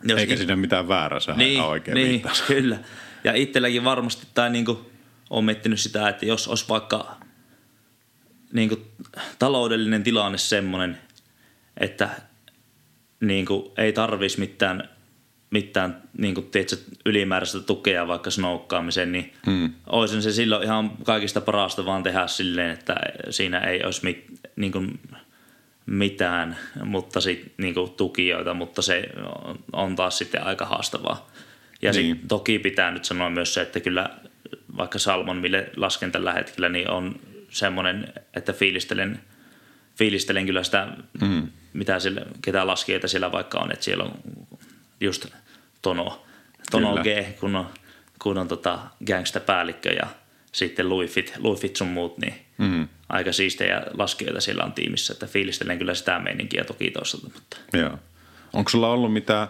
jos Eikä siinä ole mitään väärää, sehän niin, oikein niin, kyllä. Ja itselläkin varmasti tai niin kuin, on miettinyt sitä, että jos olisi vaikka niin kuin, taloudellinen tilanne semmoinen, että niin kuin, ei tarvitsisi mitään, mitään niin kuin, tiedätkö, ylimääräistä tukea vaikka snoukkaamiseen, niin hmm. olisin se silloin ihan kaikista parasta vaan tehdä silleen, että siinä ei olisi mit, niin kuin, mitään mutta sit, niin kuin, tukijoita, mutta se on- taas sitten aika haastavaa. Ja niin. Sitten toki pitää nyt sanoa myös se, että kyllä vaikka Salmon, mille lasken tällä hetkellä, niin on semmoinen, että fiilistelen, fiilistelen kyllä sitä, mm. mitä siellä, ketä laskijoita siellä vaikka on, että siellä on just Tono, Tono Kyllä. G, kun on, kun on tota gangsta-päällikkö ja sitten Luifit, Luifit sun muut, niin mm. aika siistejä laskijoita siellä on tiimissä, että fiilistelen kyllä sitä meininkiä toki toisaalta, mutta Joo. Onko sulla ollut mitään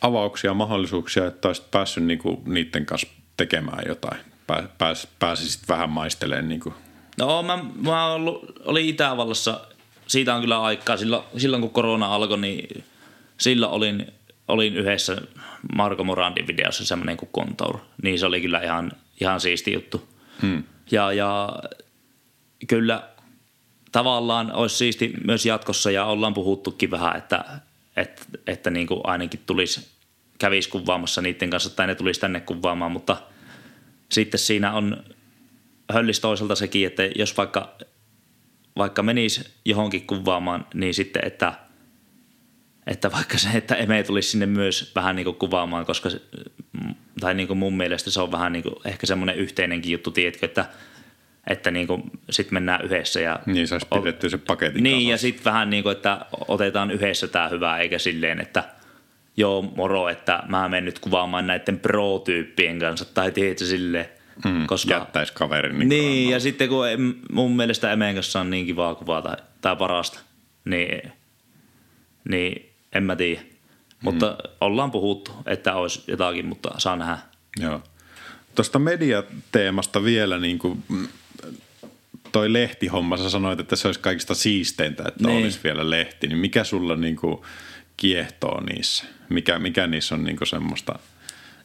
avauksia, mahdollisuuksia, että olisit päässyt niinku niiden kanssa tekemään jotain? Pää, pääs, pääsisit vähän maistelemaan niinku. No mä, mä ollut, olin Itävallassa, siitä on kyllä aikaa, silloin, silloin kun korona alkoi, niin silloin olin, olin yhdessä Marko Morandin videossa semmoinen kuin Contour, niin se oli kyllä ihan, ihan siisti juttu. Hmm. Ja, ja kyllä tavallaan olisi siisti myös jatkossa ja ollaan puhuttukin vähän, että, että, että niin kuin ainakin tulisi, kävisi kuvaamassa niiden kanssa tai ne tulisi tänne kuvaamaan, mutta sitten siinä on höllis toiselta sekin, että jos vaikka, vaikka menisi johonkin kuvaamaan, niin sitten, että, että vaikka se, että eme tulisi sinne myös vähän niin kuin kuvaamaan, koska se, tai niin kuin mun mielestä se on vähän niin kuin ehkä semmoinen yhteinenkin juttu, tiedätkö, että, että niin kuin sit mennään yhdessä. Ja, Niin saisi pidettyä se paketin niin, ja kasassa. sitten vähän niin kuin, että otetaan yhdessä tämä hyvä, eikä silleen, että joo moro, että mä menen nyt kuvaamaan näiden pro-tyyppien kanssa, tai tiedätkö silleen, Mm, koska Jättäisi kaverin. Niin, niin, ja sitten kun em- mun mielestä Emeen kanssa on niin kivaa kuvata, tai parasta, niin, niin en mä tiedä. Mutta ollaan puhuttu, että olisi jotakin, mutta saa nähdä. Joo. Tuosta mediateemasta vielä, niin kuin, mm, toi lehtihomma, sä sanoit, että se olisi kaikista siisteintä, että Niin. olisi vielä lehti, niin mikä sulla niinku kiehtoo niissä? Mikä, mikä niissä on niinku semmoista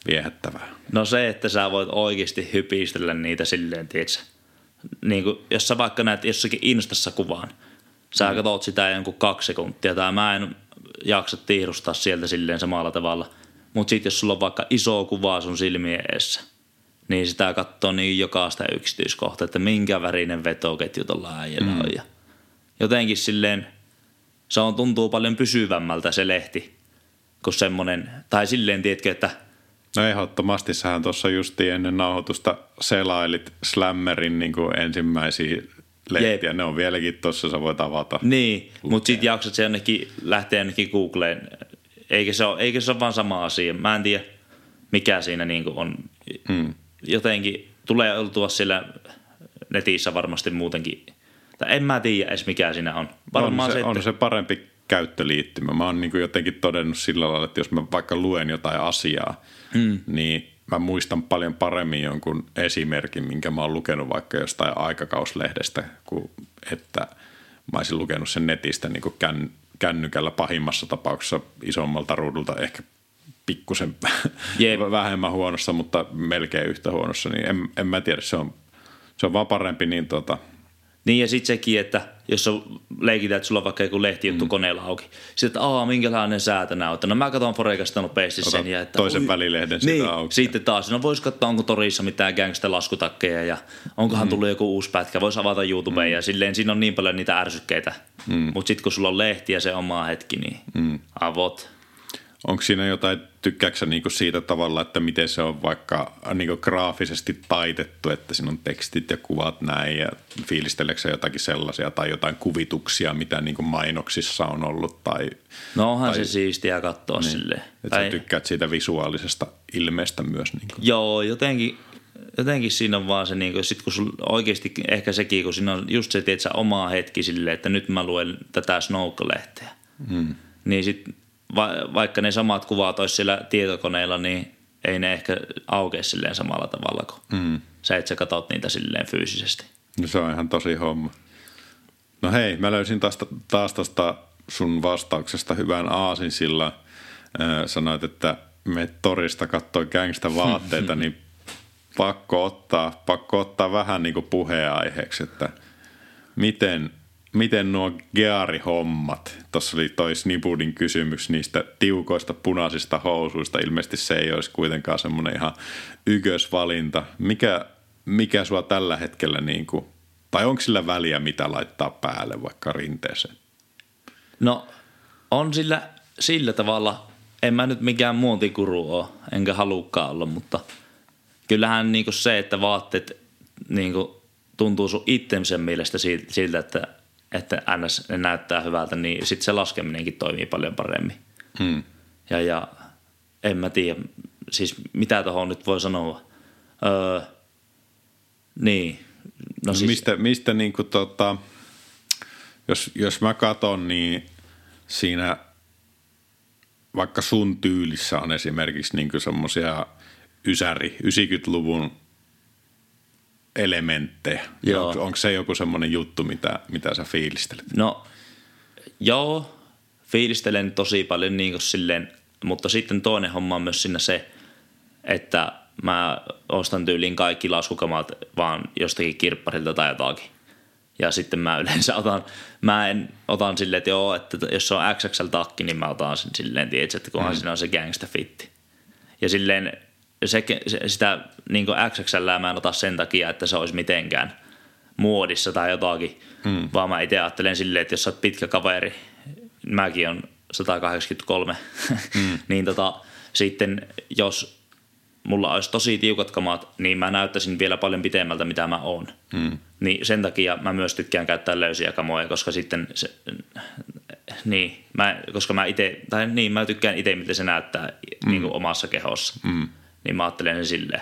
viehättävää? No se, että sä voit oikeasti hypistellä niitä silleen, tietsä. Niin kuin, jos sä vaikka näet jossakin Instassa kuvaan, sä mm. katsot sitä jonkun kaksi sekuntia, tai mä en jaksa tiirustaa sieltä silleen samalla tavalla. Mutta sitten jos sulla on vaikka iso kuva sun silmien edessä, niin sitä katsoo niin jokaista yksityiskohtaa, että minkä värinen vetoketju tuolla äijällä mm. on. Ja jotenkin silleen, se on, tuntuu paljon pysyvämmältä se lehti kuin semmoinen, tai silleen, tiedätkö, että – No ehdottomasti sähän tuossa justiin ennen nauhoitusta selailit Slammerin niin kuin ensimmäisiä lehtiä. Jep. Ne on vieläkin tuossa, sä voit avata. Niin, mutta sitten jaksat se jonnekin, lähteä jonnekin Googleen. Eikä se, ole, eikä se ole vaan sama asia. Mä en tiedä, mikä siinä niinku on. Mm. Jotenkin tulee oltua siellä netissä varmasti muutenkin. Tai en mä tiedä edes mikä siinä on. Varmaan on, se, että- on se parempi käyttöliittymä. Mä oon niin jotenkin todennut sillä lailla, että jos mä vaikka luen jotain asiaa, mm. niin mä muistan paljon paremmin jonkun esimerkin, minkä mä oon lukenut vaikka jostain aikakauslehdestä, kuin että mä olisin lukenut sen netistä niin kuin kän, kännykällä pahimmassa tapauksessa isommalta ruudulta, ehkä pikkusen Jep. vähemmän huonossa, mutta melkein yhtä huonossa, niin en, en mä tiedä, se on, se on vaan parempi, niin tota, Niin ja sitten sekin, että jos on leikitään, että sulla on vaikka joku lehtijuttu mm. koneella auki. Sitten, että aa, minkälainen säätö näyttää. No mä katson Forekasta nopeasti Ota sen. Ja että, toisen ui. välilehden niin, auki. Sitten taas, no vois katsoa, onko torissa mitään gangsta laskutakkeja ja onkohan mm. tullut joku uusi pätkä. Voisi avata YouTubeen mm. ja silleen siinä on niin paljon niitä ärsykkeitä. Mm. Mutta sitten kun sulla on lehti ja se oma hetki, niin mm. avot. Onko siinä jotain, tykkääksä sä niinku siitä tavalla, että miten se on vaikka niinku graafisesti taitettu, että siinä on tekstit ja kuvat näin ja fiilisteleekö sä jotakin sellaisia tai jotain kuvituksia, mitä niinku mainoksissa on ollut tai No onhan Tai- se siistiä katsoa niin. silleen. että sä tykkäät siitä visuaalisesta ilmeestä myös. Niinku. Joo, jotenkin, jotenkin siinä on vaan se, niin sit kun sul oikeasti ehkä sekin, kun siinä on just se, tiedätkö, oma hetki silleen, että nyt mä luen tätä Snoke-lehteä. Hmm. Niin sit va- vaikka ne samat kuvat olisi siellä tietokoneella, niin ei ne ehkä aukea silleen samalla tavalla kuin hmm. sä, että sä katot niitä silleen fyysisesti. No se on ihan tosi homma. No hei, mä löysin taas, taas tuosta sun vastauksesta hyvän aasin sillä sanoit, että me torista kattoi gangsta vaatteita, niin pakko ottaa, pakko ottaa vähän niin kuin puheenaiheeksi, että miten, miten nuo Geari-hommat, tuossa oli toi Snibudin kysymys niistä tiukoista punaisista housuista, ilmeisesti se ei olisi kuitenkaan semmoinen ihan ykkösvalinta. Mikä, mikä sua tällä hetkellä, niin kuin, tai onko sillä väliä, mitä laittaa päälle vaikka rinteeseen? No on sillä, sillä tavalla, en mä nyt mikään muotikuru ole, enkä halukkaan olla, mutta kyllähän niinku se, että vaatteet niinku tuntuu sun itsemisen mielestä si- siltä, että, että ns. ne näyttää hyvältä, niin sitten se laskeminenkin toimii paljon paremmin. Hmm. Ja, ja en mä tiedä, siis mitä tuohon nyt voi sanoa. Öö, niin, no No siis, mistä, mistä niin kuin tota, jos, jos mä katon, niin siinä vaikka sun tyylissä on esimerkiksi niin semmoisia ysäri, 90-luvun elementtejä. Joo. Onko, onko se joku semmoinen juttu, mitä, mitä sä fiilistelet? No, joo, fiilistelen tosi paljon niin kuin silleen, mutta sitten toinen homma on myös siinä se, että mä ostan tyyliin kaikki laskukamat vaan jostakin kirpparilta tai jotakin. Ja sitten mä yleensä otan, mä en otan silleen, että joo, että jos se on XXL-takki, niin mä otan sen silleen, tiedätkö, että kunhan mm. siinä on se gangsta fitti. Ja silleen se, se, sitä niin XXL mä en ota sen takia, että se olisi mitenkään muodissa tai jotakin, mm. vaan mä itse ajattelen silleen, että jos sä oot pitkä kaveri, mäkin on 183, mm. niin tota, sitten jos mulla olisi tosi tiukat kamat, niin mä näyttäisin vielä paljon pitemmältä, mitä mä oon. Mm. Niin sen takia mä myös tykkään käyttää löysiä kamoja, koska sitten se, niin, mä, koska mä itse, tai niin, mä tykkään itse, miten se näyttää mm. niin kuin omassa kehossa. Mm. Niin mä ajattelen sen silleen.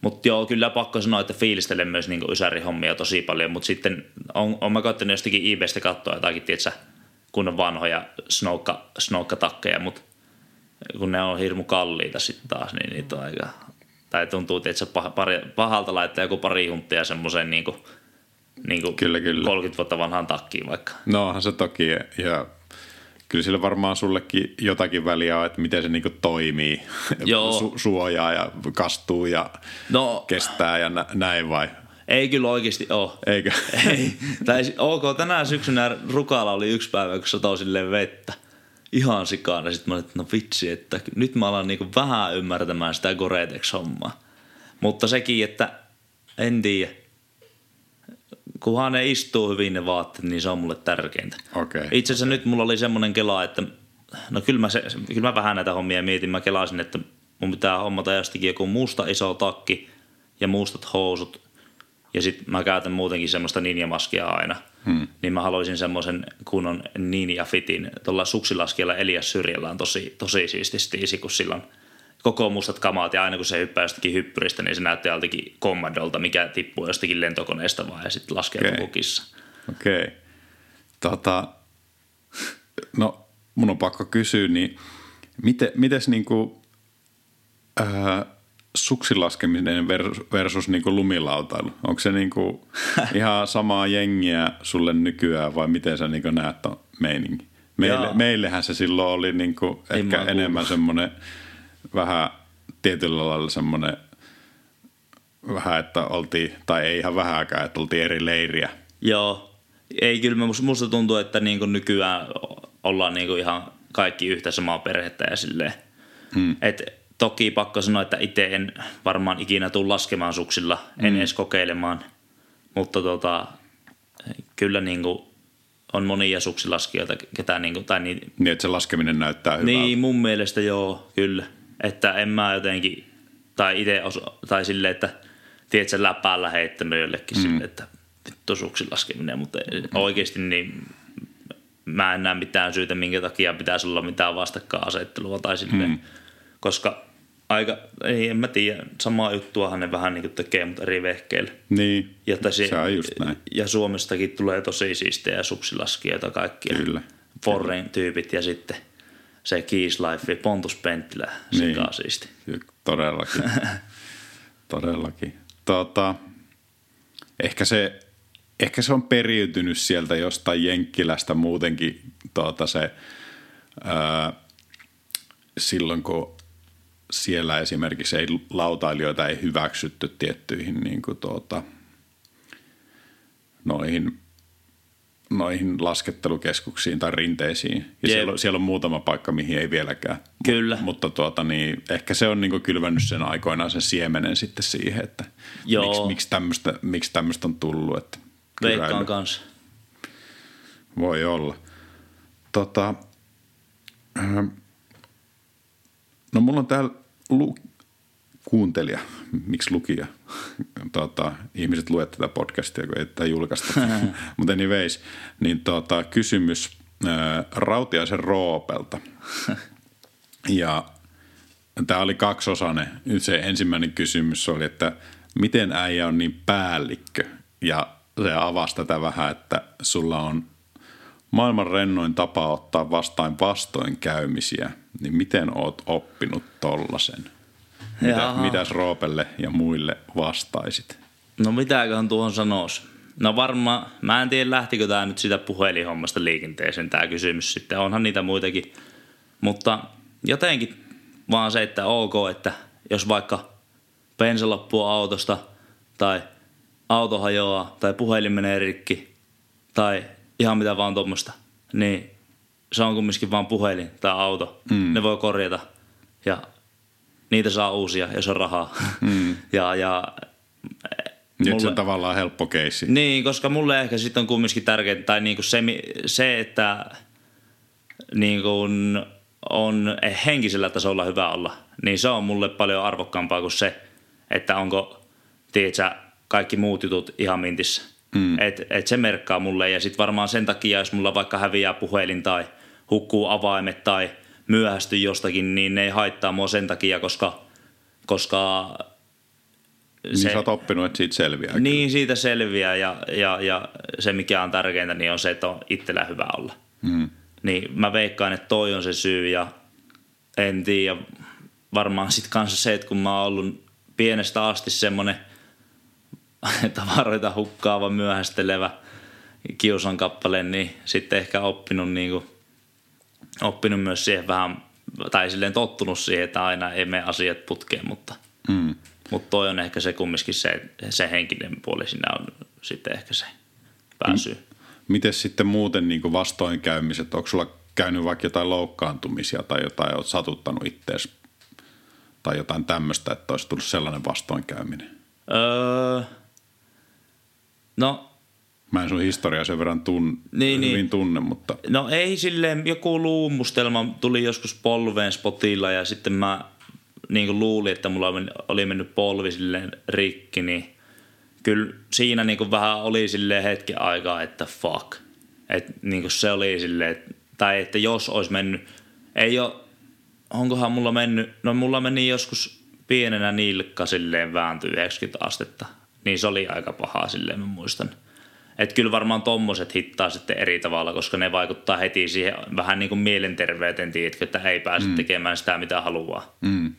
Mutta joo, kyllä pakko sanoa, että fiilistelen myös niin ysärihommia tosi paljon, mutta sitten on, on mä katsonut jostakin eBaystä katsoa jotakin, tietsä, kun on vanhoja snoukka, snoukkatakkeja, mutta kun ne on hirmu kalliita sitten taas, niin niitä on aika, tai tuntuu, pari, pahalta laittaa joku pari hunttia semmoiseen niin niin kuin Kyllä, kyllä. 30 vuotta vanhaan takkiin vaikka. No onhan se toki, ja kyllä sillä varmaan sullekin jotakin väliä on, että miten se niinku toimii. Joo. Su- suojaa ja kastuu ja No kestää ja nä- näin vai? ei kyllä oikeasti ole. Eikö? Ei. Tai ok, tänään syksynä Rukalla oli yksi päivä, kun satoi silleen vettä. Ihan sikana. Sitten mä olin, että no vitsi, että nyt mä alan niinku vähän ymmärtämään sitä Goretex-hommaa. Mutta sekin, että en tiedä. Kunhan ne istuu hyvin ne vaatteet, niin se on mulle tärkeintä. Okei. Itse asiassa nyt mulla oli semmoinen kela, että no kyllä mä, se, kyllä mä vähän näitä hommia mietin. Mä kelasin, että mun pitää hommata jostakin joku musta iso takki ja mustat housut. Ja sitten mä käytän muutenkin semmoista ninjamaskia aina. Hmm. Niin mä haluaisin semmoisen kunnon ninja fitin. Tuolla suksilaskijalla Elias Syrjällä on tosi, tosi siisti stiisi, kun sillä on koko mustat kamaat ja aina kun se hyppää jostakin hyppyristä, niin se näyttää joltakin kommandolta, mikä tippuu jostakin lentokoneesta vaan ja sitten laskee okay. kissa. Okei. Tota, no mun on pakko kysyä, niin miten, mites niinku, ää, suksilaskeminen versus, versus niinku lumilautailu? Onko se niinku ihan samaa jengiä sulle nykyään vai miten sä niinku näet ton meininki? Meille, Jaa. meillähän se silloin oli niinku ehkä enemmän semmoinen vähän tietyllä lailla semmoinen vähän, että oltiin, tai ei ihan vähäkään, että oltiin eri leiriä. Joo. Ei kyllä, musta tuntuu, että niin kuin nykyään ollaan niin kuin ihan kaikki yhtä samaa perhettä ja silleen. Hmm. Et toki pakko sanoa, että itse en varmaan ikinä tule laskemaan suksilla, en edes kokeilemaan. Mutta tota, kyllä niin kuin on monia suksilaskijoita, ketä niin kuin, tai niin, Niin, että se laskeminen näyttää hyvältä. niin mun mielestä joo, kyllä. Että en mä jotenkin, tai itse, tai silleen, että tiedätkö, läpäällä heittänyt jollekin mm. silleen, että vittu suksin laskeminen, mutta oikeasti niin mä en näe mitään syytä, minkä takia pitäisi olla mitään vastakkainasettelua tai silleen, mm. koska aika, ei, en mä tiedä, samaa juttuahan ne vähän niin tekee, mutta eri vehkeillä. Niin, Ja, että se, se on just näin. ja Suomestakin tulee tosi siistejä suksilaskijoita kaikkia. Kyllä. Forren tyypit ja sitten se Keys Life, Pontus Penttilä, Niin. sekä siisti. Todellakin. Todellakin. Tota, ehkä, se, ehkä se on periytynyt sieltä jostain Jenkkilästä muutenkin tuota se, ää, silloin kun siellä esimerkiksi ei lautailijoita ei hyväksytty tiettyihin niin kuin tuota, noihin, noihin laskettelukeskuksiin tai rinteisiin. Ja Jep. siellä, on, siellä on muutama paikka, mihin ei vieläkään. Kyllä. Mutta tuota, niin, ehkä se on niin kylvännyt sen aikoinaan sen siemenen sitten siihen, että Joo. miksi, miksi, tämmöistä, miksi on tullut. Että Veikkaan kyräily. kanssa. Voi olla. Tota, ähm, no mulla on täällä lu- kuuntelija, miksi lukija? Tota, ihmiset luet tätä podcastia, kun ei tätä julkaista. Mutta anyways, niin tota, kysymys äh, Rautiaisen Roopelta. ja tämä oli kaksosainen. Nyt se ensimmäinen kysymys oli, että miten äijä on niin päällikkö? Ja se avasi tätä vähän, että sulla on maailman rennoin tapa ottaa vastaan vastoinkäymisiä. Niin miten oot oppinut tollasen? Mitä, Jaha. mitäs Roopelle ja muille vastaisit? No mitäköhän tuohon sanois? No varmaan, mä en tiedä lähtikö tämä nyt sitä puhelinhommasta liikenteeseen tämä kysymys sitten. Onhan niitä muitakin. Mutta jotenkin vaan se, että ok, että jos vaikka bensa loppuu autosta tai auto hajoaa tai puhelin menee rikki tai ihan mitä vaan tuommoista, niin se on kumminkin vaan puhelin tai auto. Mm. Ne voi korjata ja niitä saa uusia, jos on rahaa. Mm. ja, ja Nyt se on tavallaan helppo keissi. niin, koska mulle ehkä sitten on kumminkin tärkeää, tai niinku se, se, että niinku on henkisellä tasolla hyvä olla, niin se on mulle paljon arvokkaampaa kuin se, että onko, tiedätkö, kaikki muut jutut ihan mintissä. Mm. Et, et se merkkaa mulle ja sitten varmaan sen takia, jos mulla vaikka häviää puhelin tai hukkuu avaimet tai myöhästyy jostakin, niin ne ei haittaa mua sen takia, koska, koska Niin sä oot oppinut, että siitä selviää. niin, siitä selviää ja, ja, ja se mikä on tärkeintä, niin on se, että on itsellä hyvä olla. Mm. Niin mä veikkaan, että toi on se syy ja en tiedä. Varmaan sitten kanssa se, että kun mä oon ollut pienestä asti semmonen tavaroita hukkaava, myöhästelevä kiusan kappale, niin sitten ehkä oppinut, niin kuin, oppinut myös siihen vähän, tai silleen tottunut siihen, että aina ei mene asiat putkeen, mutta, mm. mutta toi on ehkä se kumminkin se, se henkinen puoli siinä on sitten ehkä se pääsy. Mm. Miten sitten muuten niin vastoinkäymiset, onko sulla käynyt vaikka jotain loukkaantumisia tai jotain, olet satuttanut ittees tai jotain tämmöistä, että olisi tullut sellainen vastoinkäyminen? Öö, no Mä en sun historiaa sen verran tun, niin, hyvin niin. tunne, mutta... No ei silleen, joku luumustelma tuli joskus polveen spotilla ja sitten mä niin kuin luulin, että mulla oli mennyt polvi silleen rikki, niin kyllä siinä niin kuin vähän oli silleen hetki aikaa, että fuck. Että niin kuin se oli silleen, tai että jos olisi mennyt, ei ole, onkohan mulla mennyt, no mulla meni joskus pienenä nilkka silleen vääntyi 90 astetta. Niin se oli aika pahaa silleen, mä muistan. Että kyllä varmaan tommoset hittaa sitten eri tavalla, koska ne vaikuttaa heti siihen vähän niin kuin mielenterveyteen, tiedätkö, että ei pääse mm. tekemään sitä, mitä haluaa. Mm.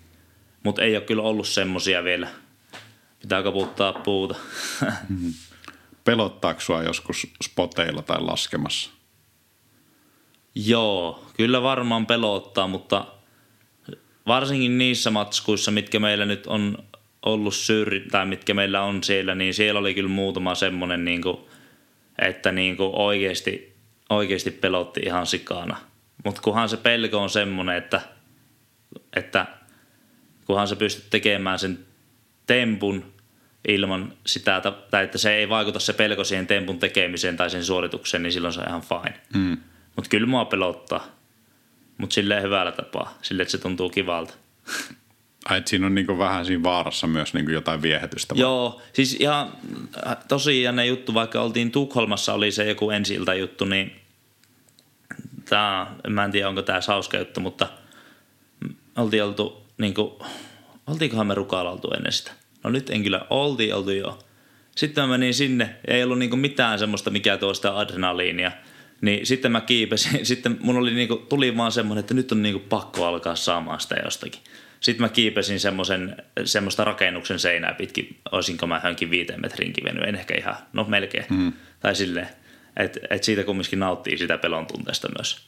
Mutta ei ole kyllä ollut semmosia vielä. Pitää kaputtaa puuta. mm. Pelottaako sua joskus spoteilla tai laskemassa? Joo, kyllä varmaan pelottaa, mutta varsinkin niissä matskuissa, mitkä meillä nyt on ollut syrri, tai mitkä meillä on siellä, niin siellä oli kyllä muutama semmoinen niin kuin – että niin kuin oikeasti, oikeasti pelotti ihan sikana. Mutta kunhan se pelko on semmoinen, että, että kunhan se pystyt tekemään sen tempun ilman sitä, tai että se ei vaikuta se pelko siihen tempun tekemiseen tai sen suoritukseen, niin silloin se on ihan fine. Mm. Mutta kyllä mua pelottaa. Mutta silleen hyvällä tapaa, silleen, että se tuntuu kivalta. Ai, että siinä on niin vähän siinä vaarassa myös niin jotain viehätystä. Joo, siis ihan äh, tosi jännä juttu, vaikka oltiin Tukholmassa, oli se joku ensi juttu, niin tämä, mä en tiedä onko tämä hauska juttu, mutta oltiin oltu, niin kuin, oltiinkohan me rukalla oltu ennen sitä? No nyt en kyllä, oltiin oltu jo. Sitten mä menin sinne, ei ollut niin mitään semmoista, mikä tuo sitä adrenaliinia. Niin sitten mä kiipesin, sitten mun oli niin kuin, tuli vaan semmoinen, että nyt on niin kuin pakko alkaa saamaan sitä jostakin. Sitten mä kiipesin semmoisen, semmoista rakennuksen seinää pitkin, olisinko mä johonkin viiteen metrin kivennyt, en ehkä ihan, no melkein. Mm. Tai silleen, että et siitä kumminkin nauttii sitä pelon tunteesta myös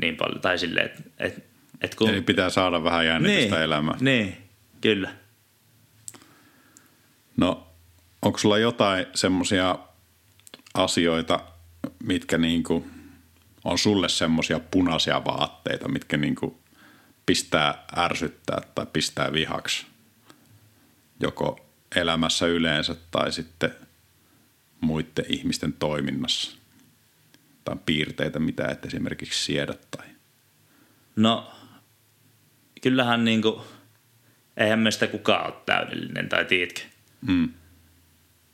niin paljon. Tai silleen, että et, et kun... Eli pitää saada vähän jännitystä niin, elämään. Niin, kyllä. No, onko sulla jotain semmoisia asioita, mitkä niinku on sulle semmoisia punaisia vaatteita, mitkä niinku pistää ärsyttää tai pistää vihaksi joko elämässä yleensä tai sitten muiden ihmisten toiminnassa? Tai piirteitä, mitä et esimerkiksi siedä tai... No, kyllähän niinku, eihän meistä kukaan ole täydellinen, tai tiedätkö? Mm.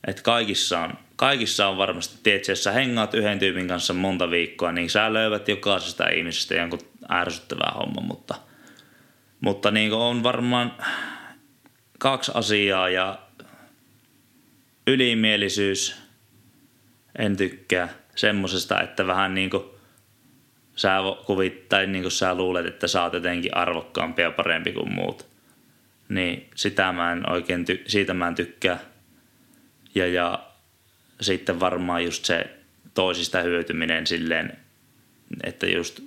Että kaikissa on, kaikissa on varmasti, tiedätkö, jos sä hengaat yhden tyypin kanssa monta viikkoa, niin sä löydät jokaisesta ihmisestä jonkun ärsyttävää homma, mutta – mutta niin on varmaan kaksi asiaa ja ylimielisyys en tykkää semmosesta, että vähän niin kuin sä kuvit, tai niin kuin sä luulet, että sä oot jotenkin arvokkaampi ja parempi kuin muut. Niin sitä mä en oikein, ty- siitä mä en tykkää. Ja, ja sitten varmaan just se toisista hyötyminen silleen, että just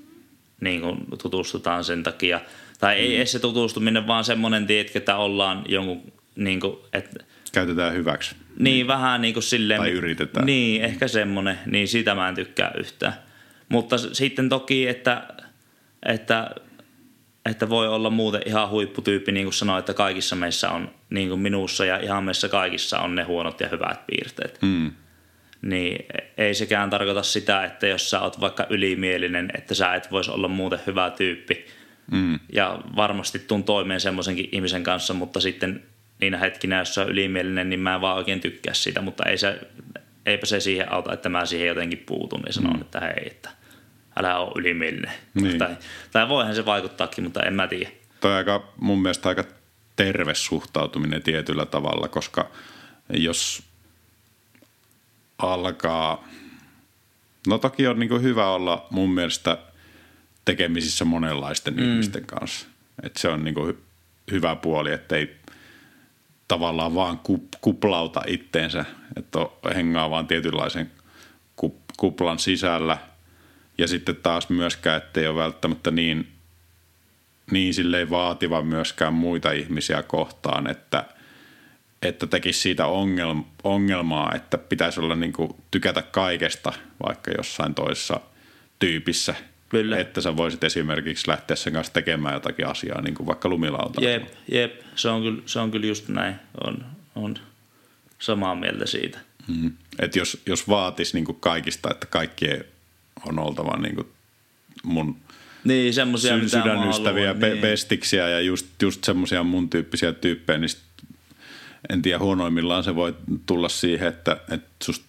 niin kuin tutustutaan sen takia – tai mm. ei edes se tutustuminen, vaan semmoinen, tiedätkö, että ollaan jonkun, niin kuin, että Käytetään hyväksi. Niin, vähän niin kuin silleen. Tai yritetään. Niin, ehkä semmoinen. Niin sitä mä en tykkää yhtään. Mutta sitten toki, että, että, että voi olla muuten ihan huipputyyppi, niin kuin sanoin, että kaikissa meissä on, niin kuin minussa ja ihan meissä kaikissa on ne huonot ja hyvät piirteet. Mm. Niin ei sekään tarkoita sitä, että jos sä oot vaikka ylimielinen, että sä et voisi olla muuten hyvä tyyppi – Mm. Ja varmasti tuun toimeen semmoisenkin ihmisen kanssa, mutta sitten niinä hetkinä, jos se on ylimielinen, niin mä en vaan oikein tykkää sitä, mutta ei se, eipä se siihen auta, että mä siihen jotenkin puutun ja sanon, mm. että hei, että älä ole ylimielinen. Niin. Tai, tai voihan se vaikuttaakin, mutta en mä tiedä. Toi aika, mun mielestä aika terve suhtautuminen tietyllä tavalla, koska jos alkaa, no toki on niin hyvä olla mun mielestä – tekemisissä monenlaisten mm. ihmisten kanssa. Et se on niinku hy- hyvä puoli, että ei, tavallaan vaan kup, kuplauta itteensä, että hengaa vaan tietynlaisen kup, kuplan sisällä. Ja sitten taas myöskään, ettei ole välttämättä niin, niin silleen vaativa myöskään muita ihmisiä kohtaan, että, että tekisi siitä ongelma, ongelmaa, että pitäisi olla niin kuin tykätä kaikesta vaikka jossain toisessa tyypissä – Kyllä. Että sä voisit esimerkiksi lähteä sen kanssa tekemään jotakin asiaa, niin kuin vaikka lumilauta. Jep, jep. Se, on kyllä, se on kyllä just näin. On, on samaa mieltä siitä. Mm. että jos, jos vaatisi niin kuin kaikista, että kaikkien on oltava niin kuin mun niin, semmosia, sy- sydänystäviä, pe- niin. pestiksiä ja just, just semmoisia mun tyyppisiä tyyppejä, niin en tiedä, huonoimmillaan se voi tulla siihen, että, että susta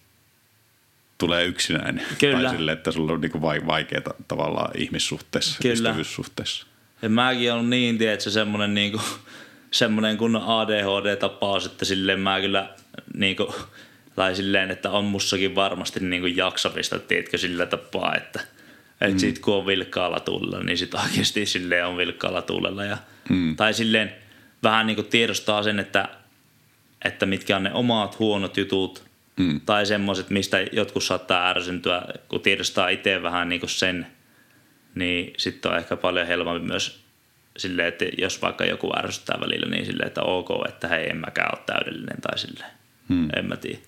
tulee yksinäinen. Kyllä. Tai sille, että sulla on niin vaikeaa tavallaan ihmissuhteessa, Kyllä. ystävyyssuhteessa. Ja mäkin on niin, tiedätkö, semmoinen niin kuin, semmoinen kun ADHD-tapaus, että silleen mä kyllä niin kuin, tai silleen, että on mussakin varmasti niin kuin jaksavista, tiedätkö, sillä tapaa, että et mm. sit kun on vilkkaalla tuulella, niin sit oikeasti silleen on vilkkaalla tuulella. Ja, mm. Tai silleen vähän niin kuin tiedostaa sen, että, että mitkä on ne omat huonot jutut – Mm. Tai semmoiset, mistä jotkut saattaa ärsyntyä, kun tiedostaa itse vähän niin kuin sen, niin sitten on ehkä paljon helpompi myös silleen, että jos vaikka joku ärsyttää välillä, niin silleen, että ok, että hei, en mäkään ole täydellinen tai silleen. Hmm. En mä tiedä.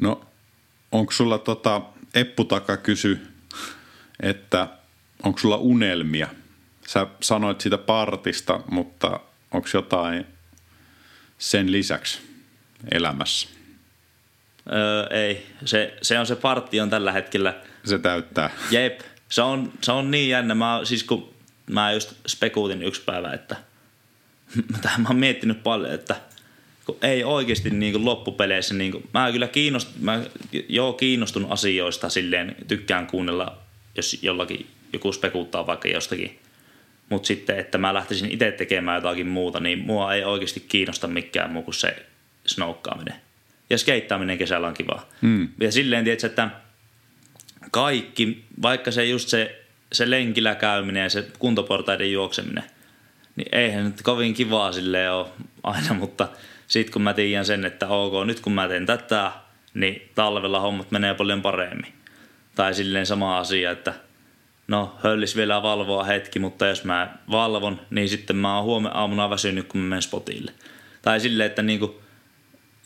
No, onko sulla tota, Eppu Taka kysy, että onko sulla unelmia? Sä sanoit siitä partista, mutta onko jotain sen lisäksi? Elämässä? Öö, ei. Se, se on se partti on tällä hetkellä. Se täyttää. Jep. Se on, se on niin jännä. Mä, siis kun mä just spekuutin yksi päivä, että mä oon miettinyt paljon, että kun ei oikeasti niin kuin loppupeleissä, niin kuin, mä kyllä kiinnost, mä joo kiinnostun asioista silleen, tykkään kuunnella, jos jollakin joku spekuuttaa vaikka jostakin. Mutta sitten, että mä lähtisin itse tekemään jotakin muuta, niin mua ei oikeasti kiinnosta mikään muu kuin se snoukkaaminen. Ja skeittaaminen kesällä on kiva. Mm. Ja silleen, tietysti, että kaikki, vaikka se just se, se lenkillä käyminen ja se kuntoportaiden juokseminen, niin eihän nyt kovin kivaa silleen ole aina, mutta sitten kun mä tiedän sen, että ok, nyt kun mä teen tätä, niin talvella hommat menee paljon paremmin. Tai silleen sama asia, että no höllis vielä valvoa hetki, mutta jos mä valvon, niin sitten mä oon huomenna aamuna väsynyt, kun mä menen spotille. Tai silleen, että niinku,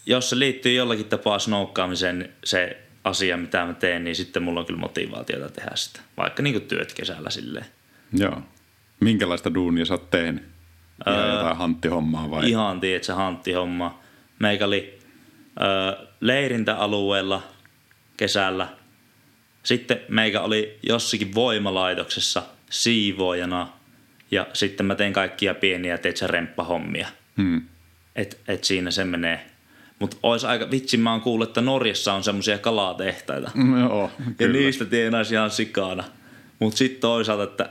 jos se liittyy jollakin tapaa snoukkaamiseen se asia, mitä mä teen, niin sitten mulla on kyllä motivaatiota tehdä sitä. Vaikka niin työt kesällä silleen. Joo. Minkälaista duunia sä oot tehnyt? Ihan öö, jotain hanttihommaa vai? Ihan se hanttihomma. Meikä oli öö, leirintäalueella kesällä. Sitten meikä oli jossakin voimalaitoksessa siivoojana. Ja sitten mä tein kaikkia pieniä, teetsä remppahommia. Hmm. Et, et siinä se menee mutta olisi aika, vitsi mä oon kuullut, että Norjassa on semmoisia kalatehtaita. Mm, joo, Ja niistä tienaisi ihan sikana. Mutta sitten toisaalta, että...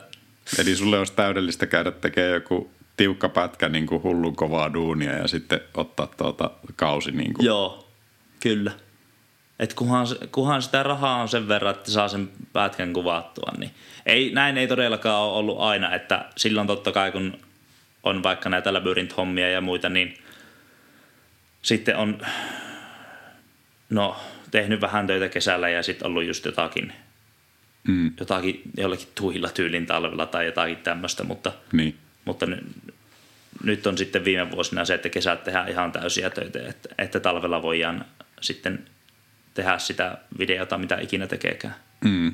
Eli sulle olisi täydellistä käydä tekemään joku tiukka pätkä niin kuin hullun kovaa duunia ja sitten ottaa tuota kausi. Niin kuin. Joo, kyllä. Et kunhan, kunhan sitä rahaa on sen verran, että saa sen pätkän kuvattua, niin ei, näin ei todellakaan ole ollut aina, että silloin totta kai kun on vaikka näitä labyrint-hommia ja muita, niin – sitten on no, tehnyt vähän töitä kesällä ja sitten ollut just jotakin, mm. jotakin jollakin tuilla tyylin talvella tai jotakin tämmöistä, mutta, niin. mutta n- nyt on sitten viime vuosina se, että kesät tehdään ihan täysiä töitä, että, että talvella voidaan sitten tehdä sitä videota, mitä ikinä tekeekään. Mm.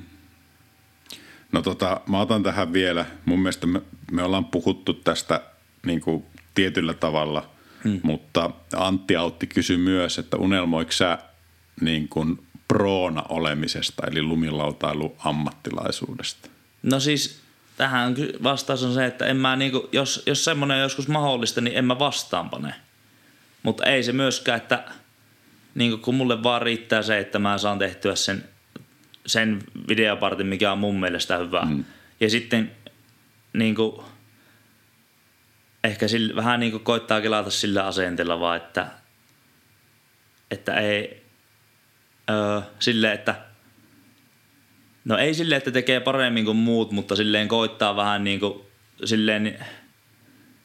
No tota, mä otan tähän vielä. Mun mielestä me, me ollaan puhuttu tästä niin kuin tietyllä tavalla – Hmm. Mutta Antti Autti kysyi myös, että unelmoiko sä niin kuin proona olemisesta, eli lumilautailu ammattilaisuudesta? No siis tähän vastaus on se, että en mä niinku, jos, jos semmoinen on joskus mahdollista, niin en mä vastaanpane. Mutta ei se myöskään, että niinku, kun mulle vaan riittää se, että mä saan tehtyä sen, sen videopartin, mikä on mun mielestä hyvä. Mm. Ja sitten niinku, ehkä sillä, vähän niin kuin koittaa kelata sillä asenteella vaan, että, että ei öö, sille, että no ei sille, että tekee paremmin kuin muut, mutta silleen koittaa vähän niin kuin silleen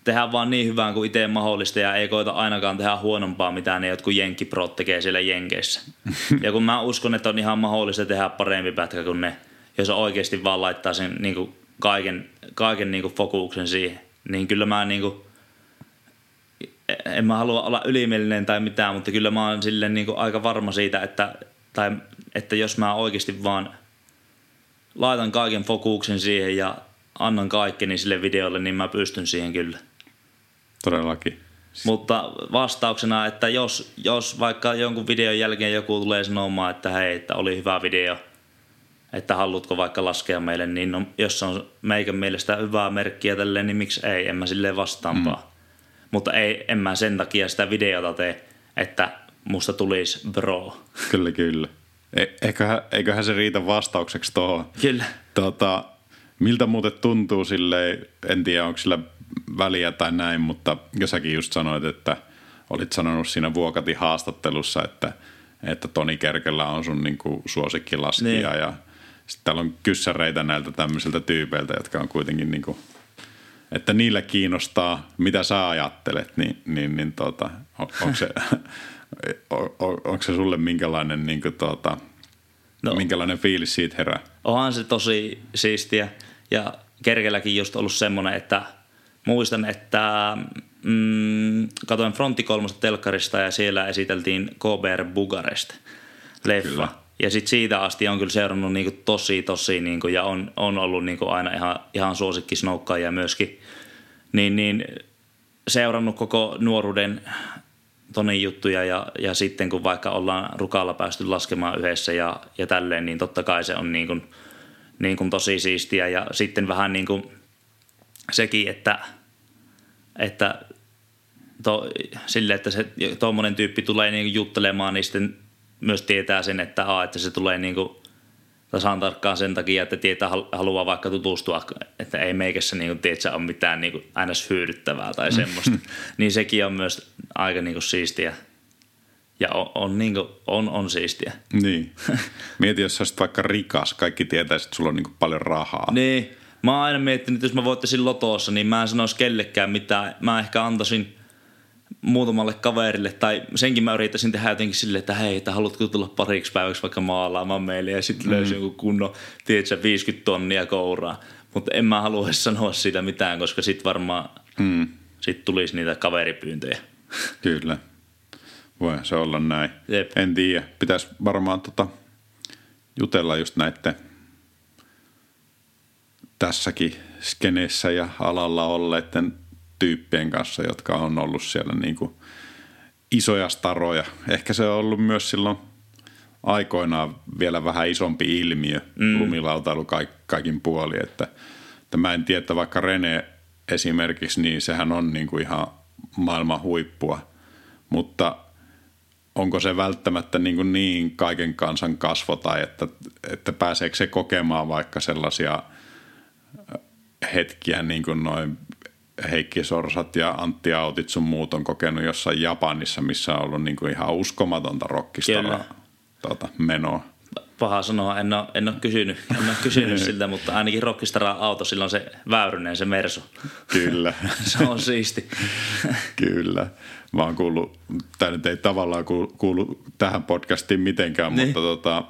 tehdä vaan niin hyvää kuin itse mahdollista ja ei koita ainakaan tehdä huonompaa, mitä ne jotkut jenkkiprot tekee siellä jenkeissä. ja kun mä uskon, että on ihan mahdollista tehdä parempi pätkä kuin ne, jos oikeasti vaan laittaa sen niin kuin kaiken, kaiken niin kuin fokuksen siihen, niin kyllä mä niin kuin, en mä halua olla ylimielinen tai mitään, mutta kyllä mä oon silleen niin kuin aika varma siitä, että, tai, että jos mä oikeasti vaan laitan kaiken fokuksen siihen ja annan kaikkeni sille videolle, niin mä pystyn siihen kyllä. Todellakin. Mutta vastauksena, että jos, jos vaikka jonkun videon jälkeen joku tulee sanomaan, että hei, että oli hyvä video, että haluatko vaikka laskea meille, niin no, jos on meikän mielestä hyvää merkkiä tälleen, niin miksi ei, en mä silleen vastaampaa. Mm. Mutta ei, en mä sen takia sitä videota tee, että musta tulisi bro. Kyllä, kyllä. E- eiköhän, eiköhän se riitä vastaukseksi tuohon. Kyllä. Tota, miltä muuten tuntuu sille, en tiedä onko sillä väliä tai näin, mutta jossakin just sanoit, että olit sanonut siinä Vuokatin haastattelussa, että, että Toni Kerkellä on sun niinku suosikkilaskija niin. ja sitten täällä on kyssäreitä näiltä tämmöisiltä tyypeiltä, jotka on kuitenkin niinku, että niillä kiinnostaa, mitä sä ajattelet, niin, niin, niin tota, on, onko se, on, onko se sulle minkälainen, niin kuin, tota, no, minkälainen fiilis siitä herää? Onhan se tosi siistiä ja Kerkelläkin just ollut semmoinen, että muistan, että mm, katoin Fronti kolmosta telkkarista ja siellä esiteltiin KBR Bugarest leffa. Kyllä. Ja sitten siitä asti on kyllä seurannut niinku tosi, tosi niinku, ja on, on ollut niinku aina ihan, ihan suosikki snoukkaajia myöskin. Niin, niin seurannut koko nuoruuden Tonin juttuja ja, ja sitten kun vaikka ollaan rukalla päästy laskemaan yhdessä ja, ja tälleen, niin totta kai se on niin kuin, niin kuin tosi siistiä. Ja sitten vähän niin kuin sekin, että, että to, sille, että se tuommoinen tyyppi tulee niin juttelemaan, niin sitten myös tietää sen, että, a, että se tulee niin kuin tasan tarkkaan sen takia, että tietää haluaa vaikka tutustua, että ei meikässä niin kuin, tiedätkö, ole mitään niin kuin, aina hyödyttävää tai semmoista. niin sekin on myös aika niin kuin, siistiä. Ja on, on, niin kuin, on, on siistiä. Niin. Mieti, jos olisit vaikka rikas, kaikki tietäisi, että sulla on niin kuin, paljon rahaa. Niin. Mä oon aina miettinyt, että jos mä voittaisin lotossa, niin mä en sanoisi kellekään mitään. Mä ehkä antaisin – muutamalle kaverille, tai senkin mä yrittäisin tehdä jotenkin silleen, että hei, että haluatko tulla pariksi päiväksi vaikka maalaamaan meille, ja sitten mm. löysi joku kunnon, tiedätkö, 50 tonnia kouraa. Mutta en mä halua sanoa siitä mitään, koska sitten varmaan mm. sit tulisi niitä kaveripyyntöjä. Kyllä. Voi se olla näin. Jep. En tiedä. Pitäisi varmaan tota, jutella just näiden tässäkin skeneessä ja alalla olleiden tyyppien kanssa, jotka on ollut siellä niin kuin isoja staroja. Ehkä se on ollut myös silloin aikoinaan vielä vähän isompi ilmiö, mm. lumilautailu kaik, kaikin puoli. Että, että mä en tiedä, että vaikka Rene esimerkiksi, niin sehän on niin kuin ihan maailman huippua, mutta onko se välttämättä niin, kuin niin kaiken kansan kasvo tai että, että pääseekö se kokemaan vaikka sellaisia hetkiä niin kuin noin Heikki Sorsat ja Antti Autit sun muut on kokenut jossain Japanissa, missä on ollut niin kuin ihan uskomatonta rockistara tuota, menoa. Paha sanoa, en ole, en ole kysynyt, en ole kysynyt siltä, mutta ainakin rockistara auto, sillä on se väyrynen, se Mersu. Kyllä. se on siisti. Kyllä. Mä oon kuullut, tämä nyt ei tavallaan kuulu, kuulu tähän podcastiin mitenkään, niin. mutta tota,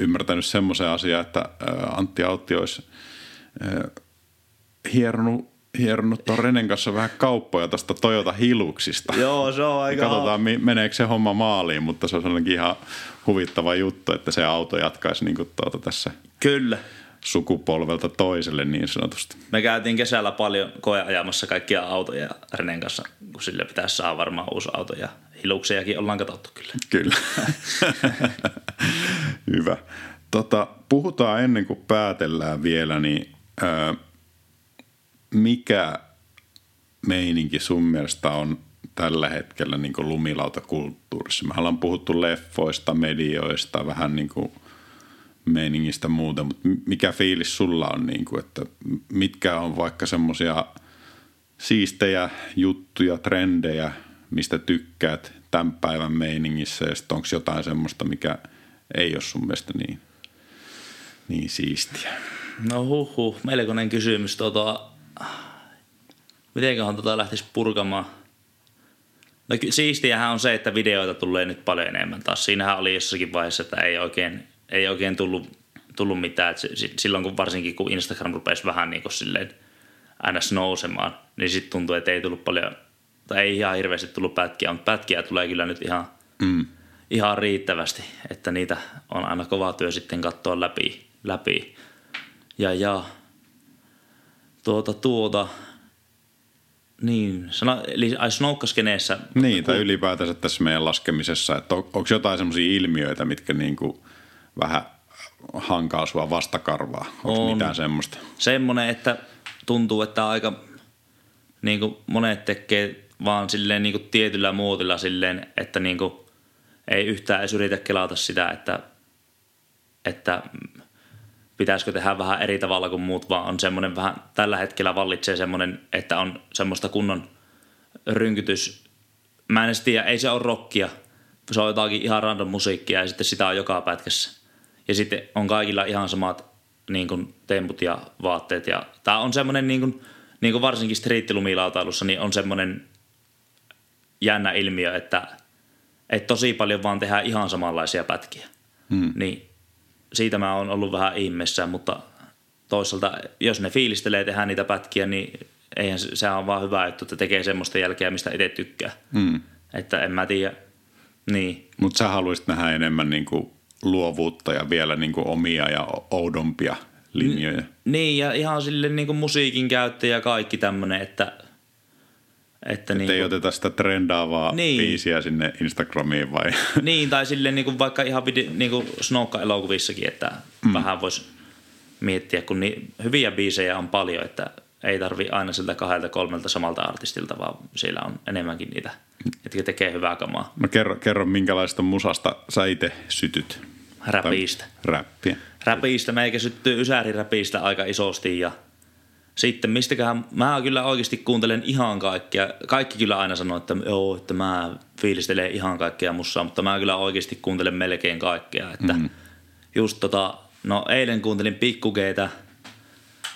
ymmärtänyt semmoisen asian, että Antti Autti olisi hieronut hieronut tuon Renen kanssa vähän kauppoja tuosta Toyota Hiluksista. Joo, se on aika... Katsotaan, meneekö se homma maaliin, mutta se on sellainen ihan huvittava juttu, että se auto jatkaisi niin kuin tuota tässä Kyllä. sukupolvelta toiselle niin sanotusti. Me käytiin kesällä paljon koeajamassa kaikkia autoja Renen kanssa, kun sille pitäisi saada varmaan uusi auto ja Hiluksiakin ollaan katsottu kyllä. Kyllä. Hyvä. Tota, puhutaan ennen kuin päätellään vielä, niin öö, mikä meininki sun mielestä on tällä hetkellä niin kuin lumilautakulttuurissa? Me ollaan puhuttu leffoista, medioista, vähän niin kuin meiningistä muuta, mutta mikä fiilis sulla on, niin kuin, että mitkä on vaikka semmoisia siistejä juttuja, trendejä, mistä tykkäät tämän päivän meiningissä ja sitten onko jotain semmoista, mikä ei ole sun mielestä niin, niin siistiä? No huh, melkoinen kysymys. Tota, mitenköhän tota lähtisi purkamaan. No siistiähän on se, että videoita tulee nyt paljon enemmän taas. Siinähän oli jossakin vaiheessa, että ei oikein, ei oikein tullut, tullut mitään. Et silloin kun varsinkin kun Instagram rupesi vähän niin kuin silleen ns. nousemaan, niin sitten tuntui, että ei tullut paljon, tai ei ihan hirveästi tullut pätkiä, mutta pätkiä tulee kyllä nyt ihan, mm. ihan riittävästi, että niitä on aina kova työ sitten katsoa läpi. läpi. Ja, ja tuota, tuota, niin, sana, eli ai snoukkaskeneessä. Niin, tai ylipäätänsä tässä meidän laskemisessa, että on, onko jotain semmoisia ilmiöitä, mitkä niinku vähän hankaa sua vastakarvaa? Onko on. mitään semmoista? Semmoinen, että tuntuu, että aika niin kuin monet tekee vaan silleen niin kuin tietyllä muotilla silleen, että niin kuin ei yhtään edes yritä kelata sitä, että, että pitäisikö tehdä vähän eri tavalla kuin muut, vaan on semmoinen vähän, tällä hetkellä vallitsee semmoinen, että on semmoista kunnon rynkytys. Mä en tiedä, ei se ole rockia, se on jotakin ihan random musiikkia ja sitten sitä on joka pätkässä. Ja sitten on kaikilla ihan samat niin kuin, temput ja vaatteet. Ja, tämä on semmoinen, niin kuin, niin kuin varsinkin striittilumilautailussa, niin on semmoinen jännä ilmiö, että, että tosi paljon vaan tehdään ihan samanlaisia pätkiä. Hmm. Niin siitä mä oon ollut vähän ihmeessä, mutta toisaalta jos ne fiilistelee tehdä niitä pätkiä, niin eihän se, on vaan hyvä, että tekee semmoista jälkeä, mistä itse tykkää. Hmm. Että en mä tiedä. Niin. Mutta sä haluaisit nähdä enemmän niinku luovuutta ja vielä niinku omia ja oudompia linjoja. N- niin, ja ihan sille niinku musiikin käyttö ja kaikki tämmöinen, että – että niin ei oteta sitä trendaavaa niin. biisiä sinne Instagramiin vai? Niin, tai silleen niin kuin vaikka ihan niin kuin Snowka-elokuvissakin, että mm. vähän voisi miettiä, kun niin, hyviä biisejä on paljon, että ei tarvi aina siltä kahdelta kolmelta samalta artistilta, vaan siellä on enemmänkin niitä, jotka tekee hyvää kamaa. No kerro, kerro minkälaista musasta sä itse sytyt? Räpiistä. räppiä. Räpiistä. Meikä syttyy Ysäri-räpiistä aika isosti ja – sitten mistäköhän, mä kyllä oikeasti kuuntelen ihan kaikkea. Kaikki kyllä aina sanoo, että joo, että mä fiilistelen ihan kaikkea mussa, mutta mä kyllä oikeasti kuuntelen melkein kaikkea. Että mm. just tota, no eilen kuuntelin pikkugeitä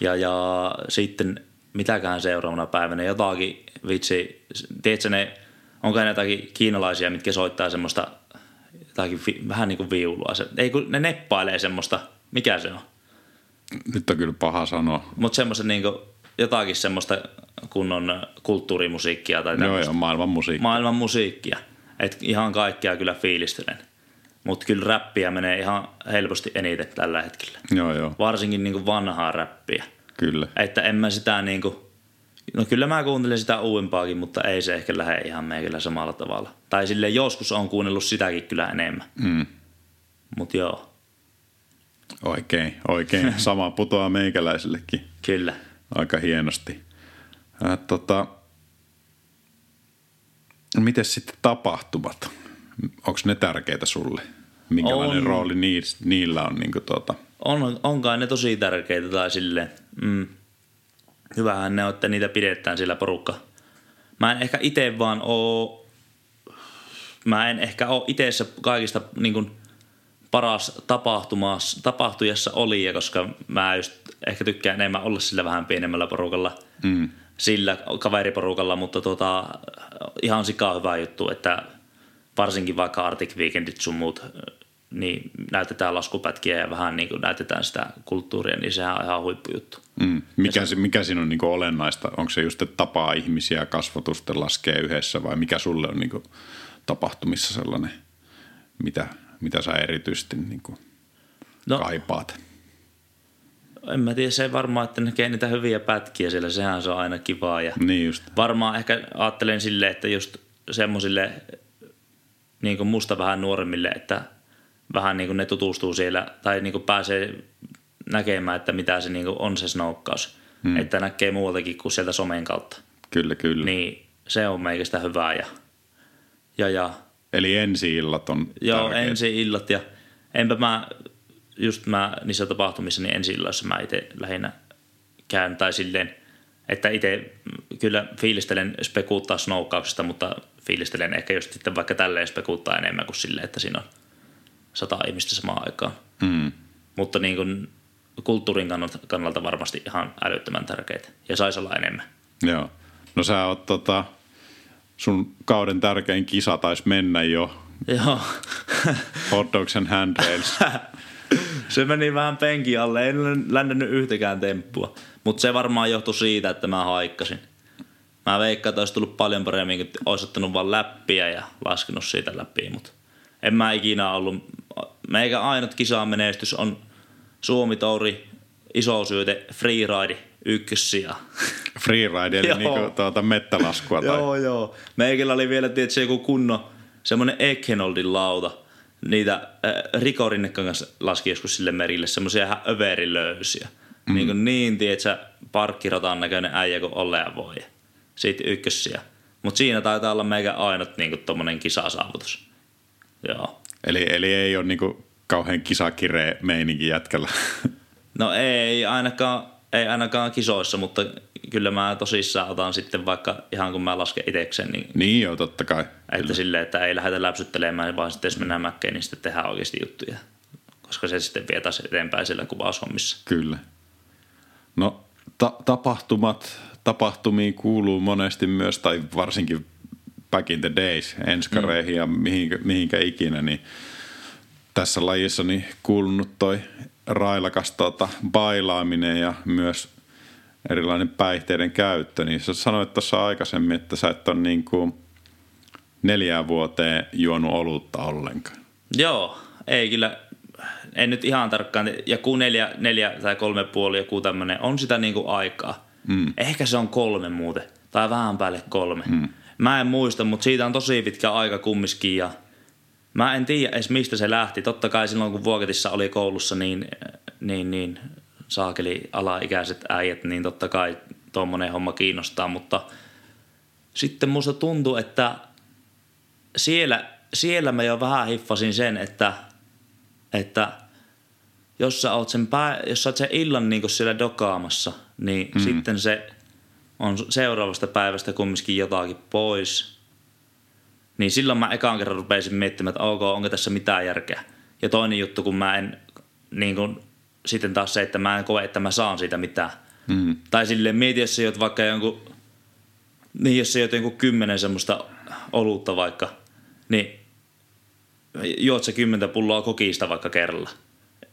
ja, ja sitten mitäkään seuraavana päivänä jotakin, vitsi, tiedätkö ne, onko ne jotakin kiinalaisia, mitkä soittaa semmoista jotakin vähän niin kuin viulua. Se, ei kun ne neppailee semmoista, mikä se on? Nyt on kyllä paha sanoa. Mutta semmoisen niin jotakin semmoista kunnon kulttuurimusiikkia. Tai joo, joo, maailman musiikkia. Maailman musiikkia. Et ihan kaikkea kyllä fiilistelen. Mutta kyllä räppiä menee ihan helposti eniten tällä hetkellä. Joo, joo. Varsinkin niin vanhaa räppiä. Kyllä. Että en mä sitä niin kuin, no kyllä mä kuuntelen sitä uudempaakin, mutta ei se ehkä lähde ihan meikällä samalla tavalla. Tai sille joskus on kuunnellut sitäkin kyllä enemmän. Mm. Mutta joo. Oikein, oikein. Sama putoaa meikäläisellekin. Kyllä. Aika hienosti. Äh, tota, miten sitten tapahtumat? Onko ne tärkeitä sulle? Minkälainen on. rooli niillä on? Niin tuota? on onkaan ne tosi tärkeitä tai silleen. Mm. Hyvähän ne on, että niitä pidetään sillä porukka. Mä en ehkä itse vaan oo, mä en ehkä oo itse kaikista niin kuin, paras tapahtujassa oli, ja koska mä just ehkä tykkään enemmän olla sillä vähän pienemmällä porukalla, mm. sillä kaveriporukalla, mutta tota, ihan sikaa hyvä juttu, että varsinkin vaikka Arctic Weekendit sun muut, niin näytetään laskupätkiä ja vähän niin kuin näytetään sitä kulttuuria, niin sehän on ihan huippujuttu. Mm. Mikä, se, mikä siinä on niin kuin olennaista? Onko se just, että tapaa ihmisiä kasvatusten laskee yhdessä vai mikä sulle on niin kuin tapahtumissa sellainen, mitä mitä sä erityisesti niin kuin no, kaipaat? En mä tiedä, se varmaan, että näkee niitä hyviä pätkiä siellä, sehän se on aina kivaa. Ja niin just. Varmaan ehkä ajattelen silleen, että just semmoisille niin kuin musta vähän nuoremmille, että vähän niin kuin ne tutustuu siellä tai niin kuin pääsee näkemään, että mitä se niin kuin on se snokkaus. Hmm. Että näkee muualtakin kuin sieltä somen kautta. Kyllä, kyllä. Niin se on meikästä hyvää ja, ja, ja Eli ensi-illat on Joo, tärkeät. ensi-illat ja enpä mä, just mä niissä tapahtumissa, niin ensi-illoissa mä itse lähinnä käyn tai silleen, että itse kyllä fiilistelen spekuuttaa snoukkauksesta, mutta fiilistelen ehkä just sitten vaikka tälleen spekuuttaa enemmän kuin silleen, että siinä on sata ihmistä samaan aikaan. Mm. Mutta niin kuin kulttuurin kannalta, kannalta varmasti ihan älyttömän tärkeitä ja saisi olla enemmän. Joo. No sä oot tota, sun kauden tärkein kisa taisi mennä jo. Joo. Hot Dogs and Handrails. se meni vähän penki alle, ei lännennyt yhtäkään temppua. Mutta se varmaan johtui siitä, että mä haikkasin. Mä veikkaan, että olisi tullut paljon paremmin, kun olisi ottanut vaan läppiä ja laskenut siitä läpi, mutta en mä ikinä ollut. Meikä ainut kisaan menestys on Suomi Touri, iso syöte, freeride, ykkössiä. Freeride, eli niinku tuota mettälaskua. Tai... joo, joo. Meikällä oli vielä tietysti joku kunno, semmoinen Eckenoldin lauta. Niitä äh, Riko Rinnekan kanssa laski joskus sille merille, semmoisia ihan överilöysiä. Mm. Niin, kuin niin tiedätkö, parkkiratan näköinen äijä kuin olleen voi. Siitä ykkössiä. Mutta siinä taitaa olla meikä ainut niin kuin tommonen kisasaavutus. Joo. Eli, eli ei ole niinku kauhean kisakireä meininki jätkällä. No ei ainakaan, ei ainakaan kisoissa, mutta kyllä mä tosissaan otan sitten vaikka ihan kun mä lasken itsekseen. Niin, niin joo, totta kai. Että kyllä. silleen, että ei lähdetä läpsyttelemään, vaan sitten jos mennään mäkkeen, niin sitten tehdään oikeasti juttuja. Koska se sitten vie taas eteenpäin siellä kuvaushommissa. Kyllä. No ta- tapahtumat, tapahtumiin kuuluu monesti myös, tai varsinkin back in the days, enskareihin mm. ja mihinkä, mihinkä ikinä, niin tässä lajissa niin kuulunut toi railakas tuota, bailaaminen ja myös erilainen päihteiden käyttö, niin sä sanoit tuossa aikaisemmin, että sä et ole niin kuin neljään vuoteen juonut olutta ollenkaan. Joo, ei kyllä, en nyt ihan tarkkaan, joku neljä, neljä tai kolme puoli, joku tämmöinen, on sitä niin kuin aikaa. Mm. Ehkä se on kolme muuten, tai vähän päälle kolme. Mm. Mä en muista, mutta siitä on tosi pitkä aika kumminkin ja mä en tiedä edes mistä se lähti. Totta kai silloin kun Vuoketissa oli koulussa niin, niin, niin saakeli alaikäiset äijät, niin totta kai tuommoinen homma kiinnostaa, mutta sitten musta tuntuu, että siellä, siellä mä jo vähän hiffasin sen, että, että jos sä oot sen, pää, jos sä oot sen illan niin siellä dokaamassa, niin mm. sitten se on seuraavasta päivästä kumminkin jotakin pois. Niin silloin mä ekaan kerran rupesin miettimään, että ok, onko tässä mitään järkeä. Ja toinen juttu, kun mä en, niin kun, sitten taas se, että mä en koe, että mä saan siitä mitään. Mm. Tai silleen mieti, jos sä juot vaikka jonkun, niin jos sä juot jonkun kymmenen semmoista olutta vaikka, niin juot se kymmentä pulloa kokista vaikka kerralla.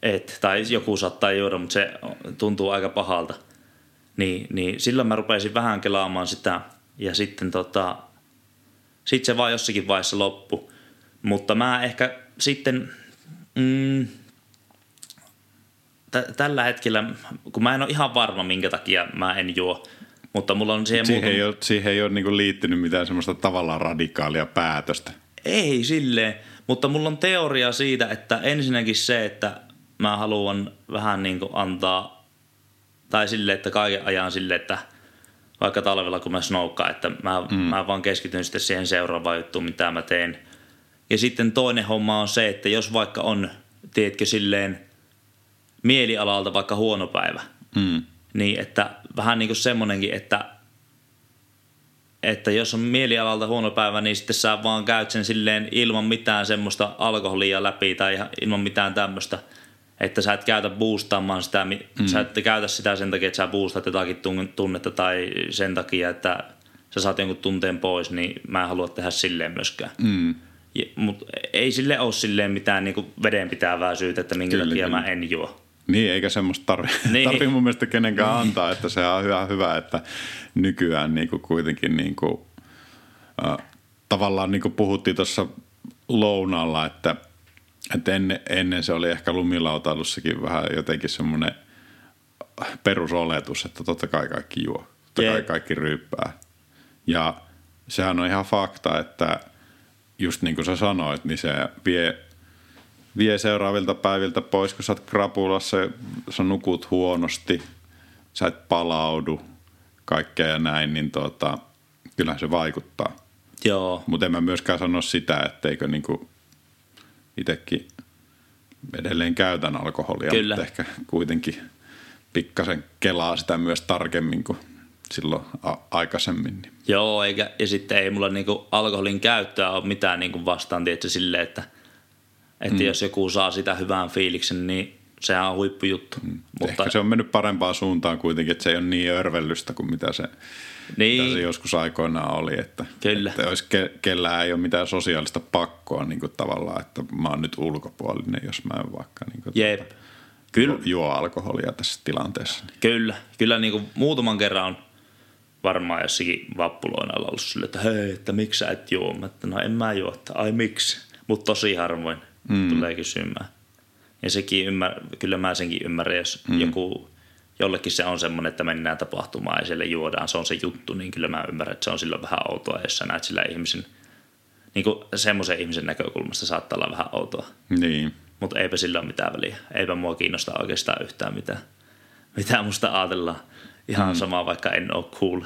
Et, tai joku saattaa juoda, mutta se tuntuu aika pahalta. Niin, niin silloin mä rupesin vähän kelaamaan sitä ja sitten tota, sit se vaan jossakin vaiheessa loppu. Mutta mä ehkä sitten, mm, t- tällä hetkellä, kun mä en ole ihan varma minkä takia mä en juo, mutta mulla on siihen... Siihen muuten... ei ole, siihen ei ole niinku liittynyt mitään semmoista tavallaan radikaalia päätöstä. Ei silleen, mutta mulla on teoria siitä, että ensinnäkin se, että mä haluan vähän niin antaa tai sille, että kaiken ajan sille, että vaikka talvella kun mä snowkaan, että mä, mm. mä vaan keskityn sitten siihen seuraavaan juttuun, mitä mä teen. Ja sitten toinen homma on se, että jos vaikka on, tiedätkö, silleen mielialalta vaikka huono päivä, mm. niin että vähän niin kuin semmonenkin, että että jos on mielialalta huono päivä, niin sitten sä vaan käyt sen silleen ilman mitään semmoista alkoholia läpi tai ilman mitään tämmöistä – että sä et käytä boostaamaan sitä, mm. sä et käytä sitä sen takia, että sä boostaat jotakin tunnetta tai sen takia, että sä saat jonkun tunteen pois, niin mä en halua tehdä silleen myöskään. Mm. Mutta ei sille ole silleen mitään niin vedenpitävää syytä, että minkä kyllä, takia kyllä. mä en juo. Niin, eikä semmoista tarvi, niin. tarvi mun mielestä kenenkään niin. antaa, että se on hyvä, hyvä että nykyään niin kuin kuitenkin niin kuin, äh, tavallaan niin kuin puhuttiin tuossa lounalla, että – että ennen, ennen se oli ehkä lumilautailussakin vähän jotenkin semmoinen perusoletus, että totta kai kaikki juo, totta kai kaikki ryyppää. Ja sehän on ihan fakta, että just niin kuin sä sanoit, niin se vie, vie seuraavilta päiviltä pois, kun sä oot krapulassa, sä nukut huonosti, sä et palaudu, kaikkea ja näin, niin tota, kyllähän se vaikuttaa. Joo. Mutta en mä myöskään sano sitä, etteikö niinku itsekin edelleen käytän alkoholia, Kyllä. mutta ehkä kuitenkin pikkasen kelaa sitä myös tarkemmin kuin silloin a- aikaisemmin. Niin. Joo, eikä, ja sitten ei mulla niinku alkoholin käyttöä ole mitään niinku vastaan tietysti silleen, että, että mm. jos joku saa sitä hyvän fiiliksen, niin sehän on huippujuttu. Mm. Mutta... Ehkä se on mennyt parempaan suuntaan kuitenkin, että se ei ole niin örvellystä kuin mitä se, niin. mitä se joskus aikoinaan oli. Että, Kyllä. että olisi ke, kellään ei ole mitään sosiaalista pakkoa niin kuin tavallaan, että mä oon nyt ulkopuolinen, jos mä en vaikka niin kuin, Jep. Tuota, Kyllä. juo alkoholia tässä tilanteessa. Kyllä, kyllä niin kuin muutaman kerran on varmaan jossakin vappuloina ollut sille, että hei, että miksi sä et juo? Mä, että no en mä juo, että ai miksi? Mutta tosi harvoin mm. tulee kysymään. Ja sekin ymmär, kyllä mä senkin ymmärrän, jos mm. joku, jollekin se on semmoinen, että mennään tapahtumaan ja siellä juodaan, se on se juttu, niin kyllä mä ymmärrän, että se on silloin vähän outoa, jos sä näet sillä ihmisen, niin kuin semmoisen ihmisen näkökulmasta saattaa olla vähän outoa. Niin. Mutta eipä sillä ole mitään väliä. Eipä mua kiinnosta oikeastaan yhtään mitään. Mitä musta ajatellaan. Ihan mm. sama, vaikka en ole cool.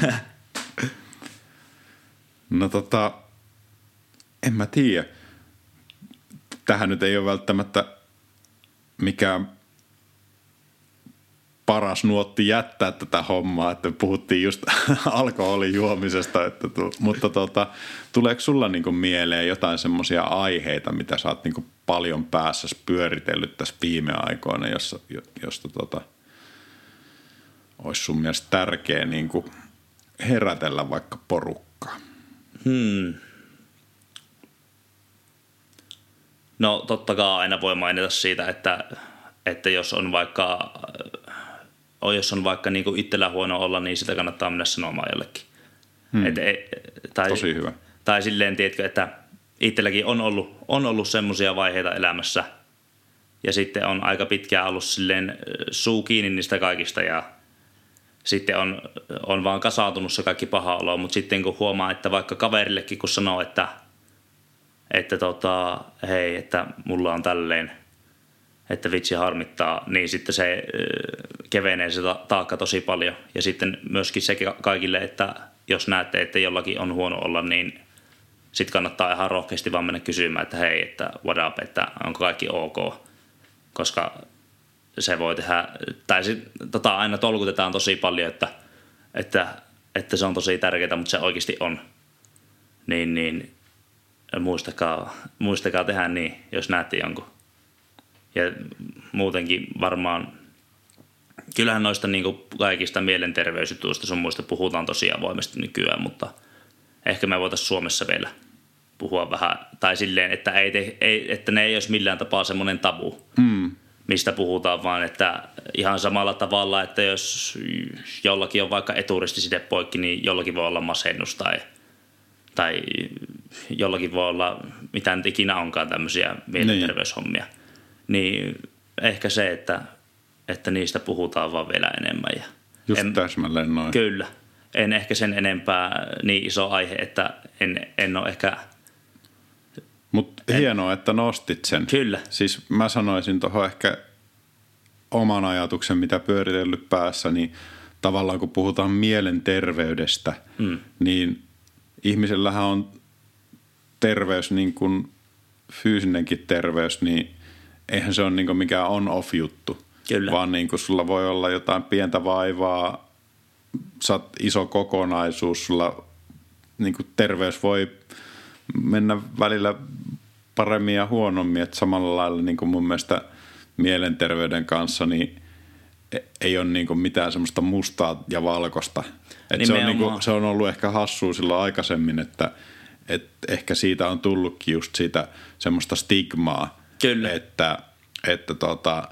no tota, en mä tiedä. Tähän nyt ei ole välttämättä mikään paras nuotti jättää tätä hommaa, että puhuttiin just alkoholin juomisesta, että tu, mutta tota, tuleeko sulla niinku mieleen jotain semmoisia aiheita, mitä sä oot niinku paljon päässä pyöritellyt tässä viime aikoina, jossa, josta tota, olisi sun mielestä tärkeä niinku herätellä vaikka porukkaa? Hmm. No totta kai aina voi mainita siitä, että, että jos on vaikka jos on vaikka niin kuin itsellä huono olla, niin sitä kannattaa mennä sanomaan jollekin. Hmm. Et, e, tai, Tosi hyvä. Tai silleen, tiedätkö, että itselläkin on ollut, on ollut semmoisia vaiheita elämässä, ja sitten on aika pitkään ollut silleen suu kiinni niistä kaikista, ja sitten on, on vaan kasautunut se kaikki paha olo, mutta sitten kun huomaa, että vaikka kaverillekin kun sanoo, että, että tota, hei, että mulla on tälleen – että vitsi harmittaa, niin sitten se kevenee se taakka tosi paljon. Ja sitten myöskin se kaikille, että jos näette, että jollakin on huono olla, niin sitten kannattaa ihan rohkeasti vaan mennä kysymään, että hei, että what up, että onko kaikki ok. Koska se voi tehdä, tai sit, tota, aina tolkutetaan tosi paljon, että, että, että se on tosi tärkeää, mutta se oikeasti on. Niin, niin muistakaa, muistakaa tehdä niin, jos näette jonkun ja muutenkin varmaan, kyllähän noista niin kuin kaikista mielenterveysjutuista sun muista puhutaan tosi avoimesti nykyään, mutta ehkä me voitaisiin Suomessa vielä puhua vähän, tai silleen, että, ei te, ei, että ne ei olisi millään tapaa semmoinen tabu, mm. mistä puhutaan, vaan että ihan samalla tavalla, että jos jollakin on vaikka eturistiside poikki, niin jollakin voi olla masennus tai, tai jollakin voi olla, mitä nyt ikinä onkaan tämmöisiä niin. mielenterveyshommia. Niin niin ehkä se, että, että niistä puhutaan vaan vielä enemmän. Ja Just en, täsmälleen noin. Kyllä. En ehkä sen enempää niin iso aihe, että en, en ole ehkä... Mutta hienoa, että nostit sen. Kyllä. Siis mä sanoisin tuohon ehkä oman ajatuksen, mitä pyöritellyt päässä, niin tavallaan kun puhutaan mielenterveydestä, mm. niin ihmisellähän on terveys niin kuin fyysinenkin terveys, niin eihän se ole niin mikään on-off-juttu. Kyllä. Vaan niin kuin sulla voi olla jotain pientä vaivaa, sä iso kokonaisuus, sulla niin kuin terveys voi mennä välillä paremmin ja huonommin. Että samalla lailla niin kuin mun mielestä mielenterveyden kanssa niin e- ei ole niin mitään semmoista mustaa ja valkoista. Et se, on niin kuin, se on ollut ehkä hassua silloin aikaisemmin, että et ehkä siitä on tullutkin just siitä semmoista stigmaa, Kyllä. Että, että, tota,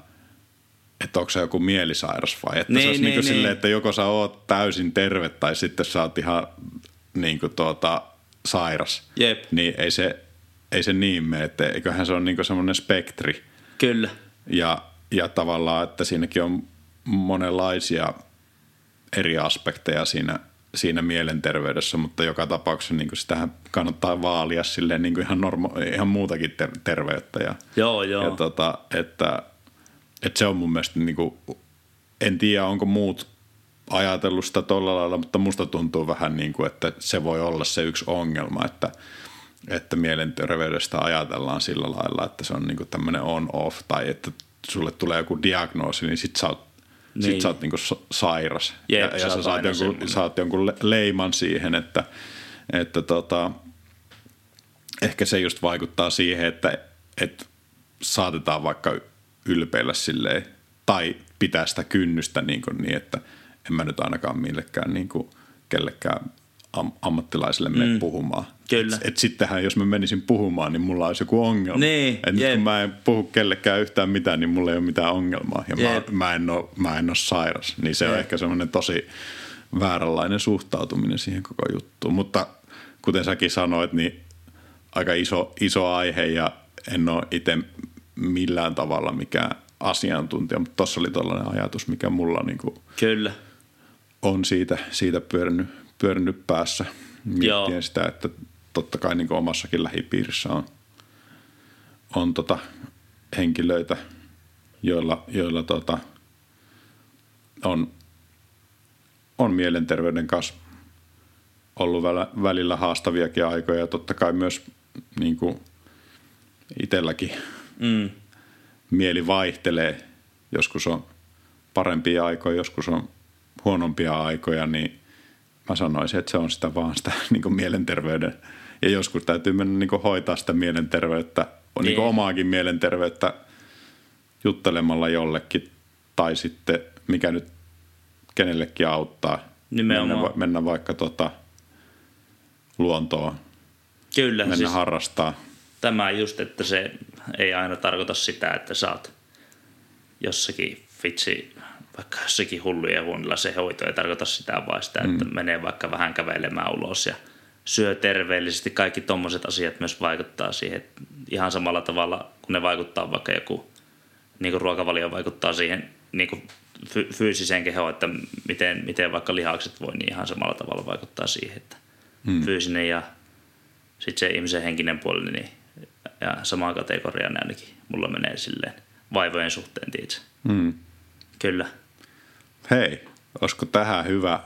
että onko se joku mielisairas vai että niin, se olisi niin, niin, niin. silleen, että joko sä oot täysin terve tai sitten sä oot ihan niin kuin tuota, sairas. Jep. Niin ei se, ei se niin mene, että eiköhän se ole niin semmoinen spektri. Kyllä. Ja, ja tavallaan, että siinäkin on monenlaisia eri aspekteja siinä – siinä mielenterveydessä, mutta joka tapauksessa niin kuin sitähän kannattaa vaalia silleen niin kuin ihan, norma- ihan muutakin ter- terveyttä. Ja, joo, joo. Ja tota, että, että se on mun mielestä, niin kuin, en tiedä onko muut ajatellut sitä tuolla lailla, mutta musta tuntuu vähän niin kuin, että se voi olla se yksi ongelma, että, että mielenterveydestä ajatellaan sillä lailla, että se on niin kuin tämmöinen on-off tai että sulle tulee joku diagnoosi, niin sit sä oot niin. Sitten sä oot niinku sairas. Jep, ja, ja sä saat jonkun, saat jonkun leiman siihen, että, että tota, ehkä se just vaikuttaa siihen, että, että saatetaan vaikka ylpeillä silleen, tai pitää sitä kynnystä niin, kuin niin että en mä nyt ainakaan millekään niin kuin kellekään am- ammattilaiselle mene mm. puhumaan. Kyllä. Et, et sittenhän, jos mä menisin puhumaan, niin mulla olisi joku ongelma. Niin, et nyt kun mä en puhu kellekään yhtään mitään, niin mulla ei ole mitään ongelmaa. Ja mä, mä, en ole, mä en ole sairas. Niin se on Jep. ehkä semmoinen tosi vääränlainen suhtautuminen siihen koko juttuun. Mutta kuten säkin sanoit, niin aika iso, iso aihe ja en ole itse millään tavalla mikään asiantuntija, mutta tuossa oli tällainen ajatus, mikä mulla niin kuin Kyllä. on siitä, siitä pyörinyt, pyörinyt päässä Joo. miettien sitä, että totta kai niin omassakin lähipiirissä on, on tota henkilöitä, joilla, joilla tota on, on mielenterveyden kanssa ollut välillä, välillä haastaviakin aikoja ja totta kai myös niin kuin itselläkin Mm. mieli vaihtelee. Joskus on parempia aikoja, joskus on huonompia aikoja, niin mä sanoisin, että se on sitä vaan sitä niin kuin mielenterveyden. Ja joskus täytyy mennä niin kuin hoitaa sitä mielenterveyttä, on niin. Niin kuin omaakin mielenterveyttä juttelemalla jollekin tai sitten mikä nyt kenellekin auttaa. Nimenomaan. Mennä, va- mennä vaikka tota luontoon, Kyllä. mennä siis harrastaa. tämä just, että se ei aina tarkoita sitä, että saat jossakin vitsi, vaikka jossakin hullujen huonilla se hoito ei tarkoita sitä, vaan sitä, että menee vaikka vähän kävelemään ulos ja syö terveellisesti. Kaikki tommoset asiat myös vaikuttaa siihen että ihan samalla tavalla, kun ne vaikuttaa vaikka joku, niin kuin ruokavalio vaikuttaa siihen niin kuin fy- fyysiseen kehoon, että miten, miten vaikka lihakset voi, niin ihan samalla tavalla vaikuttaa siihen, että hmm. fyysinen ja sitten se ihmisen henkinen puoli, niin ja samaa kategoriaa ne ainakin mulla menee silleen vaivojen suhteen, tiedätkö? Mm. Kyllä. Hei, olisiko tähän hyvä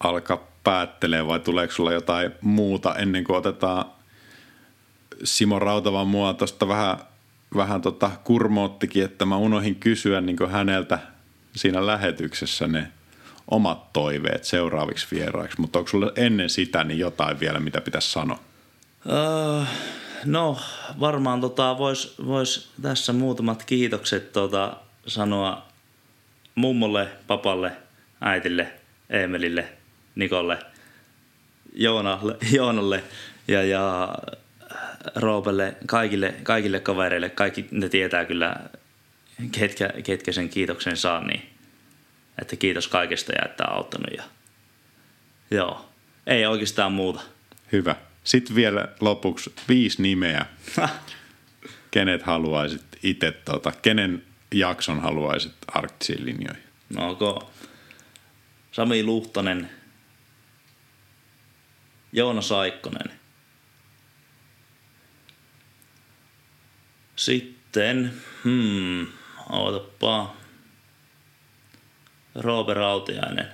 alkaa päättelee vai tuleeko sulla jotain muuta ennen kuin otetaan Simo Rautavan mua tuosta vähän, vähän tota kurmoottikin, että mä unohin kysyä niin häneltä siinä lähetyksessä ne omat toiveet seuraaviksi vieraiksi, mutta onko sulla ennen sitä niin jotain vielä, mitä pitäisi sanoa? Öö, no, varmaan tota, vois, vois tässä muutamat kiitokset tota, sanoa mummolle, papalle, äitille, Eemelille, Nikolle, Joonalle, Joonalle ja, ja Roopelle, kaikille, kaikille kavereille. Kaikki ne tietää kyllä, ketkä, ketkä sen kiitoksen saa, niin että kiitos kaikesta ja että on auttanut. Ja, joo, ei oikeastaan muuta. Hyvä. Sitten vielä lopuksi viisi nimeä. Kenet haluaisit itse, tota, kenen jakson haluaisit arktisiin linjoihin? No onko Sami Luhtanen, Joona Saikkonen. Sitten, hmm, ootapa. Roope Rautiainen.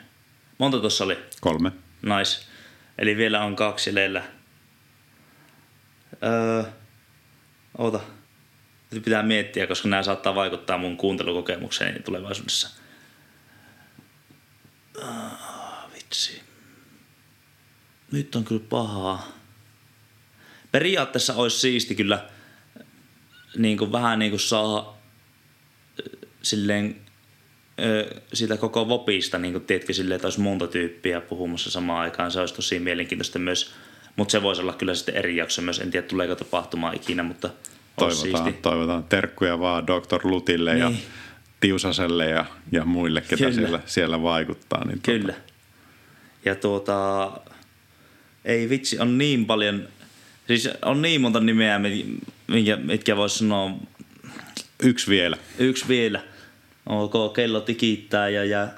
Monta tuossa oli? Kolme. Nice. Eli vielä on kaksi leillä. Öö, oota. Pitää miettiä, koska nämä saattaa vaikuttaa mun kuuntelukokemukseen tulevaisuudessa. Ah, vitsi. Nyt on kyllä pahaa. Periaatteessa olisi siisti kyllä niin kuin vähän niin kuin saa ö, silleen ö, siitä koko vopista, niin kuin tiedätkö, silleen, että olisi monta tyyppiä puhumassa samaan aikaan. Se olisi tosi mielenkiintoista myös, mutta se voisi olla kyllä sitten eri jakso myös. En tiedä, tuleeko tapahtumaan ikinä, mutta Toivotaan, siisti. toivotaan terkkuja vaan Dr. Lutille ja Niin. Tiusaselle ja, ja muille, ketä Kyllä. siellä, siellä vaikuttaa. Niin Kyllä. Ja tuota, ei vitsi, on niin paljon, siis on niin monta nimeä, mi- minkä, mitkä voisi sanoa yksi vielä. yksi vielä. Ok, kello tikittää ja, ja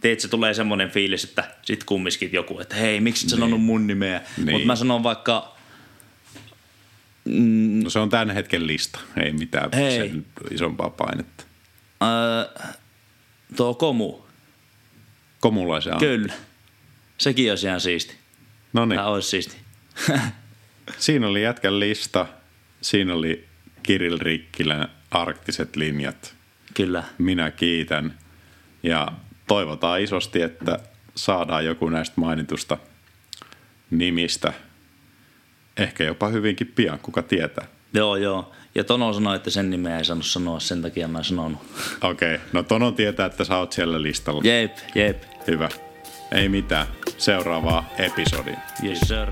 tiedätkö, tulee semmoinen fiilis, että sit kumminkin joku, että hei, miksi et sanonut mun nimeä? Niin. Mutta mä sanon vaikka, No se on tämän hetken lista. Ei mitään Hei. sen isompaa painetta. ää, tuo Komu, Komulaisen on. kyllä. Sekin olisi ihan siisti. No niin. Olisi siisti. Siinä oli jätkän lista. Siinä oli Kirill Rikkilän arktiset linjat. kyllä. Minä kiitän. Ja toivotaan isosti, että saadaan joku näistä mainitusta nimistä. Ehkä jopa hyvinkin pian, kuka tietää. Joo, joo. Ja Tono sanoi, että sen nimeä ei saanut sanoa, sen takia mä en sanonut. Okei, okay. no Tono tietää, että sä oot siellä listalla. Jep, jep. Hyvä. Ei mitään. Seuraavaa episodiin. Yes, sir.